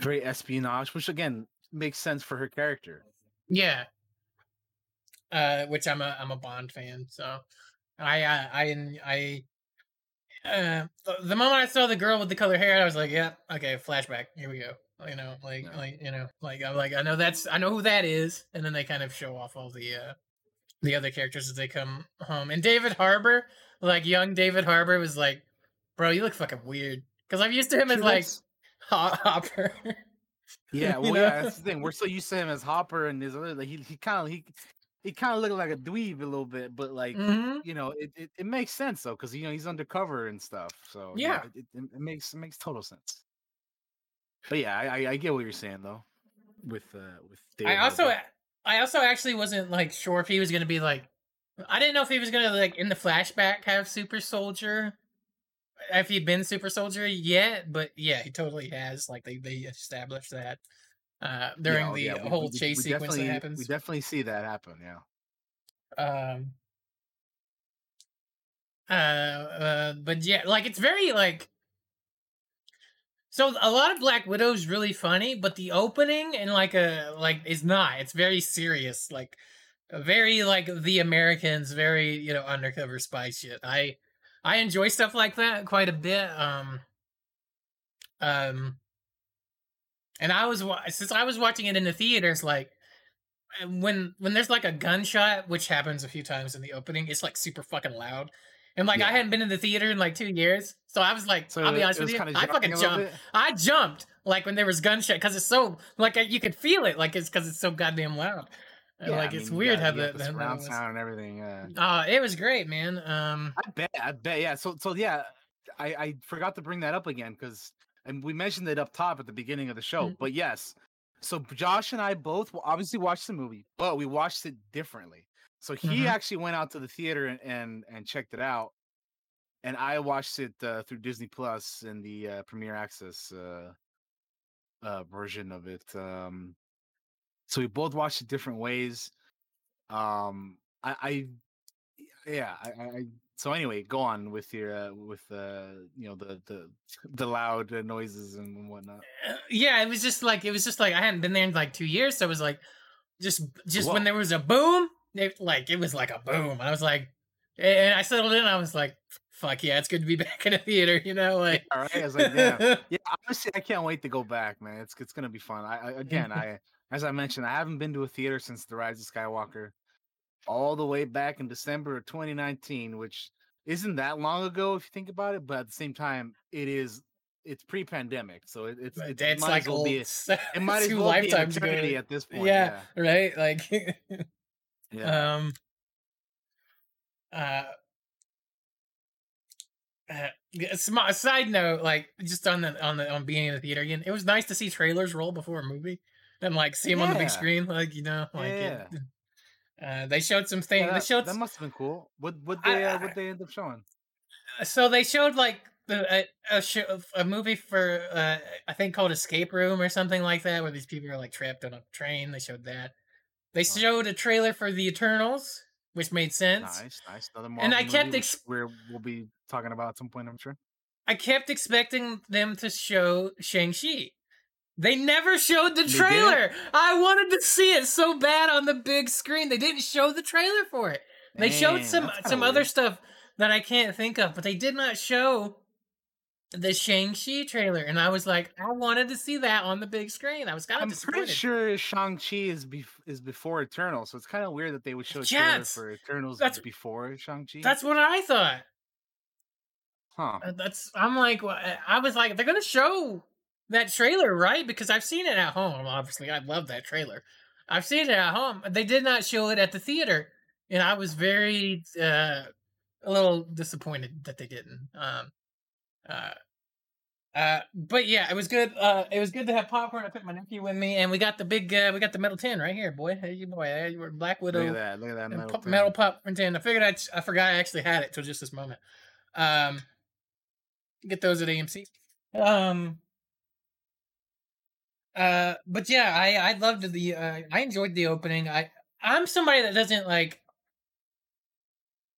Very espionage, which again makes sense for her character. Yeah. Uh, which I'm a I'm a Bond fan, so I I I I. Uh, the, the moment I saw the girl with the color hair, I was like, "Yeah, okay, flashback. Here we go." You know, like, Yeah. like you know, like I'm like I know that's I know who that is, and then they kind of show off all the uh the other characters as they come home. And David Harbour, like young David Harbour, was like, "Bro, you look fucking weird." Because I'm used to him as She like looks- Ho- Hopper. Yeah, You well, know? yeah, that's the thing. We're so used to him as Hopper and his other. Like he, he kind of he, he kind of looked like a dweeb a little bit, but like hmm you know, it, it, it makes sense though because you know he's undercover and stuff. So Yeah. it, it, it makes it makes total sense. But yeah, I, I, get what you're saying though. With uh with David I also. I also actually wasn't like sure if he was gonna be like I didn't know if he was gonna like in the flashback have super soldier if he'd been super soldier yet, but yeah, he totally has. Like they they established that uh during oh, the yeah, we- whole we- we chase sequence that happens. We definitely see that happen. Yeah. um uh, uh but yeah like it's very like so a lot of black widow's really funny but the opening and like a like is not it's very serious like very like the americans very you know undercover spy shit i i enjoy stuff like that quite a bit um um and i was since i was watching it in the theaters like when when there's like a gunshot, which happens a few times in the opening, it's like super fucking loud. And like I hadn't been in the theater in like two years, so I was like, So I'll be honest with you, I fucking jumped. I jumped like when there was gunshot because it's so like you could feel it, like it's because it's so goddamn loud. Yeah, like I it's mean, you weird got- how you the, got the, the surround was. sound and everything. Yeah. Uh, it was great, man. Um, I bet. I bet. Yeah. So so yeah, I I forgot to bring that up again because and we mentioned it up top at the beginning of the show. Mhm. But yes, so Josh and I both obviously watched the movie, but we watched it differently. So he Mhm. actually went out to the theater and and, and checked it out, and I watched it uh, through Disney Plus and the uh, Premiere Access uh, uh, version of it. Um, so we both watched it different ways. Um, I, I yeah, I, I so anyway, go on with your uh, with uh, you know the the the loud uh, noises and whatnot. uh, yeah, it was just like it was just like I hadn't been there in like two years, so it was like just just when there was a boom, it like it was like a boom. I was like, and I settled in. I was like, fuck yeah, it's good to be back in a theater, you know, like. All right, I was like, damn. Yeah, honestly, I can't wait to go back, man. It's it's gonna be fun. I, I again, I as I mentioned, I haven't been to a theater since The Rise of Skywalker, all the way back in December of 2019, which isn't that long ago if you think about it. But at the same time, it is. It's pre-pandemic, so it, it's But it that's might like well old. be. It might as well be lifetimes ago. eternity at this point. Yeah, Yeah, right. Like, yeah. um, uh, uh, yeah, a side note, like just on the on the on being in the theater again, it was nice to see trailers roll before a movie and like see them on the big screen, like you know, like Yeah. it, uh, they showed some Yeah, things. that, showed that must have been cool. What what I- they uh, they end up showing? so they showed like the, a a, show, a movie for uh, I think called Escape Room or something like that, where these people are like trapped on a train. They showed that. They Wow. showed a trailer for The Eternals, which made sense. Nice, nice. Another And Marvel I kept ex- which we're we'll be talking about at some point. I'm sure. I kept expecting them to show Shang Chi. They never showed the trailer. I wanted to see it so bad on the big screen. They didn't show the trailer for it. They showed Dang, some some other stuff that I can't think of, but they did not show the Shang Chi trailer. And I was like, I wanted to see that on the big screen. I was kind of I'm disappointed. pretty sure Shang Chi is bef- is before Eternal, so it's kind of weird that they would show a trailer for Eternals that's- before Shang Chi. That's what I thought. huh. Uh, That's I'm like I was like they're gonna show that trailer right because I've seen it at home. Obviously, I love that trailer. I've seen it at home. They did not show it at the theater, and I was very uh a little disappointed that they didn't. Um, uh, uh, but yeah, it was good. Uh, it was good to have popcorn. I took my nephew with me, and we got the big, uh, we got the metal tin right here, boy. Hey, you boy, hey, you were Black Widow. Look at that! Look at that metal. pop- thing. metal popcorn tin. I figured I, I forgot I actually had it till just this moment. Um, get those at AMC. Um, uh, but yeah, I I loved the uh, I enjoyed the opening. I I'm somebody that doesn't like.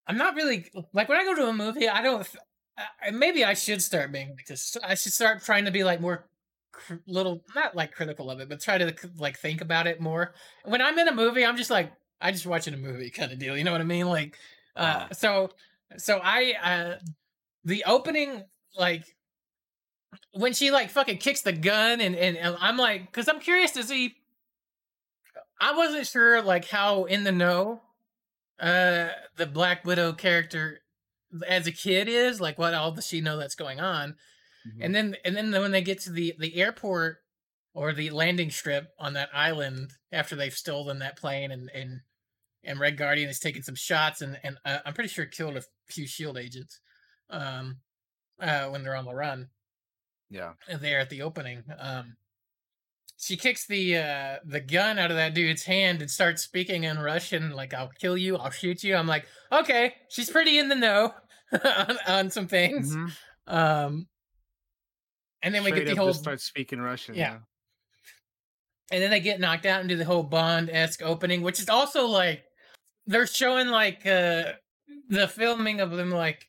I'm not really like when I go to a movie. I don't. I, maybe I should start being like this. I should start trying to be like more cr- little, not like critical of it, but try to like think about it more. When I'm in a movie, I'm just like I just watching a movie kind of deal. You know what I mean? Like, uh, Ah. so so I uh, the opening like when she like fucking kicks the gun and and, and I'm like, because I'm curious to see. I wasn't sure like how in the know uh the Black Widow character as a kid is like what all does she know that's going on Mhm. and then and then when they get to the the airport or the landing strip on that island after they've stolen that plane and and and Red Guardian is taking some shots and and uh, I'm pretty sure killed a few Shield agents um uh when they're on the run yeah. there at the opening. Um, she kicks the uh, the gun out of that dude's hand and starts speaking in Russian, like "I'll kill you, I'll shoot you." I'm like, okay, she's pretty in the know on, on some things. Mhm. Um, and then we get the whole, start speaking Russian. Yeah. and then they get knocked out and do the whole Bond esque opening, which is also like they're showing like uh, the filming of them like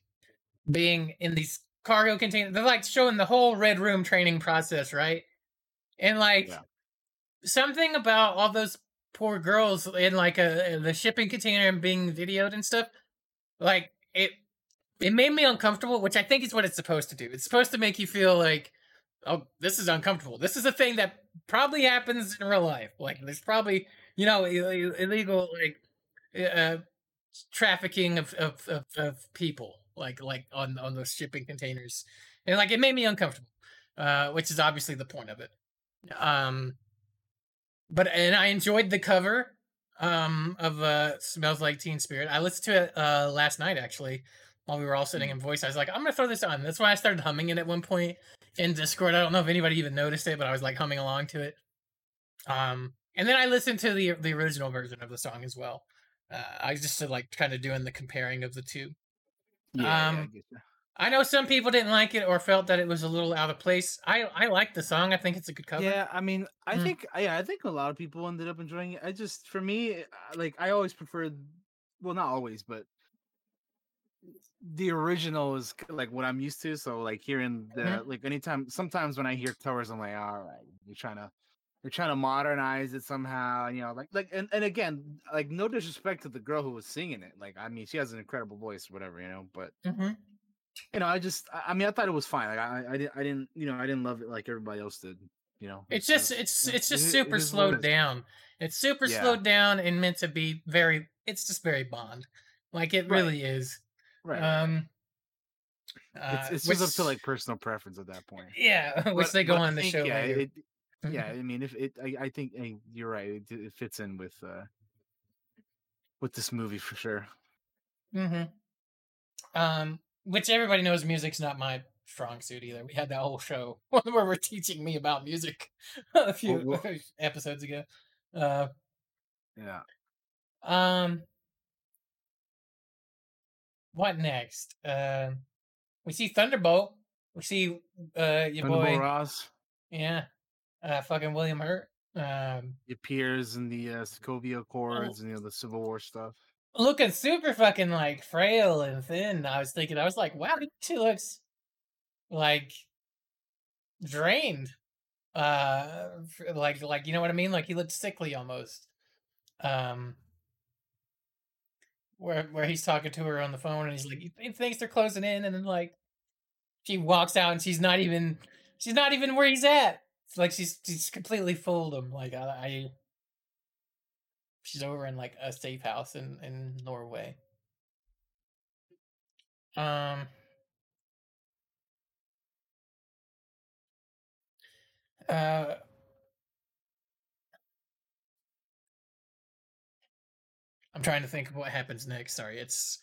being in these cargo container. They're like showing the whole Red Room training process, right? And like Yeah. something about all those poor girls in like a the shipping container and being videoed and stuff, like it it made me uncomfortable, which I think is what it's supposed to do. It's supposed to make you feel like, oh, this is uncomfortable. This is a thing that probably happens in real life. Like there's probably you know ill- ill- illegal like uh, trafficking of, of, of, of people like like on on those shipping containers, and like it made me uncomfortable, uh, which is obviously the point of it. Um, but and I enjoyed the cover um of uh smells like teen spirit. I listened to it uh last night actually while we were all sitting in voice. I was like i'm gonna throw this on. That's why i started humming it at one point in discord. I don't know if anybody even noticed it but i was like humming along to it. Um and then i listened to the the original version of the song as well. Uh i just uh, like kind of doing the comparing of the two Yeah. yeah, I Um, i know some people didn't like it or felt that it was a little out of place i i like the song i think it's a good cover Yeah, I mean, I Mm. think yeah, I think a lot of people ended up enjoying it. I just for me, uh, like I always preferred, well, not always, but the original is like what I'm used to. So like hearing the Mhm. like anytime, sometimes when I hear towers, I'm like, all right, you're trying to. They're trying to modernize it somehow, you know, like like and, and again, like no disrespect to the girl who was singing it. Like, I mean, she has an incredible voice, whatever, you know, but hmm you know, I just I mean I thought it was fine. Like I I didn't I didn't you know, I didn't love it like everybody else did, you know. It's just it's it's just super it slowed down. It's super Yeah. slowed down and meant to be very. It's just very Bond, like it Right. really is. Right. Um, uh, it's it's just up to like personal preference at that point. yeah, which But- they go on the think, show yeah. It, yeah, I mean, if it, I, I think eh, you're right. It, it fits in with uh with this movie for sure. hmm Um, which everybody knows music's not my strong suit either. We had that whole show where we're teaching me about music a few wha- episodes ago. Uh, Yeah. um, what next? Uh, we see Thunderbolt. We see uh your Thunderbolt boy, Ross yeah, uh, fucking William Hurt. Um, he appears in the uh, Sokovia Accords and you know the Civil War stuff. looking super fucking like frail and thin. I was thinking, I was like, wow, she looks like drained. Uh, like like you know what I mean? Like he looked sickly almost. Um, where where he's talking to her on the phone and he's like, he thinks they're closing in, and then like she walks out and she's not even she's not even where he's at. It's like she's she's completely fooled him. Like I, I she's over in like a safe house in in Norway. Um. Uh. I'm trying to think of what happens next. Sorry, it's.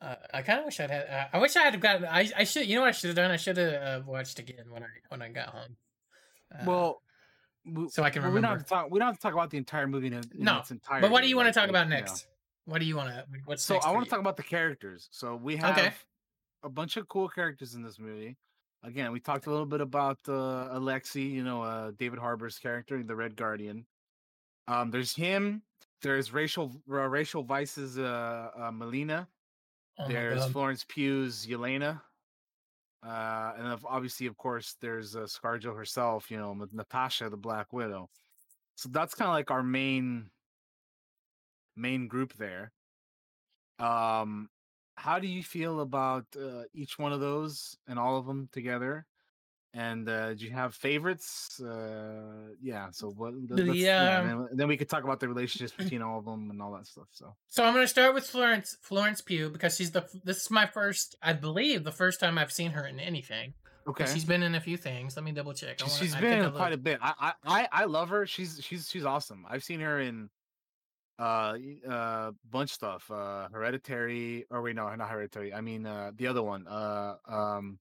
Uh, I kind of wish I'd had. Uh, I wish I had gotten. I I should. You know what I should have done? I should have uh, watched again when I when I got home. Uh, well, so I can well, we don't have to talk. We don't have to talk about the entire movie in, in No, its entirety. but what do you want to talk about you know. next? What do you want to? What's So next I want to talk about the characters. So we have Okay. a bunch of cool characters in this movie. Again, we talked a little bit about uh, Alexi, you know, uh, David Harbour's character, the Red Guardian. Um, there's him. There's racial uh, Rachel Weisz's uh, uh, Melina. Oh there's. Florence Pugh's Yelena. Uh, and obviously, of course, there's uh, ScarJo herself. You know, with Natasha, the Black Widow. So that's kind of like our main main group there. Um, how do you feel about uh, each one of those and all of them together? And uh, do you have favorites? Uh, yeah. So what? Yeah, um, and then, then we could talk about the relationships between all of them and all that stuff. So So I'm gonna start with Florence Florence Pugh because she's the this is my first I believe the first time I've seen her in anything. okay. She's been in a few things. Let me double check. Wanna- she's I been in quite a bit. I, I I love her. She's she's she's awesome. I've seen her in uh uh bunch stuff. Uh Hereditary or wait no not Hereditary. I mean uh the other one. Uh um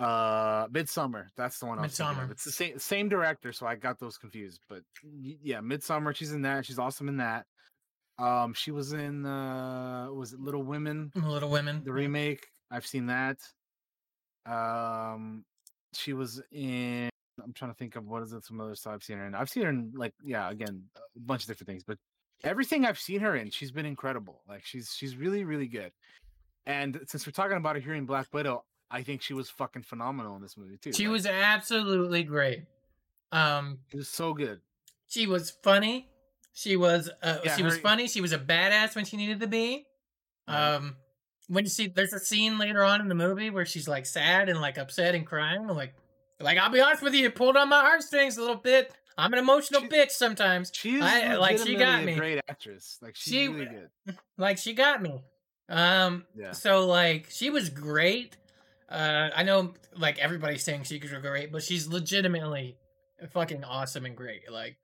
uh Midsommar. That's the one I was thinking of. Midsommar. It's the same same director, so I got those confused. But yeah, Midsommar. She's in that. She's awesome in that. Um, she was in uh was it Little Women? Little Women. the remake. I've seen that. Um, she was in. I'm trying to think of what is it some other stuff I've seen her in. I've seen her in like yeah, again a bunch of different things, but everything I've seen her in, she's been incredible. Like she's she's really really good. And since we're talking about her here in Black Widow, I think she was fucking phenomenal in this movie too. She Like, was absolutely great. Um, she was so good. she was funny. She was uh, Yeah, she was funny. She was a badass when she needed to be. Um, when she there's a scene later on in the movie where she's like sad and like upset and crying. Like, like I'll be honest with you, it pulled on my heartstrings a little bit. I'm an emotional She- bitch sometimes. She's I- like, she got me. a great actress. Like she's She- really good. Like she got me. Um, Yeah. so like she was great. Uh, I know like everybody's saying she was great, but she's legitimately fucking awesome and great. Like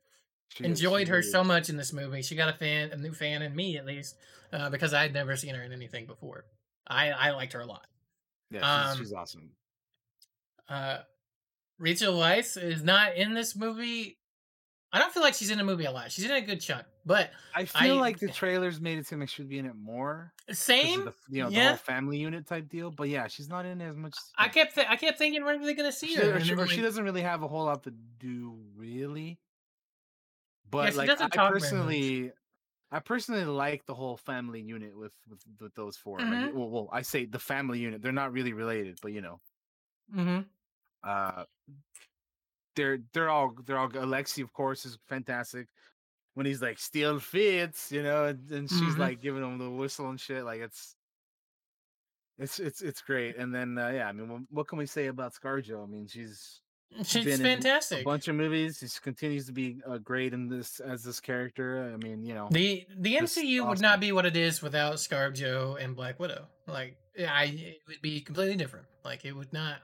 She enjoyed her so much in this movie. She got a fan, a new fan in me at least, uh, because I had never seen her in anything before. I I liked her a lot. Yeah, she's, um, she's awesome. Uh, Rachel Weisz is not in this movie. I don't feel like she's in the movie a lot. She's in a good chunk, but I feel I- like the trailers made it seem like she'd be in it more. same. the, you know, the whole family unit type deal. But yeah, she's not in as much. I kept th- I kept thinking when are they gonna see she, her? or she, or she doesn't really have a whole lot to do, really. But she like, I personally, I personally like the whole family unit with with, with those 4 Like, Mhm. well, well, I say the family unit. They're not really related, but you know, Mhm. uh, they're they're all they're all. Alexi, of course, is fantastic. When he's like still fits, you know, and, and she's Mhm. like giving him the whistle and shit. Like it's it's it's it's great. And then uh, yeah, I mean, what, can we say about ScarJo? I mean, she's She's been in a fantastic. bunch of movies. She continues to be uh, great in this as this character. I mean, you know, The the MCU would not be what it is without ScarJo and Black Widow. Like I, it would be completely different. Like it would not.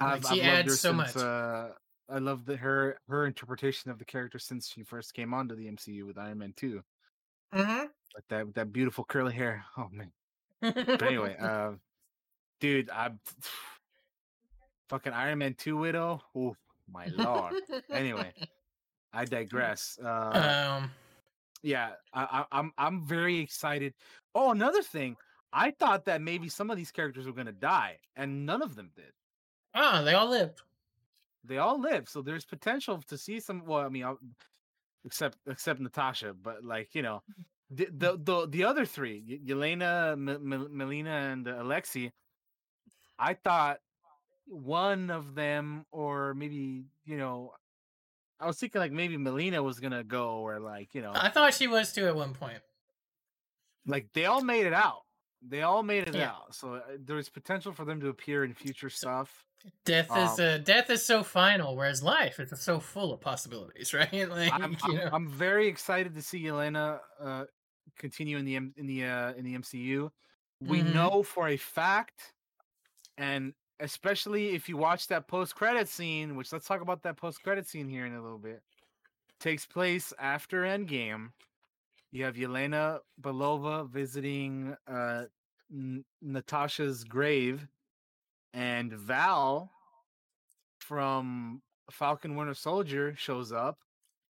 I've, she I've adds so since, much. Uh, I love the, her her interpretation of the character since she first came onto the MCU with Iron Man Two. Mm-hmm. Like that with that beautiful curly hair. Oh man. But anyway, uh, dude, I fucking Iron Man Two Widow. Oh my lord. anyway, I digress. Uh, um, yeah, I, I, I'm I'm very excited. Oh, another thing, I thought that maybe some of these characters were gonna die, and none of them did. oh, they all lived. They all live, so there's potential to see some. Well, I mean, I'll- except except Natasha, but like you know, the the the, the other three, Y- Yelena, M- M- Melina, and uh, Alexi. I thought one of them, or maybe you know, I was thinking like maybe Melina was gonna go, or like you know, I thought she was too at one point. like they all made it out. They all made it Yeah. out. So uh, there's potential for them to appear in future stuff. Death is Um, uh, death is so final, whereas life is so full of possibilities, right? Like I'm, I'm. I'm very excited to see Yelena uh, continue in the M- in the uh, in the MCU. We Mhm. know for a fact, and especially if you watch that post credit scene, which let's talk about that post credit scene here in a little bit, takes place after Endgame. You have Yelena Belova visiting uh, N- Natasha's grave, and Val from Falcon Winter Soldier shows up,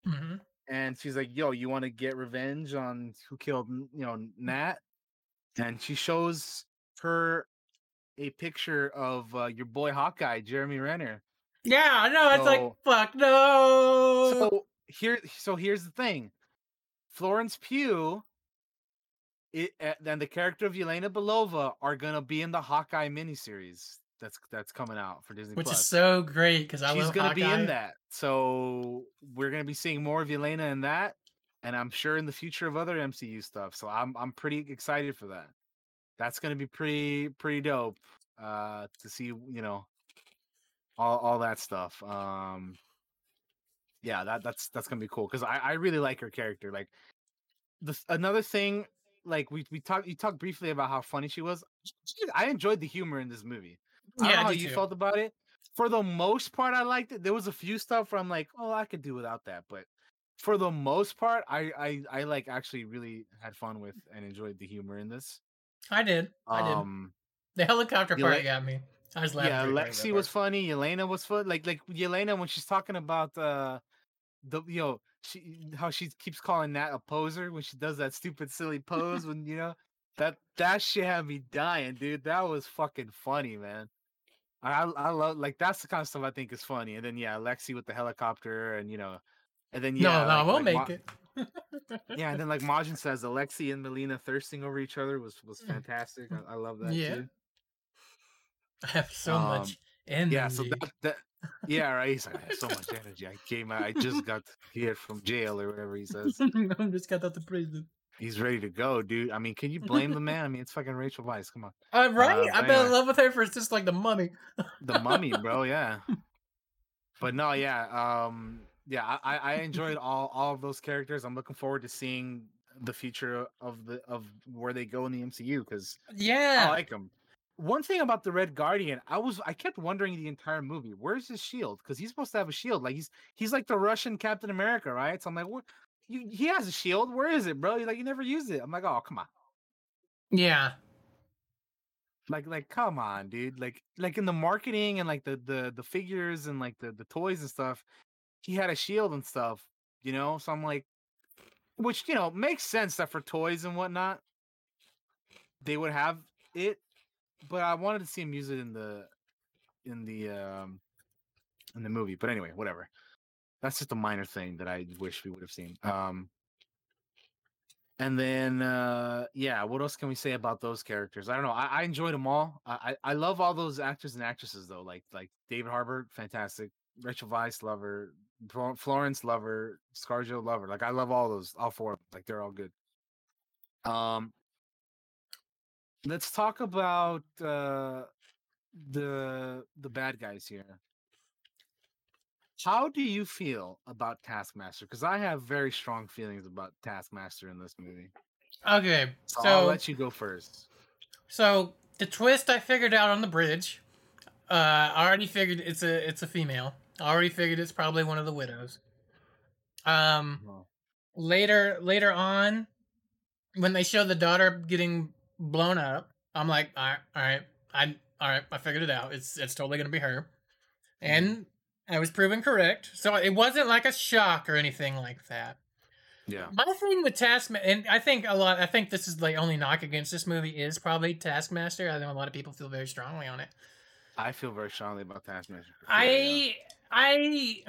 hmm and she's like, "Yo, you want to get revenge on who killed you know Nat?" And she shows her a picture of uh, your boy Hawkeye, Jeremy Renner. Yeah, I know. It's like fuck no. So here, so here's the thing: Florence Pugh, it, and the character of Yelena Belova are gonna be in the Hawkeye miniseries that's that's coming out for Disney which Plus. is so great because I She's love gonna be in that, so we're gonna be seeing more of Yelena in that, and I'm sure in the future of other MCU stuff. So I'm I'm pretty excited for that. That's gonna be pretty pretty dope uh, to see. You know, all all that stuff. Um, yeah, that that's that's gonna be cool because I I really like her character. Like the another thing, like we we talked you talked briefly about how funny she was. I enjoyed the humor in this movie. I don't Yeah, know I how you too. felt about it. For the most part, I liked it. There was a few stuff where I'm like, oh, I could do without that, but for the most part, I I I like actually really had fun with and enjoyed the humor in this. I did. I did. Um, The helicopter part Yele- got me. I was laughing. yeah, pretty hard at that Lexi was funny. Yelena was fun. Like like Yelena when she's talking about uh the you know she how she keeps calling that a poser when she does that stupid silly pose when you know that that shit had me dying, dude. That was fucking funny, man. I I love like that's the kind of stuff I think is funny. And then yeah, Lexi with the helicopter and you know, and then yeah, no, no, like- won't like make Ma- it. Yeah, and then like Majin says, Alexi and Melina thirsting over each other was was Mm. fantastic. I, I love that Yeah. too. I have so Um, much energy. Yeah, so that, that yeah, right. He's like, I have so much energy. I came out. I just got here from jail or whatever he says. I just got out the prison. He's ready to go, dude. I mean, can you blame the man? I mean, it's fucking Rachel Weisz. Come on, Uh, right? Uh, I've been in love with her for just like the mummy. the mummy, bro. Yeah. But no, yeah, um, yeah. I, I I enjoyed all all of those characters. I'm looking forward to seeing the future of the of where they go in the MCU because Yeah. I like them. One thing about the Red Guardian, I was I kept wondering the entire movie, where's his shield? Because he's supposed to have a shield. Like he's he's like the Russian Captain America, right? So I'm like, what? You, he has a shield. Where is it, bro? He's like, you never used it. I'm like, oh, come on. yeah. Like, like, come on, dude. Like, like in the marketing and like the the the figures and like the the toys and stuff, he had a shield and stuff, you know. So I'm like, which you know makes sense that for toys and whatnot, they would have it. But I wanted to see him use it in the in the um in the movie. But anyway, whatever. That's just a minor thing that I wish we would have seen. Um and then uh yeah, what else can we say about those characters? I don't know. I, I enjoyed them all. I, I love all those actors and actresses though. Like like David Harbour, fantastic. Rachel Weisz, lover. Florence, lover. Scarjo, lover. Like I love all those, all four. Like they're all good. Um, let's talk about uh the the bad guys here. How do you feel about Taskmaster? Because I have very strong feelings about Taskmaster in this movie. Okay. So, So, I'll let you go first. so the twist I figured out on the bridge. Uh, I already figured it's a it's a female. I already figured it's probably one of the widows. Um, Oh, later later on, when they show the daughter getting blown up, I'm like, all right, all right, I all right, I figured it out. It's it's totally gonna be her, mm-hmm. and I was proven correct. So it wasn't like a shock or anything like that. Yeah. My thing with Taskmaster, and I think a lot, I think this is the only knock against this movie is probably Taskmaster. I know a lot of people feel very strongly on it. I feel very strongly about Taskmaster. I, I,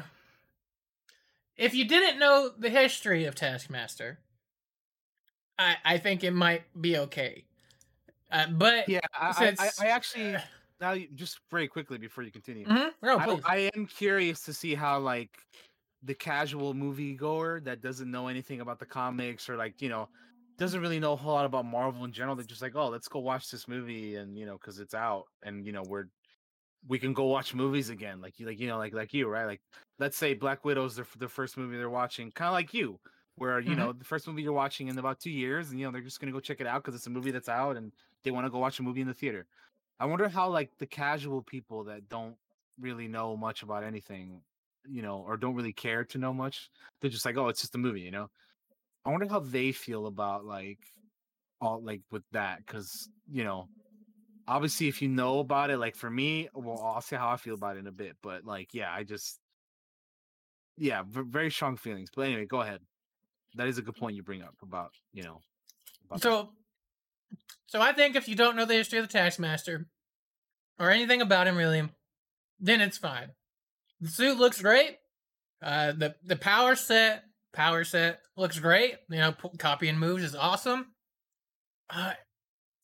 if you didn't know the history of Taskmaster, I, I think it might be okay. Uh, but Yeah, I, I, I, actually now you- just very quickly before you continue. Mhm. no, I. I am curious to see how like the casual moviegoer that doesn't know anything about the comics or like you know doesn't really know a whole lot about Marvel in general. They're just like, oh, let's go watch this movie and you know because it's out and you know we're we can go watch movies again like you like you know like like you right like let's say Black Widow's the the first movie they're watching kind of like you where you Mhm. know the first movie you're watching in about two years and you know they're just gonna go check it out because it's a movie that's out and they want to go watch a movie in the theater. I wonder how like the casual people that don't really know much about anything, you know, or don't really care to know much, they're just like, oh, it's just a movie, you know. I wonder how they feel about like all like with that because you know, obviously if you know about it, like for me, well, I'll say how I feel about it in a bit. But like, yeah, I just, yeah, v- very strong feelings. But anyway, go ahead. That is a good point you bring up about you know. About. So, so I think if you don't know the history of the Taskmaster or anything about him really, then it's fine. The suit looks great. Uh, the the power set power set looks great. You know, p- copying moves is awesome. Uh,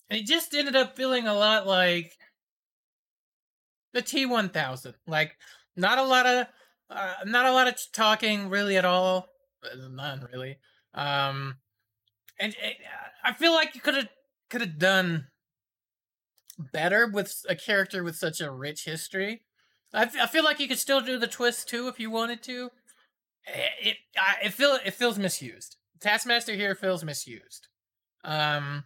it just ended up feeling a lot like the T one thousand. Like not a lot of uh, not a lot of talking really at all. Uh, None really. Um, and it, I feel like you could have could have done better with a character with such a rich history. I, f- I feel like you could still do the twist too if you wanted to. It it, I, it feel it feels misused. Taskmaster here feels misused. Um,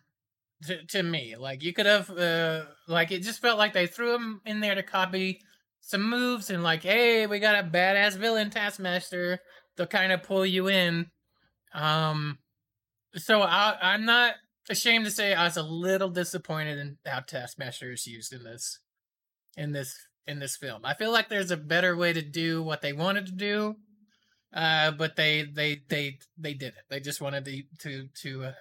to to me, like you could have uh, like it just felt like they threw him in there to copy some moves and like, hey, we got a badass villain Taskmaster to kind of pull you in. Um, so I, I'm not ashamed to say I was a little disappointed in how Taskmaster is used in this, in this, in this film. I feel like there's a better way to do what they wanted to do, uh, but they, they, they, they did it. They just wanted to, to, to, uh,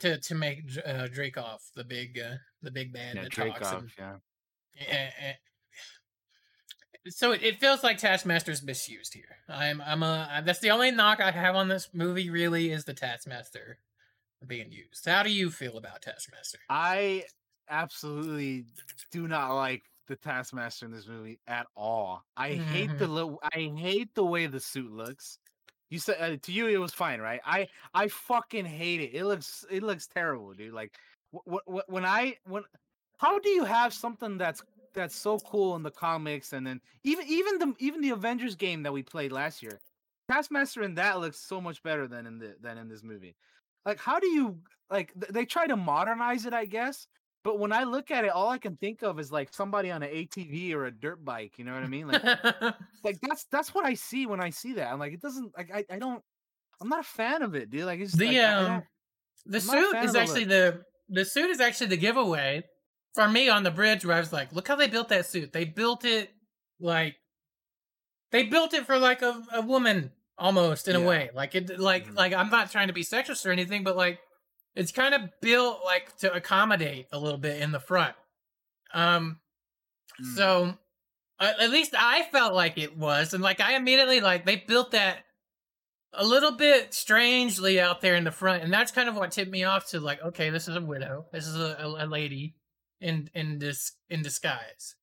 to, to make uh, Dreykov the big, uh, the big bad yeah, that Drake talks off, and- yeah. Eh, eh. So it, it feels like Taskmaster's misused here. I'm I'm a that's the only knock I have on this movie. Really, is the Taskmaster being used. How do you feel about Taskmaster? I absolutely do not like the Taskmaster in this movie at all. I hate the lo- I hate the way the suit looks. You said uh, to you it was fine, right? I I fucking hate it. It looks it looks terrible, dude. Like wh- wh- when I when how do you have something that's that's so cool in the comics and then even even the even the Avengers game that we played last year, Taskmaster in that looks so much better than in the than in this movie. Like how do you like th- they try to modernize it, I guess. But when I look at it, all I can think of is like somebody on an ATV or a dirt bike. You know what I mean? Like, like that's that's what I see when I see that. I'm like, it doesn't like I, I don't I'm not a fan of it, dude. Like it's the like, um the I'm suit is actually the the suit is actually the giveaway for me on the bridge where I was like, look how they built that suit. They built it like they built it for like a, a woman almost in a way. Like it like Mhm. like I'm not trying to be sexist or anything, but like it's kind of built like to accommodate a little bit in the front. Um Mm. so uh, at least I felt like it was and like I immediately like they built that a little bit strangely out there in the front, and that's kind of what tipped me off to like, okay, this is a widow, this is a, a, lady in in this in disguise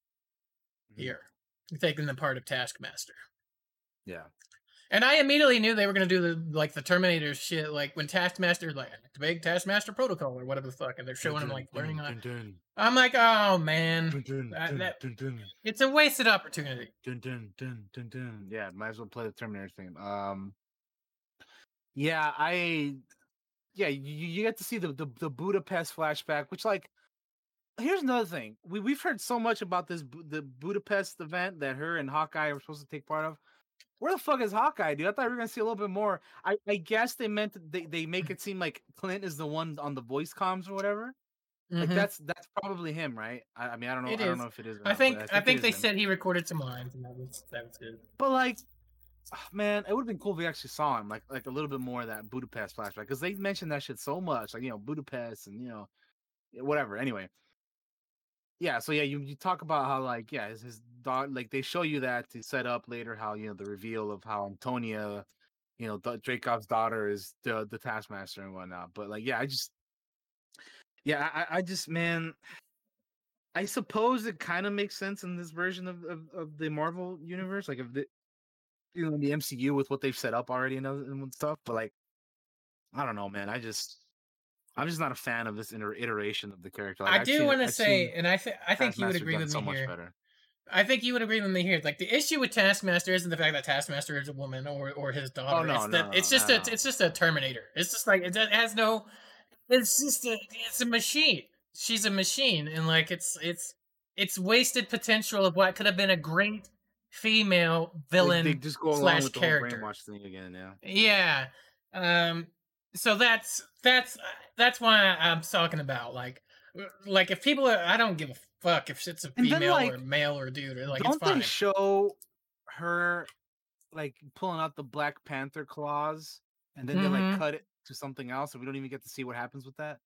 Mhm. here, taking the part of Taskmaster. yeah. And I immediately knew they were gonna do the like the Terminator shit, like when Taskmaster like the big Taskmaster protocol or whatever the fuck, and they're showing him like learning on. Dun, I'm like, oh man, dun, dun, That- dun, that- dun, dun, it's a wasted opportunity. dun, dun, dun, dun, dun. Yeah, might as well play the Terminator theme. Um, yeah, I, yeah, you, you get to see the, the the Budapest flashback, which like, here's another thing. We we've heard so much about this the Budapest event that her and Hawkeye were supposed to take part of. Where the fuck is Hawkeye, dude? I thought we were gonna see a little bit more. I, I guess they meant they, they make it seem like Clint is the one on the voice comms or whatever. Like Mhm. that's that's probably him, right? I, I mean, I don't know. It I don't know if it is. I not, think but I think they him. said he recorded some lines, and that was that was good. But like, ah, man, it would have been cool if we actually saw him, like like a little bit more of that Budapest flashback, because they mentioned that shit so much, like you know Budapest and you know whatever. Anyway, yeah. So yeah, you you talk about how like yeah, his, his dog, like they show you that to set up later how you know the reveal of how Antonia, you know, D- Dreykov's daughter is the the Taskmaster and whatnot. But like, yeah, I just, yeah, I, I just man. I suppose it kind of makes sense in this version of, of, of the Marvel universe, like if the you know the MCU with what they've set up already and, and stuff. But like, I don't know, man. I just I'm just not a fan of this inter- iteration of the character. Like, I I've do want to say, and I think I think you would agree with so me much here. better. I think you would agree with me here. Like the issue with Taskmaster isn't the fact that Taskmaster is a woman or or his daughter. Oh, no, it's no, that no, it's just a it's just a Terminator. It's just like it, has no. It's just a it's a machine. She's a machine, and like it's it's it's wasted potential of what could have been a great female villain. they, just go along slash with the character. whole brainwash thing again. Yeah, Yeah. Um so that's that's that's why I'm talking about like like if people are, I don't give a fuck if it's a And then, female or male or dude or like Don't it's fine. they show her like pulling out the Black Panther claws and then they Mhm. like cut it to something else and we don't even get to see what happens with that?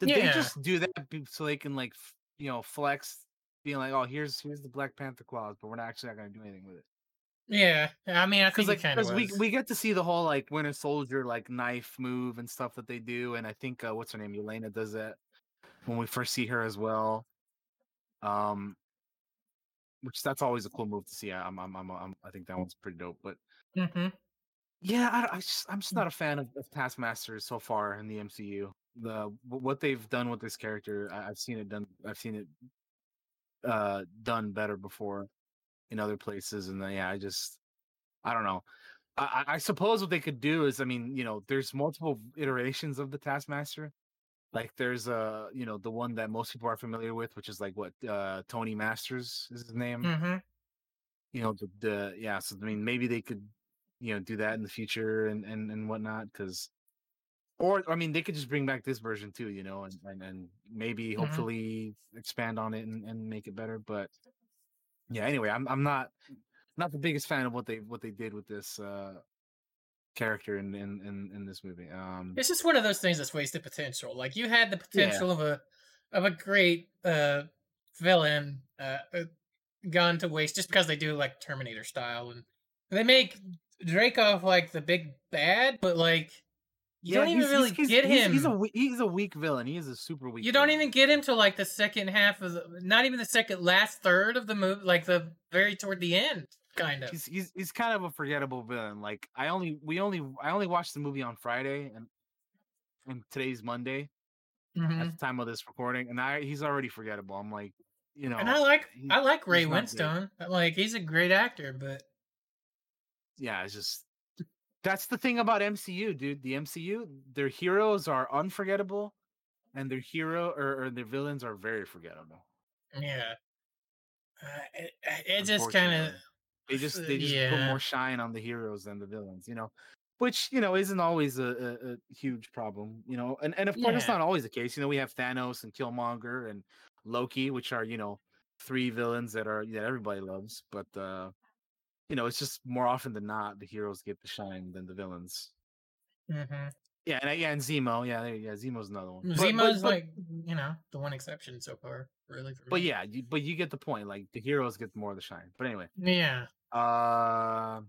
Did they just do that so they can like you know flex being like, oh here's here's the Black Panther claws, but we're not actually not gonna do anything with it. Yeah, I mean I Because think like because we we get to see the whole like Winter Soldier like knife move and stuff that they do, and I think uh, what's her name, Yelena does that when we first see her as well. Um, which that's always a cool move to see. I- I'm I'm I'm, I'm I think that one's pretty dope. But Mhm. yeah, I, I just, I'm just not a fan of, of Taskmaster so far in the MCU. The what they've done with this character, I, I've seen it done. I've seen it uh done better before in other places, and then, yeah, I just I don't know. I, I suppose what they could do is, I mean, you know, there's multiple iterations of the Taskmaster. Like there's a, you know, the one that most people are familiar with, which is like what uh Tony Masters is his name. Mhm. You know, the, the yeah. So I mean, maybe they could, you know, do that in the future and and and whatnot. Because, or I mean, they could just bring back this version too. You know, and and, and maybe Mhm. hopefully expand on it and, and make it better. But yeah, anyway, I'm I'm not not the biggest fan of what they what they did with this uh character in in in, in this movie. Um, It's just one of those things that's wasted potential. Like you had the Yeah. potential of a of a great uh villain uh uh, gone to waste just because they do like Terminator style and they make Dreykov like the big bad, but like you don't even really get he's- him. He's a he's a weak villain. He is a super weak. you don't villain. even get him to like the second half of the not even the second last third of the movie, like the very toward the end, kind of. He's he's he's kind of a forgettable villain. Like I only we only I only watched the movie on Friday and and today's Monday Mhm. at the time of this recording, and I he's already forgettable. I'm like, you know, And I like he- I like Ray. Winstone. Like he's a great actor, but yeah, it's just that's the thing about MCU, dude. The MCU, their heroes are unforgettable, and their hero or, or their villains are very forgettable. yeah, uh, it, it just kind of they just uh, they just put more shine on the heroes than the villains, you know, which you know isn't always a, a, a huge problem, you know, and and of course it's not always the case. You know, we have Thanos and Killmonger and Loki, which are you know three villains that are that everybody loves, but uh you know it's just more often than not the heroes get the shine than the villains. hmm Yeah, and yeah, and Zemo, yeah, yeah, Zemo's another one. But- but- Zemo's but- like you know the one exception so far, really. For but yeah, you, but you get the point. Like the heroes get more of the shine. But anyway, yeah, Uh,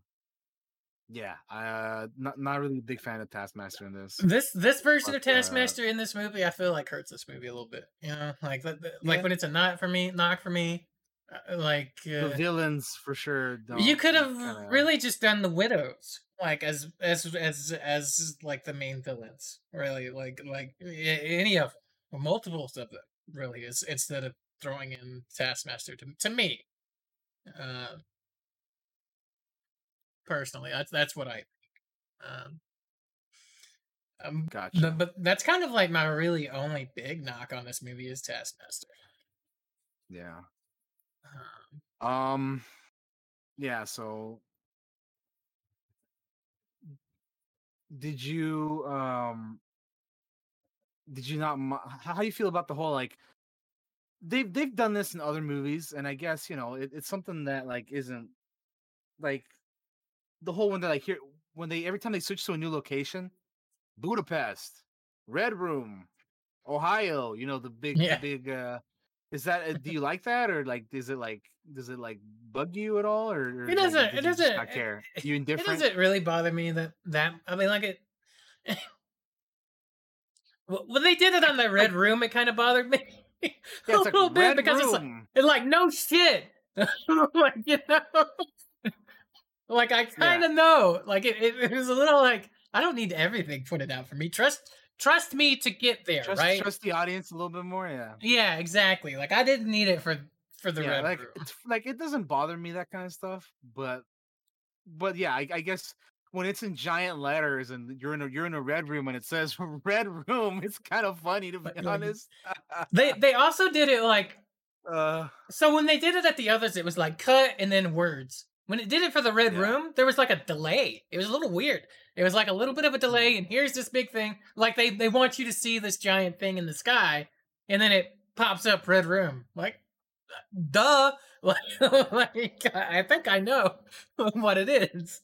yeah, uh, not not really a big fan of Taskmaster in this. this this version of But, uh, Taskmaster in this movie, I feel like hurts this movie a little bit. You know, like the- the- like Yeah. when it's a knock for me, knock for me. Uh, Like The uh, villains for sure. Don't, you could have kinda- really just done the widows, like as as as as like the main villains. Really, like like any of them, or multiples of them. Really, is instead of throwing in Taskmaster to to me. Uh, personally, that's that's what I think. Um, um, Gotcha. but, but that's kind of like my really only big knock on this movie is Taskmaster. Yeah. Um. Yeah. So, did you um? Did you not? How how do you feel about the whole like? They've they've done this in other movies, and I guess you know it, it's something that like isn't like the whole one that like here when they every time they switch to a new location, Budapest, Red Room, Ohio. You know the big Yeah. the big. uh Is that uh, do you like that or like is it like does it like bug you at all or, or It doesn't- did it doesn't- not care? You indifferent it doesn't really bother me that that I mean like it. When they did it on the red room, it kind of bothered me a Yeah, like little bit because it's like, Room. it's like no shit, like you know, like I kind of know, like it, it, it was a little like I don't need everything pointed out for me. Trust trust me to get there, trust, right? trust the audience a little bit more. Yeah. Yeah, exactly. Like I didn't need it for for the yeah, red like like it doesn't bother me that kind of stuff, but but yeah, I, I guess when it's in giant letters and you're in a you're in a red room and it says red room, it's kind of funny to be But, honest. They they also did it like uh So when they did it at the others, it was like cut and then words. when it did it for the red Yeah. room, there was like a delay. It was a little weird. It was like a little bit of a delay, and here's this big thing. Like they they want you to see this giant thing in the sky, and then it pops up red room. Like, duh. Like, like I think I know what it is.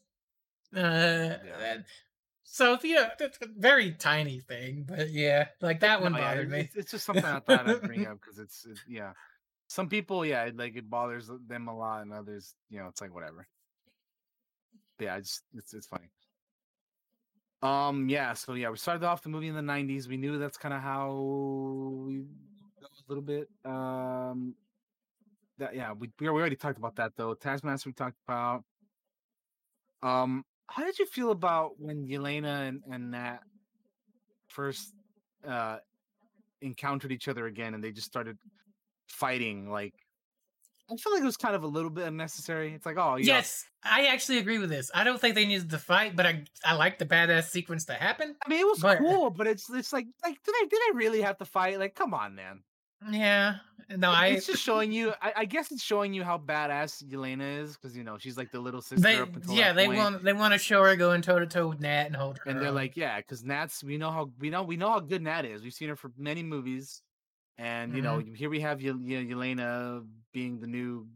Uh, so yeah, it's a very tiny thing, but yeah, like that one No, yeah, bothered me. It's, it's just something I thought I'd bring up because it's, it's yeah. Some people, yeah, it, like it bothers them a lot, and others, you know, it's like whatever. But yeah, it's it's it's funny. Um, yeah, so yeah, we started off the movie in the '90s. We knew that's kind of how we a little bit. Um, that yeah, we we already talked about that though. Taskmaster we talked about. Um, how did you feel about when Yelena and, and Nat first uh encountered each other again and they just started fighting like I feel like it was kind of a little bit unnecessary. It's like, oh. Yes, I actually agree with this. I don't think they needed to fight, but I I like the badass sequence to happen. I mean, it was but- cool, but it's it's like like did I did I really have to fight? Like, come on, man. Yeah, no, I it's just showing you. I, I guess it's showing you how badass Yelena is because you know she's like the little sister. they yeah they point. want they want to show her going toe to toe with Nat and hold her. and they're own. like, yeah, because Nat's we know how we know we know how good Nat is. We've seen her for many movies, and you know mm-hmm. here we have Yel- Ye- Yelena being the new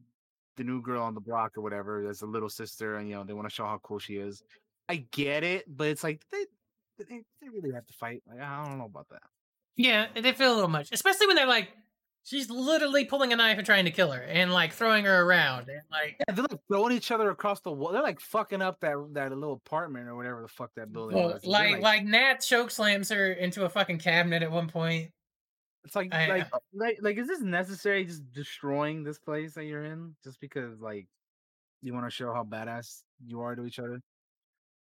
the new girl on the block or whatever as a little sister, and you know they want to show how cool she is. I get it, but it's like they they, they really have to fight. Like I don't know about that. yeah, they feel a little much, especially when they're like, she's literally pulling a knife and trying to kill her, and like throwing her around, and like Yeah, they're like throwing each other across the wall. They're like fucking up that that little apartment or whatever the fuck that building well, was. They're, like like Nat choke slams her into a fucking cabinet at one point. It's like, I- like, like, like, is this necessary? Just destroying this place that you're in, just because, like, you want to show how badass you are to each other?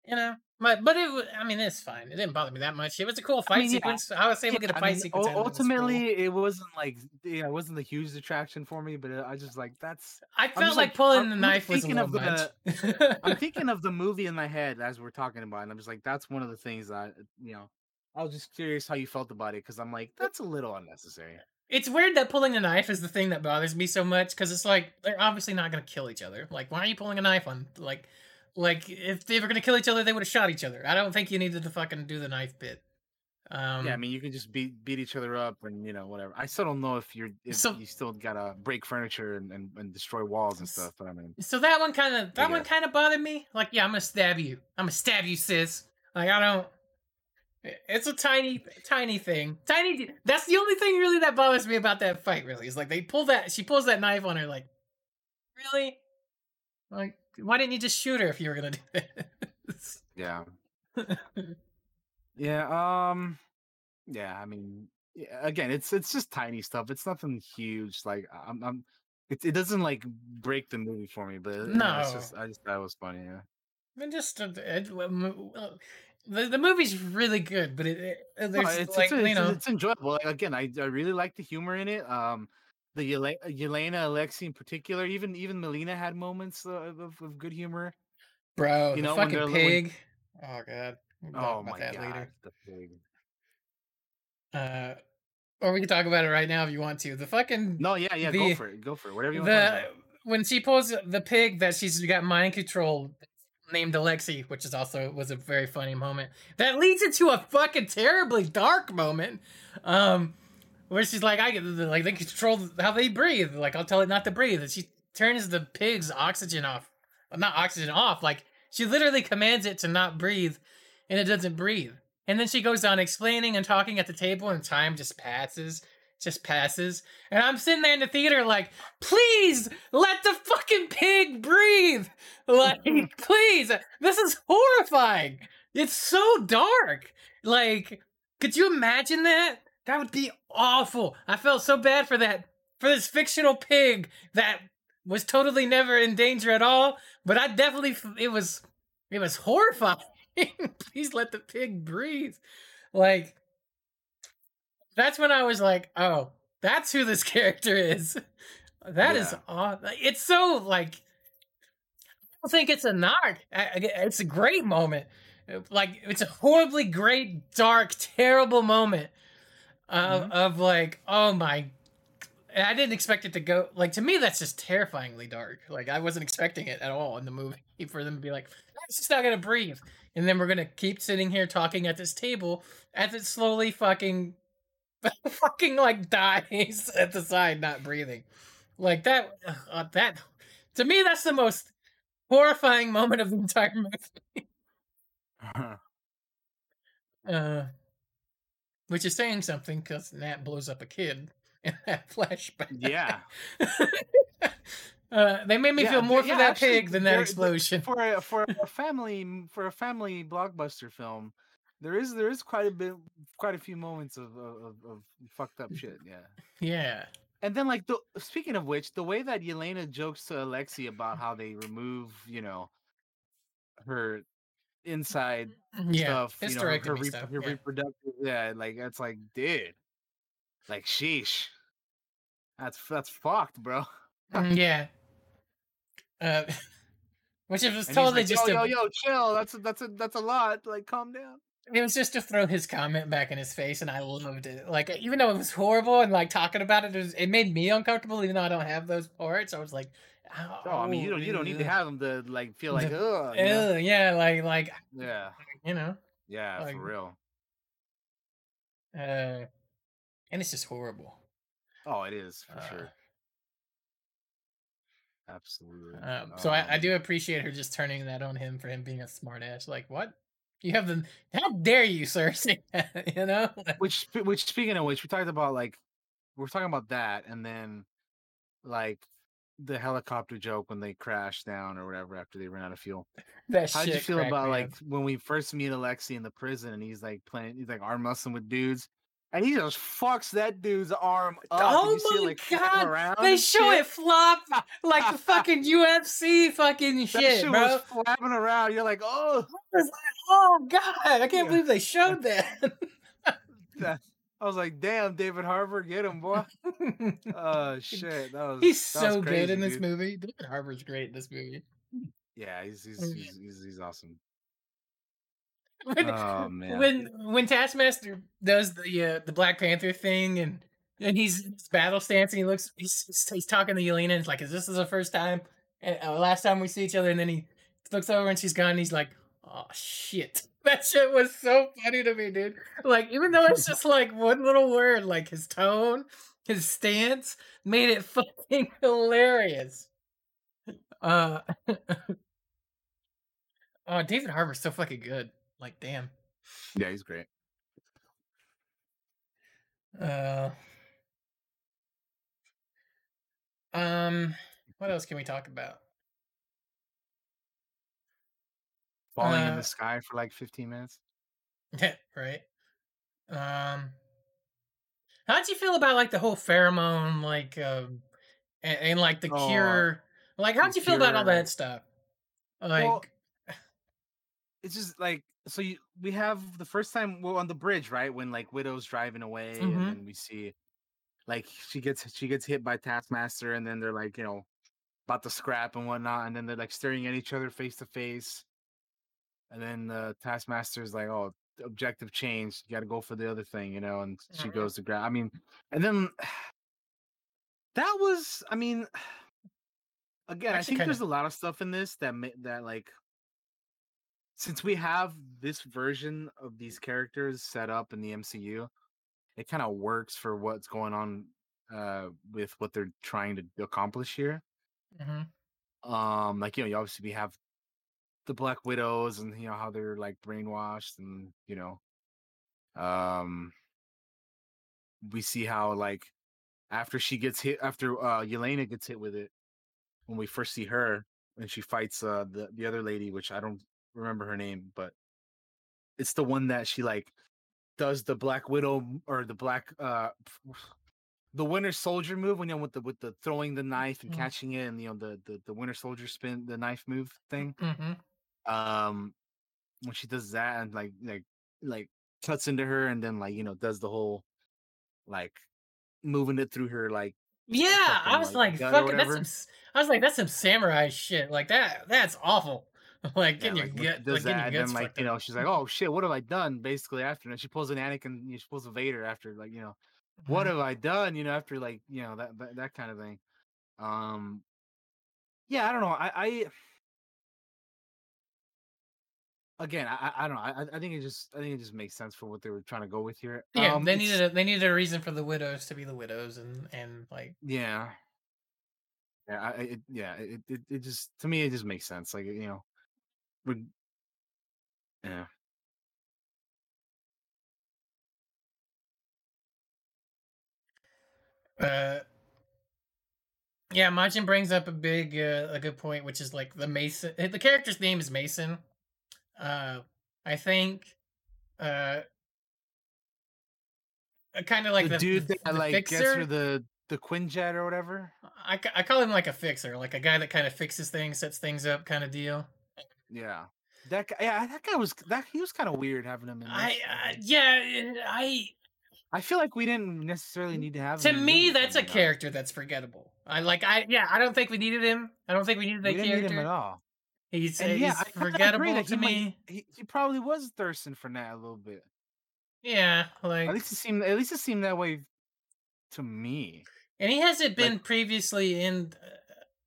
You know, but but it, I mean, it's fine. It didn't bother me that much. It was a cool fight mean, yeah, sequence. I was able to get a I fight mean, sequence. ul- out it. Was ultimately, wasn't like, yeah, it wasn't the huge attraction for me, but uh, I just like that's. I felt like, like, pulling I'm- the I'm knife was a thinking of much. I'm thinking of the movie in my head as we're talking about, it, and I'm just like, that's one of the things that you know. I was just curious how you felt about it because I'm like, that's a little unnecessary. It's weird that pulling the knife is the thing that bothers me so much because it's like they're obviously not gonna kill each other. Like, why are you pulling a knife on? Like, like if they were gonna kill each other, they would have shot each other. I don't think you needed to fucking do the knife bit. Um, yeah, I mean, you can just beat beat each other up and you know whatever. I still don't know if you're if So- you still gotta break furniture and, and, and destroy walls and stuff. But I mean, so that one kind of that one kind of bothered me. Like, yeah, I'm gonna stab you. I'm gonna stab you, sis. Like, I don't. It's a tiny, tiny thing. Tiny. That's the only thing really that bothers me about that fight. Really, is like they pull that. She pulls that knife on her. Like, really? Like, why didn't you just shoot her if you were gonna do this? yeah, yeah, um, yeah. I mean, yeah, again, it's it's just tiny stuff. It's nothing huge. Like I'm, I'm it, it doesn't like break the movie for me. But you know, No. just I just thought it was funny. Yeah. I mean, just uh, uh, the the movie's really good, but it, it uh, No, it's, like it's, you know it's enjoyable. Like, again, I, I really like the humor in it. Um, the Yele- Yelena Alexi in particular, even even Melina had moments uh, of, of good humor. bro you the know, fucking they're when- pig. Oh god, we'll Oh my god, later. the pig. Uh, or we can talk about it right now if you want to. The fucking No, yeah, yeah, The- go for it, go for it. Whatever you want. the when she pulls the pig that she's got mind control named Alexi, which is also was a very funny moment. That leads into a fucking terribly dark moment. Um where she's like, I like they control how they breathe. Like I'll tell it not to breathe. And she turns the pig's oxygen off. Not oxygen off, like she literally commands it to not breathe and it doesn't breathe. And then she goes on explaining and talking at the table and time just passes. Just passes. And I'm sitting there in the theater like, please let the fucking pig breathe. Like, please. This is horrifying. It's so dark. Like, could you imagine that? That would be awful. I felt so bad for that, for this fictional pig that was totally never in danger at all. But I definitely, it was, it was horrifying. please let the pig breathe. Like, that's when I was like, oh, that's who this character is. That is Yeah. aw- It's so like. I don't think it's a knock. It's a great moment. Like it's a horribly great, dark, terrible moment of Mhm. of like, oh my, I didn't expect it to go like to me. That's just terrifyingly dark. Like I wasn't expecting it at all in the movie for them to be like, "It's just not gonna breathe," and then we're gonna keep sitting here talking at this table as it slowly fucking, fucking like dies at the side, not breathing. Like that. Uh, that to me, that's the most horrifying moment of the entire movie. Uh, which is saying something because Nat blows up a kid in that flashback. yeah. uh, they made me Yeah, feel more but for yeah, that actually, pig than that explosion. for a for a family for a family blockbuster film, there is there is quite a bit quite a few moments of of, of, fucked up shit. Yeah. Yeah. And then like the speaking of which, the way that Yelena jokes to Alexi about how they remove, you know, her inside Yeah. stuff, you know, her, her, re- stuff. her yeah. reproductive, yeah, like that's like, dude, like sheesh, that's that's fucked, bro. Mm, yeah. Uh, which was totally like, just yo, to, yo, yo, chill. That's a, that's a that's a lot. Like, calm down. It was just to throw his comment back in his face, and I loved it. Like even though it was horrible and like talking about it, it, was, it made me uncomfortable. Even though I don't have those parts, I was like, oh, Oh, I mean, you don't you don't need to have them to like feel like, oh, know? yeah, like like Yeah, you know, yeah, Like- for real. uh, and it's just horrible. Oh, it is for Uh, sure. Absolutely. Um, so I, I Um, do appreciate her just turning that on him for him being a smartass. Like, what? You have the how dare you, sir? say that, you know? Which which speaking of which, we talked about like we're talking about that, and then like the helicopter joke when they crash down or whatever after they ran out of fuel. that How did you feel about like up. when we first meet Alexi in the prison and he's like playing, he's like arm wrestling with dudes, and he just fucks that dude's arm up. and Oh you see my like, God, around They show shit. it flop like the fucking UFC fucking shit, That shit, bro. was flapping around. You're like, oh, was like, oh god, I can't Yeah. believe they showed that. I was like, damn, David Harbour, get him, boy. Oh shit, that was he's that was so good crazy, in this dude. movie. David Harbour's great in this movie. Yeah, he's he's Mm. he's, he's, he's awesome. When, Oh man. when when Taskmaster does the uh, the Black Panther thing and and he's in his battle stance and he looks he's he's, he's talking to Yelena and it's like is this the first time and uh, last time we see each other? And then he looks over and she's gone and he's like oh shit. That shit was so funny to me dude. Like even though it's just like one little word like his tone his stance made it fucking hilarious. Uh oh David Harbour's so fucking good like damn yeah, he's great. Uh, um, what else can we talk about? Falling in Uh, the sky for like 15 minutes. Yeah, right. Um, how'd you feel about like the whole pheromone, like, um, and, and like the Oh, cure? Like, how'd you feel about all that stuff? Like, Well, it's just like so you we have the first time well on the bridge right when like widow's driving away Mhm. and then we see like she gets she gets hit by taskmaster and then they're like you know about to scrap and whatnot and then they're like staring at each other face to face and then the taskmaster's like oh objective change you got to go for the other thing you know and she Mhm. goes to grab i mean and then that was i mean again i think kinda- there's a lot of stuff in this that that like since we have this version of these characters set up in the MCU, it kind of works for what's going on uh with what they're trying to accomplish here. mhm. Um like you know, you obviously we have the Black Widows and you know how they're like brainwashed and you know um we see how like after she gets hit after uh Yelena gets hit with it when we first see her and she fights uh the the other lady which I don't remember her name but it's the one that she like does the Black Widow or the Black uh the Winter Soldier move when you know with the with the throwing the knife and Mhm. catching it and you know the the, the Winter Soldier spin the knife move thing Mhm. um when she does that and like like like cuts into her and then like you know does the whole like moving it through her like Yeah, I was like, like, fucking, that's some. I was like, that's some samurai shit. Like that. That's awful. Like yeah, like, gut, does like that and then like you know she's like oh shit what have I done basically after and she pulls an Anakin she pulls a Vader after like you know what Mhm. have I done? You know, after like you know that that, that kind of thing. Um, yeah, I don't know. I, I again, I, I don't know. I, I think it just I think it just makes sense for what they were trying to go with here. Yeah, Um, they needed a, they needed a reason for the widows to be the widows, and and like Yeah. Yeah, I, I- it, yeah, it, it it just to me it just makes sense. Like you know, we yeah. Uh, yeah, Majin brings up a big, uh, a good point, which is like the Mason. The character's name is Mason. Uh, I think, uh, kind of like the, the, dude the, that the like gets fixer. her the the Quinjet or whatever. I, I call him like a fixer, like a guy that kind of fixes things, sets things up, kind of deal. Yeah, that guy. Yeah, that guy was that he was kind of weird having him in. I, uh, yeah, I. I feel like we didn't necessarily need to have. To me, that's a character that's forgettable. I like, I yeah, I don't think we needed him. I don't think we needed We that didn't character. need him at all. He's, And he's yeah, I forgettable that to he might- me. He, he probably was thirsting for Nat a little bit. Yeah, like, At least it seemed. At least it seemed that way to me. and he hasn't been like- previously in uh,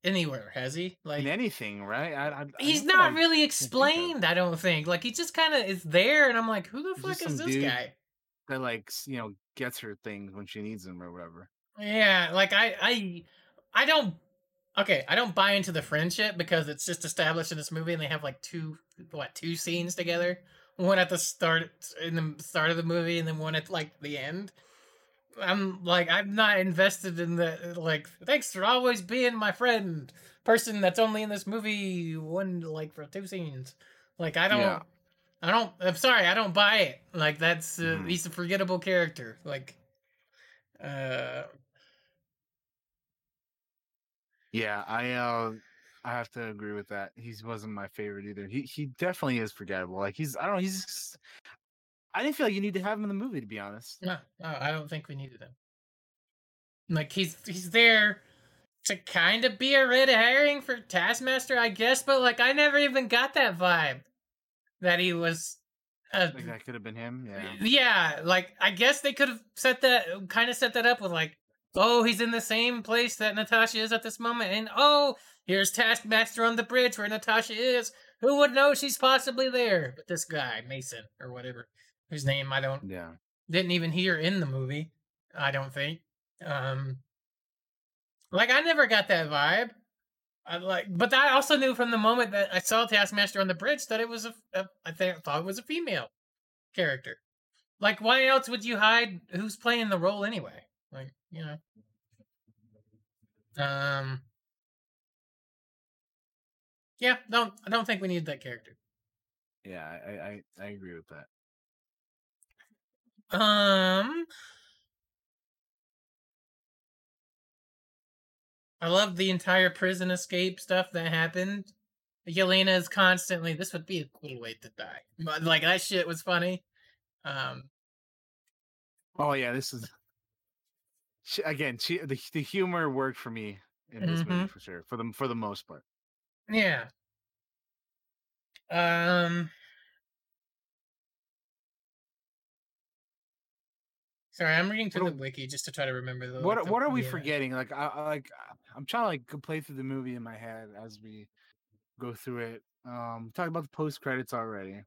anywhere, has he? Like, in anything, right? I, I, I he's don't not I- really explained. I don't think. Like, he just kind of is there, and I'm like, who the fuck is this guy? that like you know gets her things when she needs them or whatever. Yeah, like I, I, I don't. Okay, I don't buy into the friendship because it's just established in this movie, and they have like two, what, two scenes together. One at the start, in the start of the movie, and then one at like the end. I'm like, I'm not invested in the like. Thanks for always being my friend, person that's only in this movie one like for two scenes. Like I don't, Yeah. I don't. I'm sorry, I don't buy it. Like that's uh, Mhm. he's a forgettable character. Like, uh, Yeah, I uh I have to agree with that. He wasn't my favorite either. He he definitely is forgettable. Like he's I don't know, he's I didn't feel like you need to have him in the movie to be honest. No, no, I don't think we needed him. Like he's he's there to kind of be a red herring for Taskmaster, I guess, but like I never even got that vibe that he was. Uh, Like that could have been him. Yeah. yeah, like I guess they could have set that kind of set that up with like, oh, he's in the same place that Natasha is at this moment, and oh, here's Taskmaster on the bridge where Natasha is. Who would know she's possibly there? But this guy, Mason or whatever, whose name I don't Yeah. didn't even hear in the movie. I don't think. Um, like I never got that vibe. I like, but I also knew from the moment that I saw Taskmaster on the bridge that it was a, a I think thought it was a female character. Like, why else would you hide who's playing the role anyway? Like, you know. Um. Yeah, don't I don't think we need that character. Yeah, I I, I agree with that. Um, I love the entire prison escape stuff that happened. Yelena is constantly, this would be a cool way to die. But, Like, that shit was funny. Um, Oh yeah, this is she, again. She the the humor worked for me in this movie Mhm. for sure. For the for the most part. yeah. Um, sorry, I'm reading through What the wiki just to try to remember the. What like, the- what are we yeah. forgetting? Like I, I like I'm trying to like play through the movie in my head as we go through it. Um, talked about the post credits already.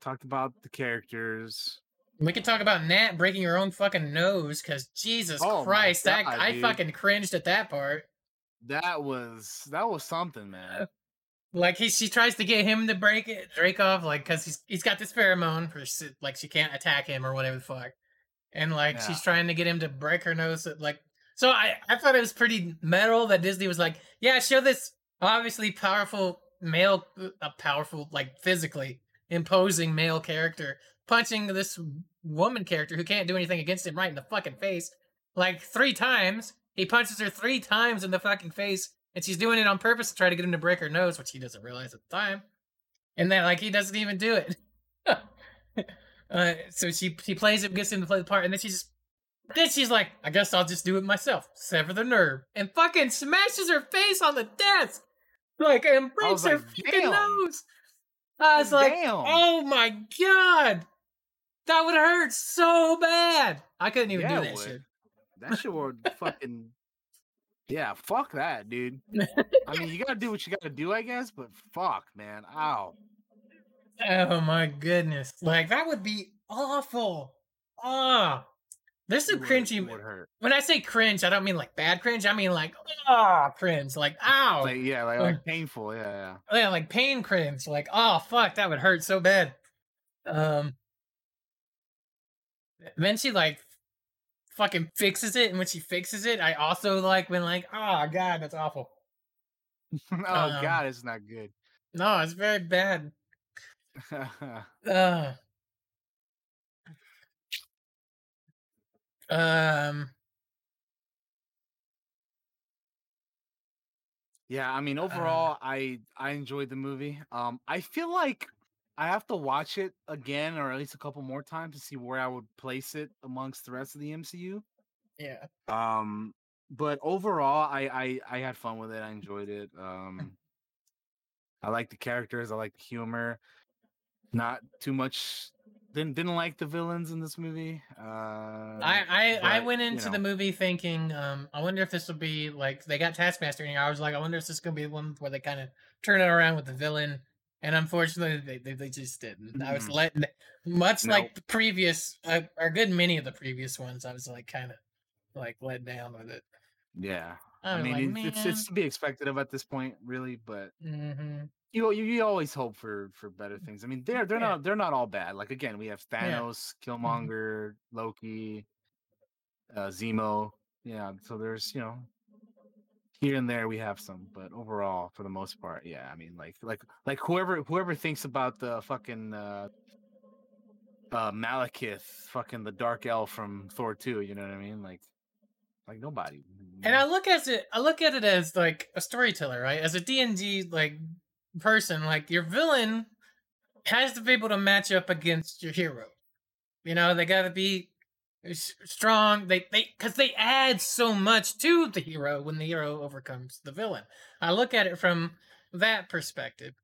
Talked about the characters. We could talk about Nat breaking her own fucking nose because Jesus Oh Christ, that I dude. fucking cringed at that part. That was that was something, man. Like he, she tries to get him to break it, Dreykov, like because he's he's got this pheromone for like she can't attack him or whatever the fuck, and like Yeah. she's trying to get him to break her nose. so, Like so, I I thought it was pretty metal that Disney was like, yeah, show this obviously powerful male, uh, powerful like physically imposing male character punching this woman character who can't do anything against him right in the fucking face, like three times. He punches her three times in the fucking face, and she's doing it on purpose to try to get him to break her nose, which he doesn't realize at the time. And then, like, he doesn't even do it. uh, so she she plays it, gets him to play the part, and then she's just then she's like, I guess I'll just do it myself. Sever the nerve, and fucking smashes her face on the desk, like, and breaks her like, fucking nose. I was like, Damn. oh my god, That would hurt so bad. I couldn't even Yeah, do that shit. That shit would fucking. Yeah, fuck that, dude. I mean, you gotta do what you gotta do, I guess, but fuck, man. Ow. Oh my goodness. Like that would be awful. Ah. There's some cringy would hurt. when I say cringe, I don't mean like bad cringe. I mean like ah cringe. Like ow. Like, yeah, like, Like- like painful. Yeah, yeah. yeah, like pain cringe. Like, oh fuck, that would hurt so bad. Um then she like fucking fixes it, and when she fixes it, I also like when like, oh god, that's awful. oh Um, god, it's not good. No, it's very bad. Uh, um yeah, I mean, Uh. overall, I I enjoyed the movie. Um, I feel like I have to watch it again, or at least a couple more times to see where I would place it amongst the rest of the MCU. yeah. Um, but overall, I I I had fun with it. I enjoyed it. Um, I like the characters. I like the humor. Not too much. Didn't didn't like the villains in this movie. Uh, I I, I but, went you into the movie thinking, um, I wonder if this will be like they got Taskmaster in here. I was like, I wonder if this is gonna be the one where they kind of turn it around with the villain. And unfortunately, they, they, they just didn't. I was Mm-mm. letting, much Nope. like the previous, uh, or good many of the previous ones, I was like kind of like let down with it. Yeah, I, I, mean, like, it's, it's to be expected of at this point, really. But hmm you you, you always hope for for better things. I mean, they're they're Yeah. not they're not all bad. Like again, we have Yeah. Thanos, Killmonger, Loki, uh, Zemo. Yeah, so there's you know here and there we have some, but overall, for the most part, yeah. I mean, like like like whoever whoever thinks about the fucking uh, uh Malekith, fucking the Dark Elf from Thor two. You know what I mean? Like like nobody. And? I look at it, I look at it as like a storyteller, right? As a D and D like person, like your villain has to be able to match up against your hero. You know, they got to be strong. They they because they add so much to the hero when the hero overcomes the villain. I look at it from that perspective.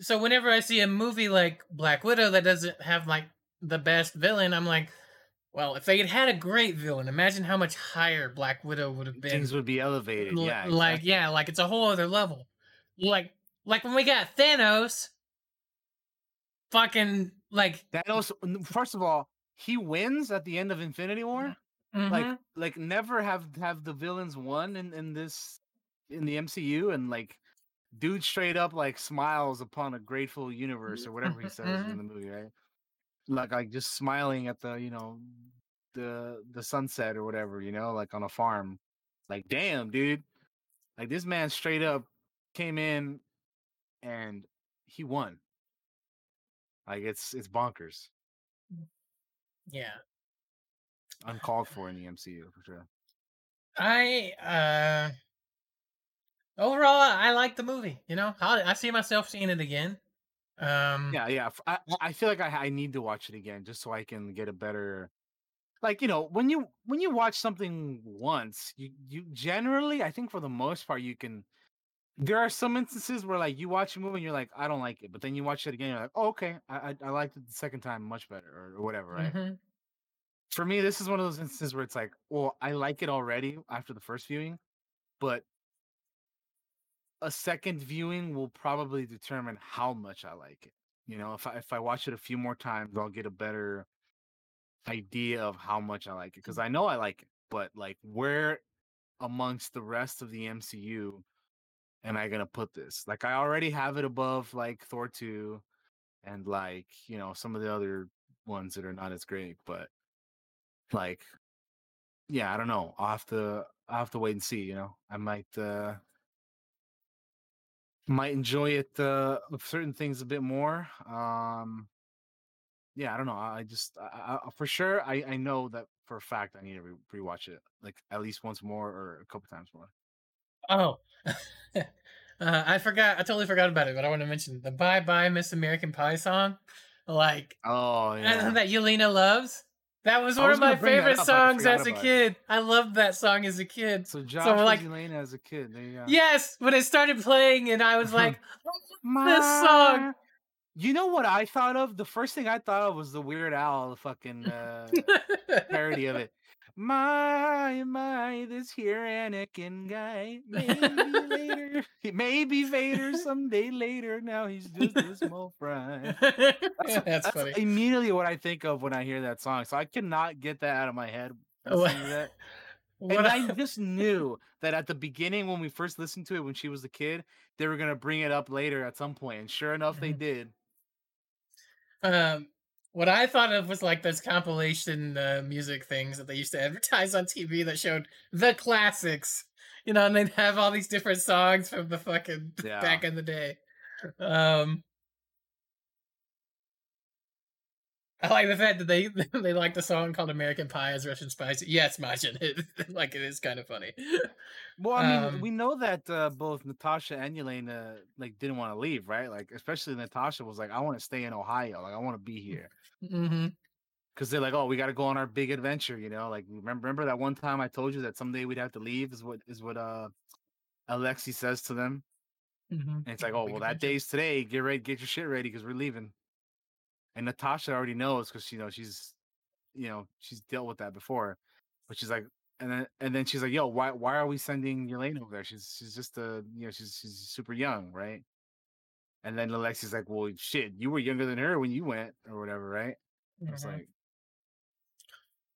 So whenever I see a movie like Black Widow that doesn't have like the best villain, I'm like, well, if they had had a great villain, imagine how much higher Black Widow would have been. things would be elevated. L- Yeah, like yeah, like it's a whole other level. Like like when we got Thanos, fucking like Thanos. First of all, he wins at the end of Infinity War. Like, mhm, like never have have the villains won in in this in the MCU, and like, dude straight up like smiles upon a grateful universe or whatever he says in the movie, right? Like, like just smiling at the you know the the sunset or whatever, you know, like on a farm. Like, damn, dude, like this man straight up came in and he won. Like it's it's bonkers, yeah. uncalled for in the MCU for sure. I uh overall I like the movie, you know. I, I see myself seeing it again. Um Yeah, yeah. I I feel like I I need to watch it again just so I can get a better like you know when you when you watch something once you you generally I think for the most part you can there are some instances where like you watch a movie and you're like I don't like it but then you watch it again you're like oh okay I I, I liked it the second time much better or, or whatever right mhm, for me this is one of those instances where it's like well I like it already after the first viewing but a second viewing will probably determine how much I like it. You know, if I if I watch it a few more times, I'll get a better idea of how much I like it because I know I like it, but like where amongst the rest of the MCU am I gonna put this? Like I already have it above like Thor two and like you know some of the other ones that are not as great, but like yeah, I don't know. I'll have to I'll have to wait and see. You know, I might. uh might enjoy it uh certain things a bit more um yeah i don't know i I just I, I, for sure i i know that for a fact i need to re- rewatch it like at least once more or a couple times more Oh. uh, I forgot I totally forgot about it, but I want to mention the Bye Bye Miss American Pie song. Like oh yeah that Yelena loves. That was one was of my gonna bring that favorite up, songs as a about it. kid. I loved that song as a kid. so josh we're like- Yelena as a kid there you go Yes, when it started playing, and I was like, My song. You know what I thought of? The first thing I thought of was the Weird Al the fucking uh, parody of it. My my, this here Anakin guy. Maybe later, maybe Vader someday later. Now he's just a small fry. Yeah, that's, funny. immediately what I think of when I hear that song. So I cannot get that out of my head. That. And I- just knew that at the beginning when we first listened to it when she was a kid, they were gonna bring it up later at some point. And sure enough, they Mhm. did. Um, what I thought of was like those compilation uh, music things that they used to advertise on TV that showed the classics, you know, and they'd have all these different songs from the fucking Yeah. back in the day. Um, I like the fact that they they like the song called "American Pie" as Russian Spice. Yes, Majin, it, like it is kind of funny. Well, I mean, Um, we know that uh, both Natasha and Yelena like didn't want to leave, right? Like, especially Natasha was like, "I want to stay in Ohio. Like, I want to be here." Hmm Because they're like, "Oh, we got to go on our big adventure," you know. Like, remember, remember that one time I told you that someday we'd have to leave? Is what is what uh Alexi says to them, hmm and it's like, "Oh, well, that day's today. Get ready, get your shit ready, because we're leaving." And Natasha already knows because you know she's, you know, she's dealt with that before, but she's like, and then and then she's like, "Yo, why why are we sending Yelena over there? She's she's just a you know she's she's super young, right?" And then Alexi's like, "Well, shit, you were younger than her when you went or whatever, right?" It's Mhm. like,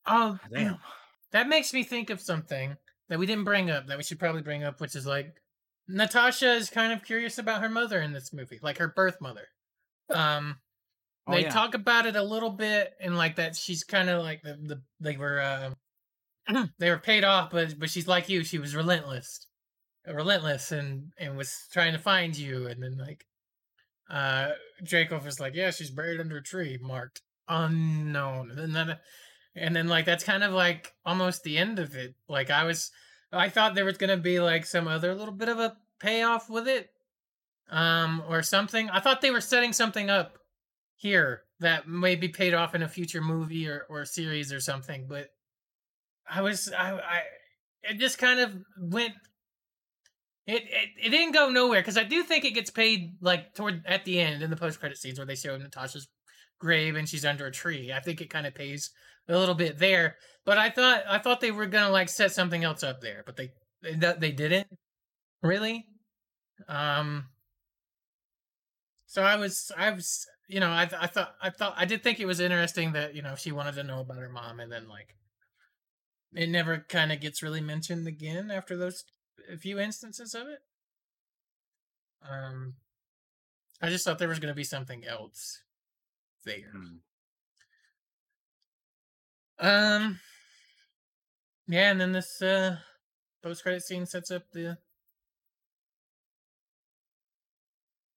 Oh, damn. That makes me think of something that we didn't bring up that we should probably bring up, which is like Natasha is kind of curious about her mother in this movie, like her birth mother. Um, Oh, they yeah. talk about it a little bit, and like that she's kind of like the, the they were uh, they were paid off, but but she's like you, she was relentless, relentless, and and was trying to find you, and then like uh Dreykov was like, yeah, she's buried under a tree, marked unknown, and then and then like that's kind of like almost the end of it. Like I was, I thought there was gonna be like some other little bit of a payoff with it, um, or something. I thought they were setting something up here that may be paid off in a future movie or or series or something. But I was, I, I, it just kind of went. It, it, it didn't go nowhere because I do think it gets paid like toward at the end in the post credit scenes where they show Natasha's grave and she's under a tree. I think it kind of pays a little bit there. But I thought I thought they were gonna like set something else up there, but they they, they didn't really. Um. So I was I was you know I I thought I thought I did think it was interesting that you know she wanted to know about her mom and then like it never kind of gets really mentioned again after those a few instances of it. Um. I just thought there was gonna be something else there. Hmm. Um. Yeah, and then this uh post credit scene sets up the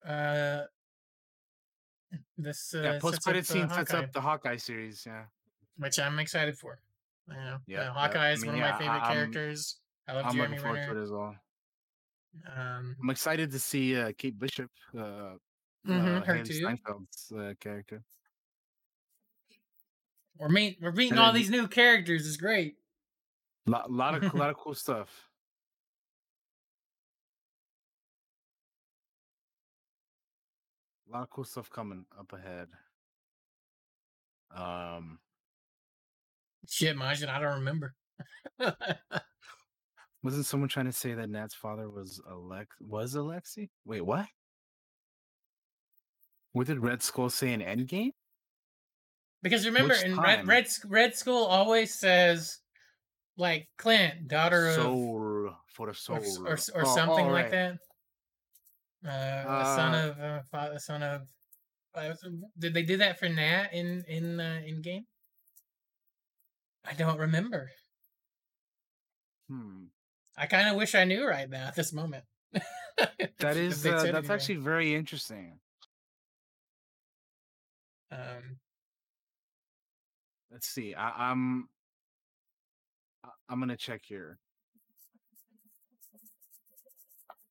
uh this uh yeah, post credit scene sets up the Hawkeye series. Yeah, which I'm excited for. You know, Yeah, yeah, yeah, Hawkeye is I mean, one of yeah, my favorite I'm- characters. I love I'm Jeremy looking forward Renner. to it as well. Um, I'm excited to see uh, Kate Bishop, uh, mhm, uh, her too. Steinfeld's uh, character. We're meet we're meeting all these new characters. It's great. lot, lot of lot of cool stuff. A lot of cool stuff coming up ahead. Um, Shit, Majin, I don't remember. wasn't someone trying to say that Nat's father was Alex was Alexi? Wait, what? What did Red Skull say in Endgame? Because remember, in Red. Red Red Skull always says like Clint, daughter of Soul for the or, soul, s- or, or Oh, something oh, like that. Uh, the son Uh, of uh, father, son of. Uh, did they do that for Nat in in uh, in game? I don't remember. Hmm. I kind of wish I knew right now at this moment. That is uh, that's actually very interesting. Um, Let's see. I, I'm I'm gonna check here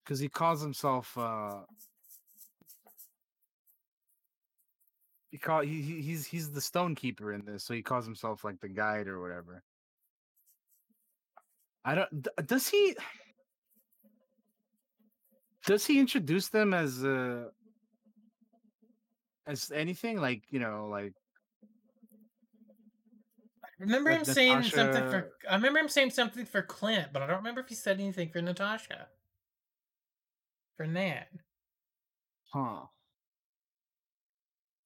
because he calls himself. uh He call he he's he's the stone keeper in this, so he calls himself like the guide or whatever. I don't. Does he? Does he introduce them as uh as anything like you know like I remember Like him saying something for. I remember him saying something for Clint, but I don't remember if he said anything for Natasha. For Nat. huh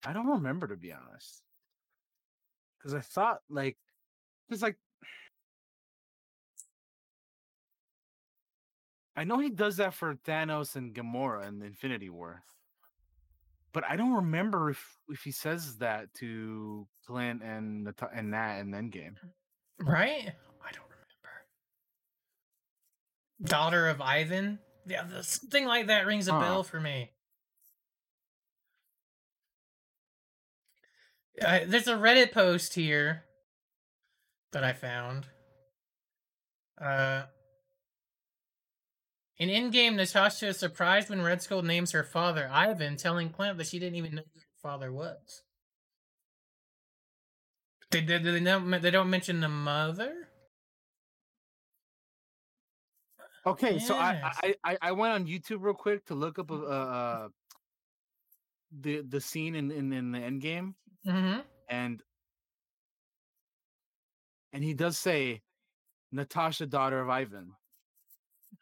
i don't remember to be honest because i thought like it's like i know he does that for thanos and gamora in infinity war but i don't remember if if he says that to clint and Nat- and nat in endgame Right? I don't remember. Daughter of Ivan? Yeah, the- something like that rings a Huh. bell for me. Uh, there's a Reddit post here that I found. Uh, in Endgame, Natasha is surprised when Red Skull names her father Ivan, telling Clint that she didn't even know who her father was. They, they, they, don't, they don't mention the mother? Okay, so I, I I I went on YouTube real quick to look up uh, uh the the scene in in, in the end game, Mm-hmm. and and he does say Natasha, daughter of Ivan,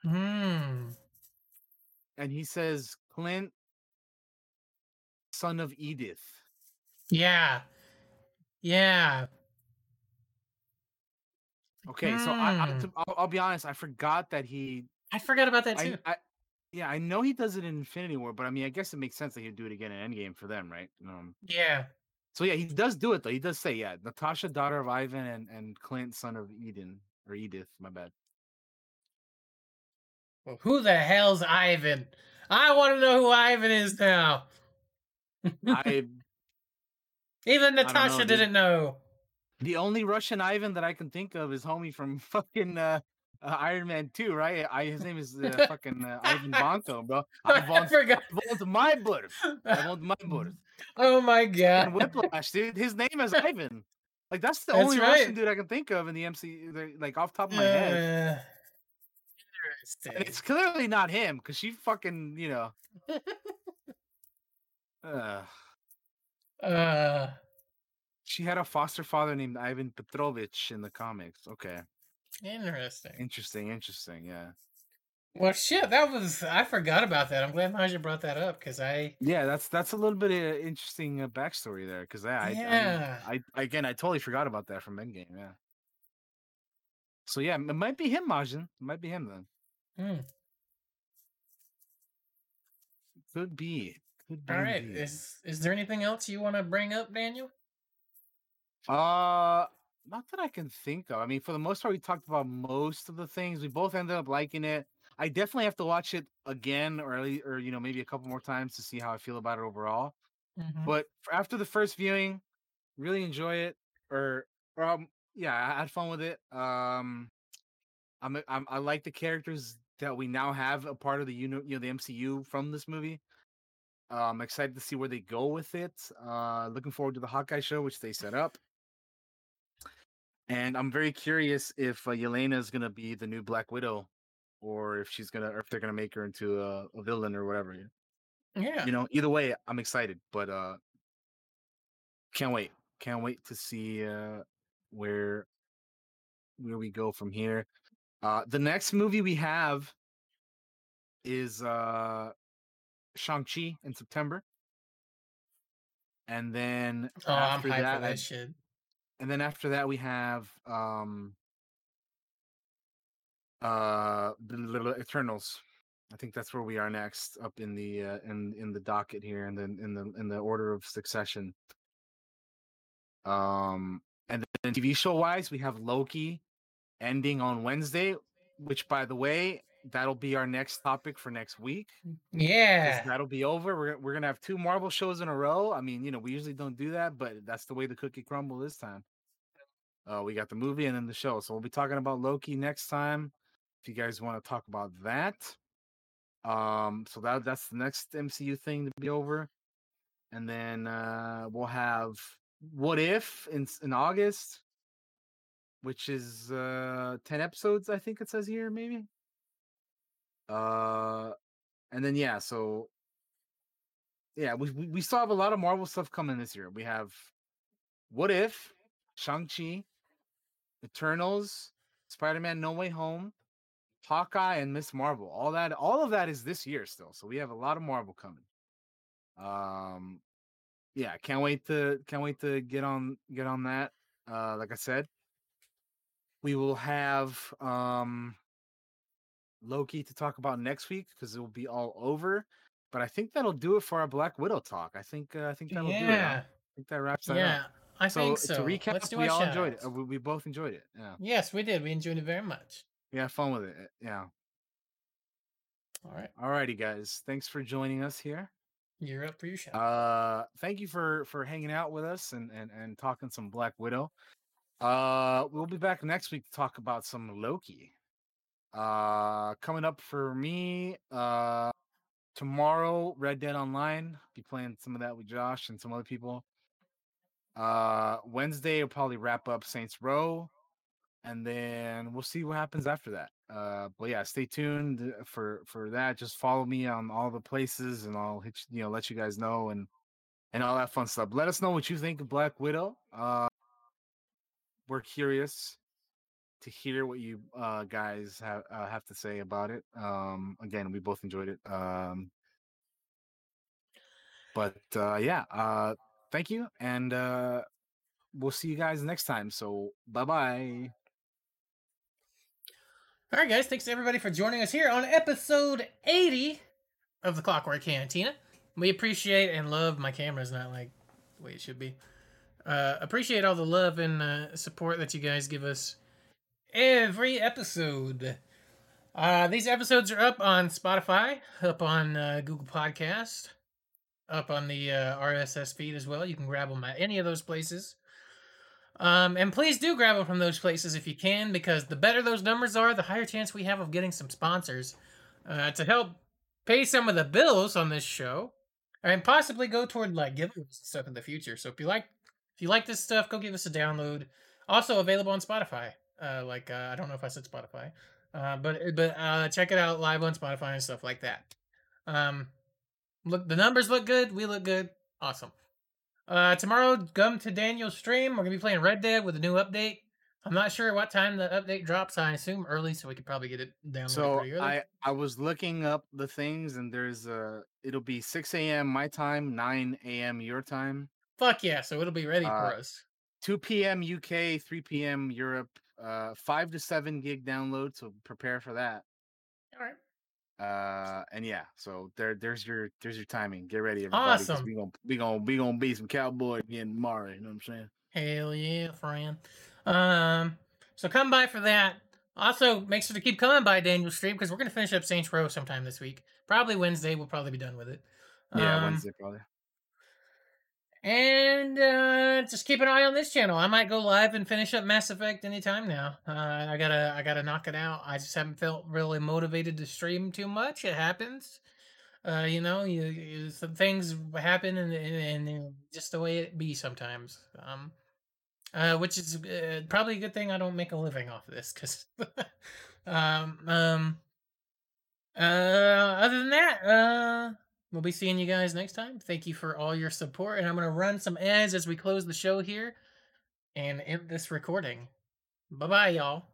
Hmm. and he says Clint, son of Edith. Yeah. Yeah. Okay, so I, I Hmm. to, I'll, I'll be honest, I forgot that he. I forgot about that too. I, I yeah, I know he does it in Infinity War, but I mean, I guess it makes sense that he'd do it again in Endgame for them, right? Um, yeah. so yeah, he does do it though. He does say, yeah, Natasha, daughter of Ivan, and and Clint, son of Eden or Edith. My bad. Well, who the hell's Ivan? I want to know who Ivan is now. I Even know, Natasha dude. didn't know. the only Russian Ivan that I can think of is homie from fucking uh, uh, Iron Man Two, right? I his name is uh, fucking uh, Ivan Vanko, bro. I I want, forgot. I want my birth. I want my birth. oh my god. And Whiplash, dude. His name is Ivan. Like that's the That's only Russian dude I can think of in the MC, like off top of my head. Uh, And it's clearly not him because she fucking, you know. Uh, Uh, she had a foster father named Ivan Petrovich in the comics. Okay, interesting. interesting, interesting. Yeah, Well, shit, that was. I forgot about that. I'm glad Maja brought that up because I. yeah. That's that's a little bit of interesting uh, backstory there because I, I- Yeah. I, I again I totally forgot about that from Endgame. Yeah. So yeah, it might be him, Majin. It might be him then. Hmm. Could be. Could be. All right. indeed. Is is there anything else you want to bring up, Daniel? Uh, not that I can think of. I mean, for the most part, we talked about most of the things. We both ended up liking it. I definitely have to watch it again, or at least, or you know, maybe a couple more times to see how I feel about it overall. Mhm. But after the first viewing, really enjoy it. Or, or um, yeah, I had fun with it. Um, I'm, I'm I like the characters that we now have a part of the you know, you know the MCU from this movie. Uh, I'm excited to see where they go with it. Uh, looking forward to the Hawkeye show, which they set up. And I'm very curious if uh, Yelena is gonna be the new Black Widow, or if she's gonna, or if they're gonna make her into a, a villain or whatever. Yeah. You know, either way, I'm excited, but uh, can't wait. Can't wait to see uh where where we go from here. Uh, the next movie we have is uh Shang Chi in September, and then Oh, after that, I- that and then after that we have um uh the eternals. I think that's where we are next up in the uh, in in the docket here and then in the in the order of succession. Um and then tv show wise we have loki ending on wednesday which by the way that'll be our next topic for next week. Yeah. that'll be over we're, we're gonna have two marvel shows in a row i mean you know we usually don't do that but that's the way the cookie crumble this time uh, we got the movie and then the show. So we'll be talking about Loki next time. If you guys want to talk about that, um, so that that's the next MCU thing to be over, and then uh, we'll have What If in in August, which is uh, ten episodes. I think it says here, maybe. Uh, and then yeah, so yeah, we, we still have a lot of Marvel stuff coming this year. We have What If, Shang Chi, Eternals, Spider Man No Way Home, Hawkeye, and Miss Marvel. All that, all of that is this year still. So we have a lot of Marvel coming. Um, yeah, can't wait to can't wait to get on get on that. Uh, like I said, we will have um Loki to talk about next week because it will be all over. But I think that'll do it for our Black Widow talk. I think uh, I think that'll do it. huh? yeah, I think that wraps that yeah. up. I think so. to recap, Let's do we all enjoyed it. shout-outs. Uh, We, we both enjoyed it. Yeah, Yes, we did. We enjoyed it very much. we had fun with it. uh, Yeah. All right, All righty, guys. Thanks for joining us here. you're up for your show. Uh, thank you for for hanging out with us and and and talking some Black Widow. Uh, we'll be back next week to talk about some Loki. Uh, coming up for me, uh, tomorrow, Red Dead Online. Be playing some of that with Josh and some other people. Uh, Wednesday, we'll probably wrap up Saints Row, and then we'll see what happens after that. Uh, but yeah, stay tuned for for that. Just follow me on all the places, and I'll hit you, you know let you guys know and and all that fun stuff. Let us know what you think of Black Widow. Uh, we're curious to hear what you uh, guys have uh, have to say about it. Um, again, we both enjoyed it. Um, but uh, yeah, uh, thank you, and uh, we'll see you guys next time. So bye bye. All right, guys. Thanks everybody for joining us here on episode 80 of the Clockwork Cantina. We appreciate and love. My camera's not like the way it should be. Uh, appreciate all the love and uh, support that you guys give us every episode. Uh, these episodes are up on Spotify, up on uh, Google Podcast, up on the uh, RSS feed as well. You can grab them at any of those places. Um, and please do grab them from those places if you can, because the better those numbers are, the higher chance we have of getting some sponsors uh, to help pay some of the bills on this show, and possibly go toward like giveaways and stuff in the future. So if you like, if you like this stuff, go give us a download. Also available on Spotify. Uh, like uh, I don't know if I said Spotify, uh, but but uh, check it out live on Spotify and stuff like that. Um, look, the numbers look good. We look good. Awesome. Uh, tomorrow, come to Daniel's stream. We're gonna be playing Red Dead with a new update. I'm not sure what time the update drops. I assume early, so we could probably get it down. So pretty early. I I was looking up the things, and there's a it'll be 6 a.m. my time, 9 a.m. your time, Fuck yeah! So it'll be ready for Uh, us. 2 p.m. UK, 3 p.m. Europe. Uh, five to seven gig download, so prepare for that. All right. Uh, and yeah, so there, there's your, there's your timing. Get ready, everybody. Awesome. We gonna, we gonna, we gonna be some cowboy again tomorrow. You know what I'm saying? Hell yeah, friend. Um, so come by for that. Also, make sure to keep coming by Daniel's stream because we're gonna finish up Saints Row sometime this week. Probably Wednesday. We'll probably be done with it. Yeah, Um, Wednesday probably. And uh, just keep an eye on this channel. I might go live and finish up Mass Effect anytime now. Uh, I gotta, I gotta knock it out. I just haven't felt really motivated to stream too much. It happens. Uh, you know, you, you some things happen, and, and, and just the way it be sometimes. Um, uh, which is uh, probably a good thing I don't make a living off of this, because, um, um, uh, other than that, uh, we'll be seeing you guys next time. Thank you for all your support, and I'm gonna run some ads as we close the show here, and end this recording. Bye bye, y'all.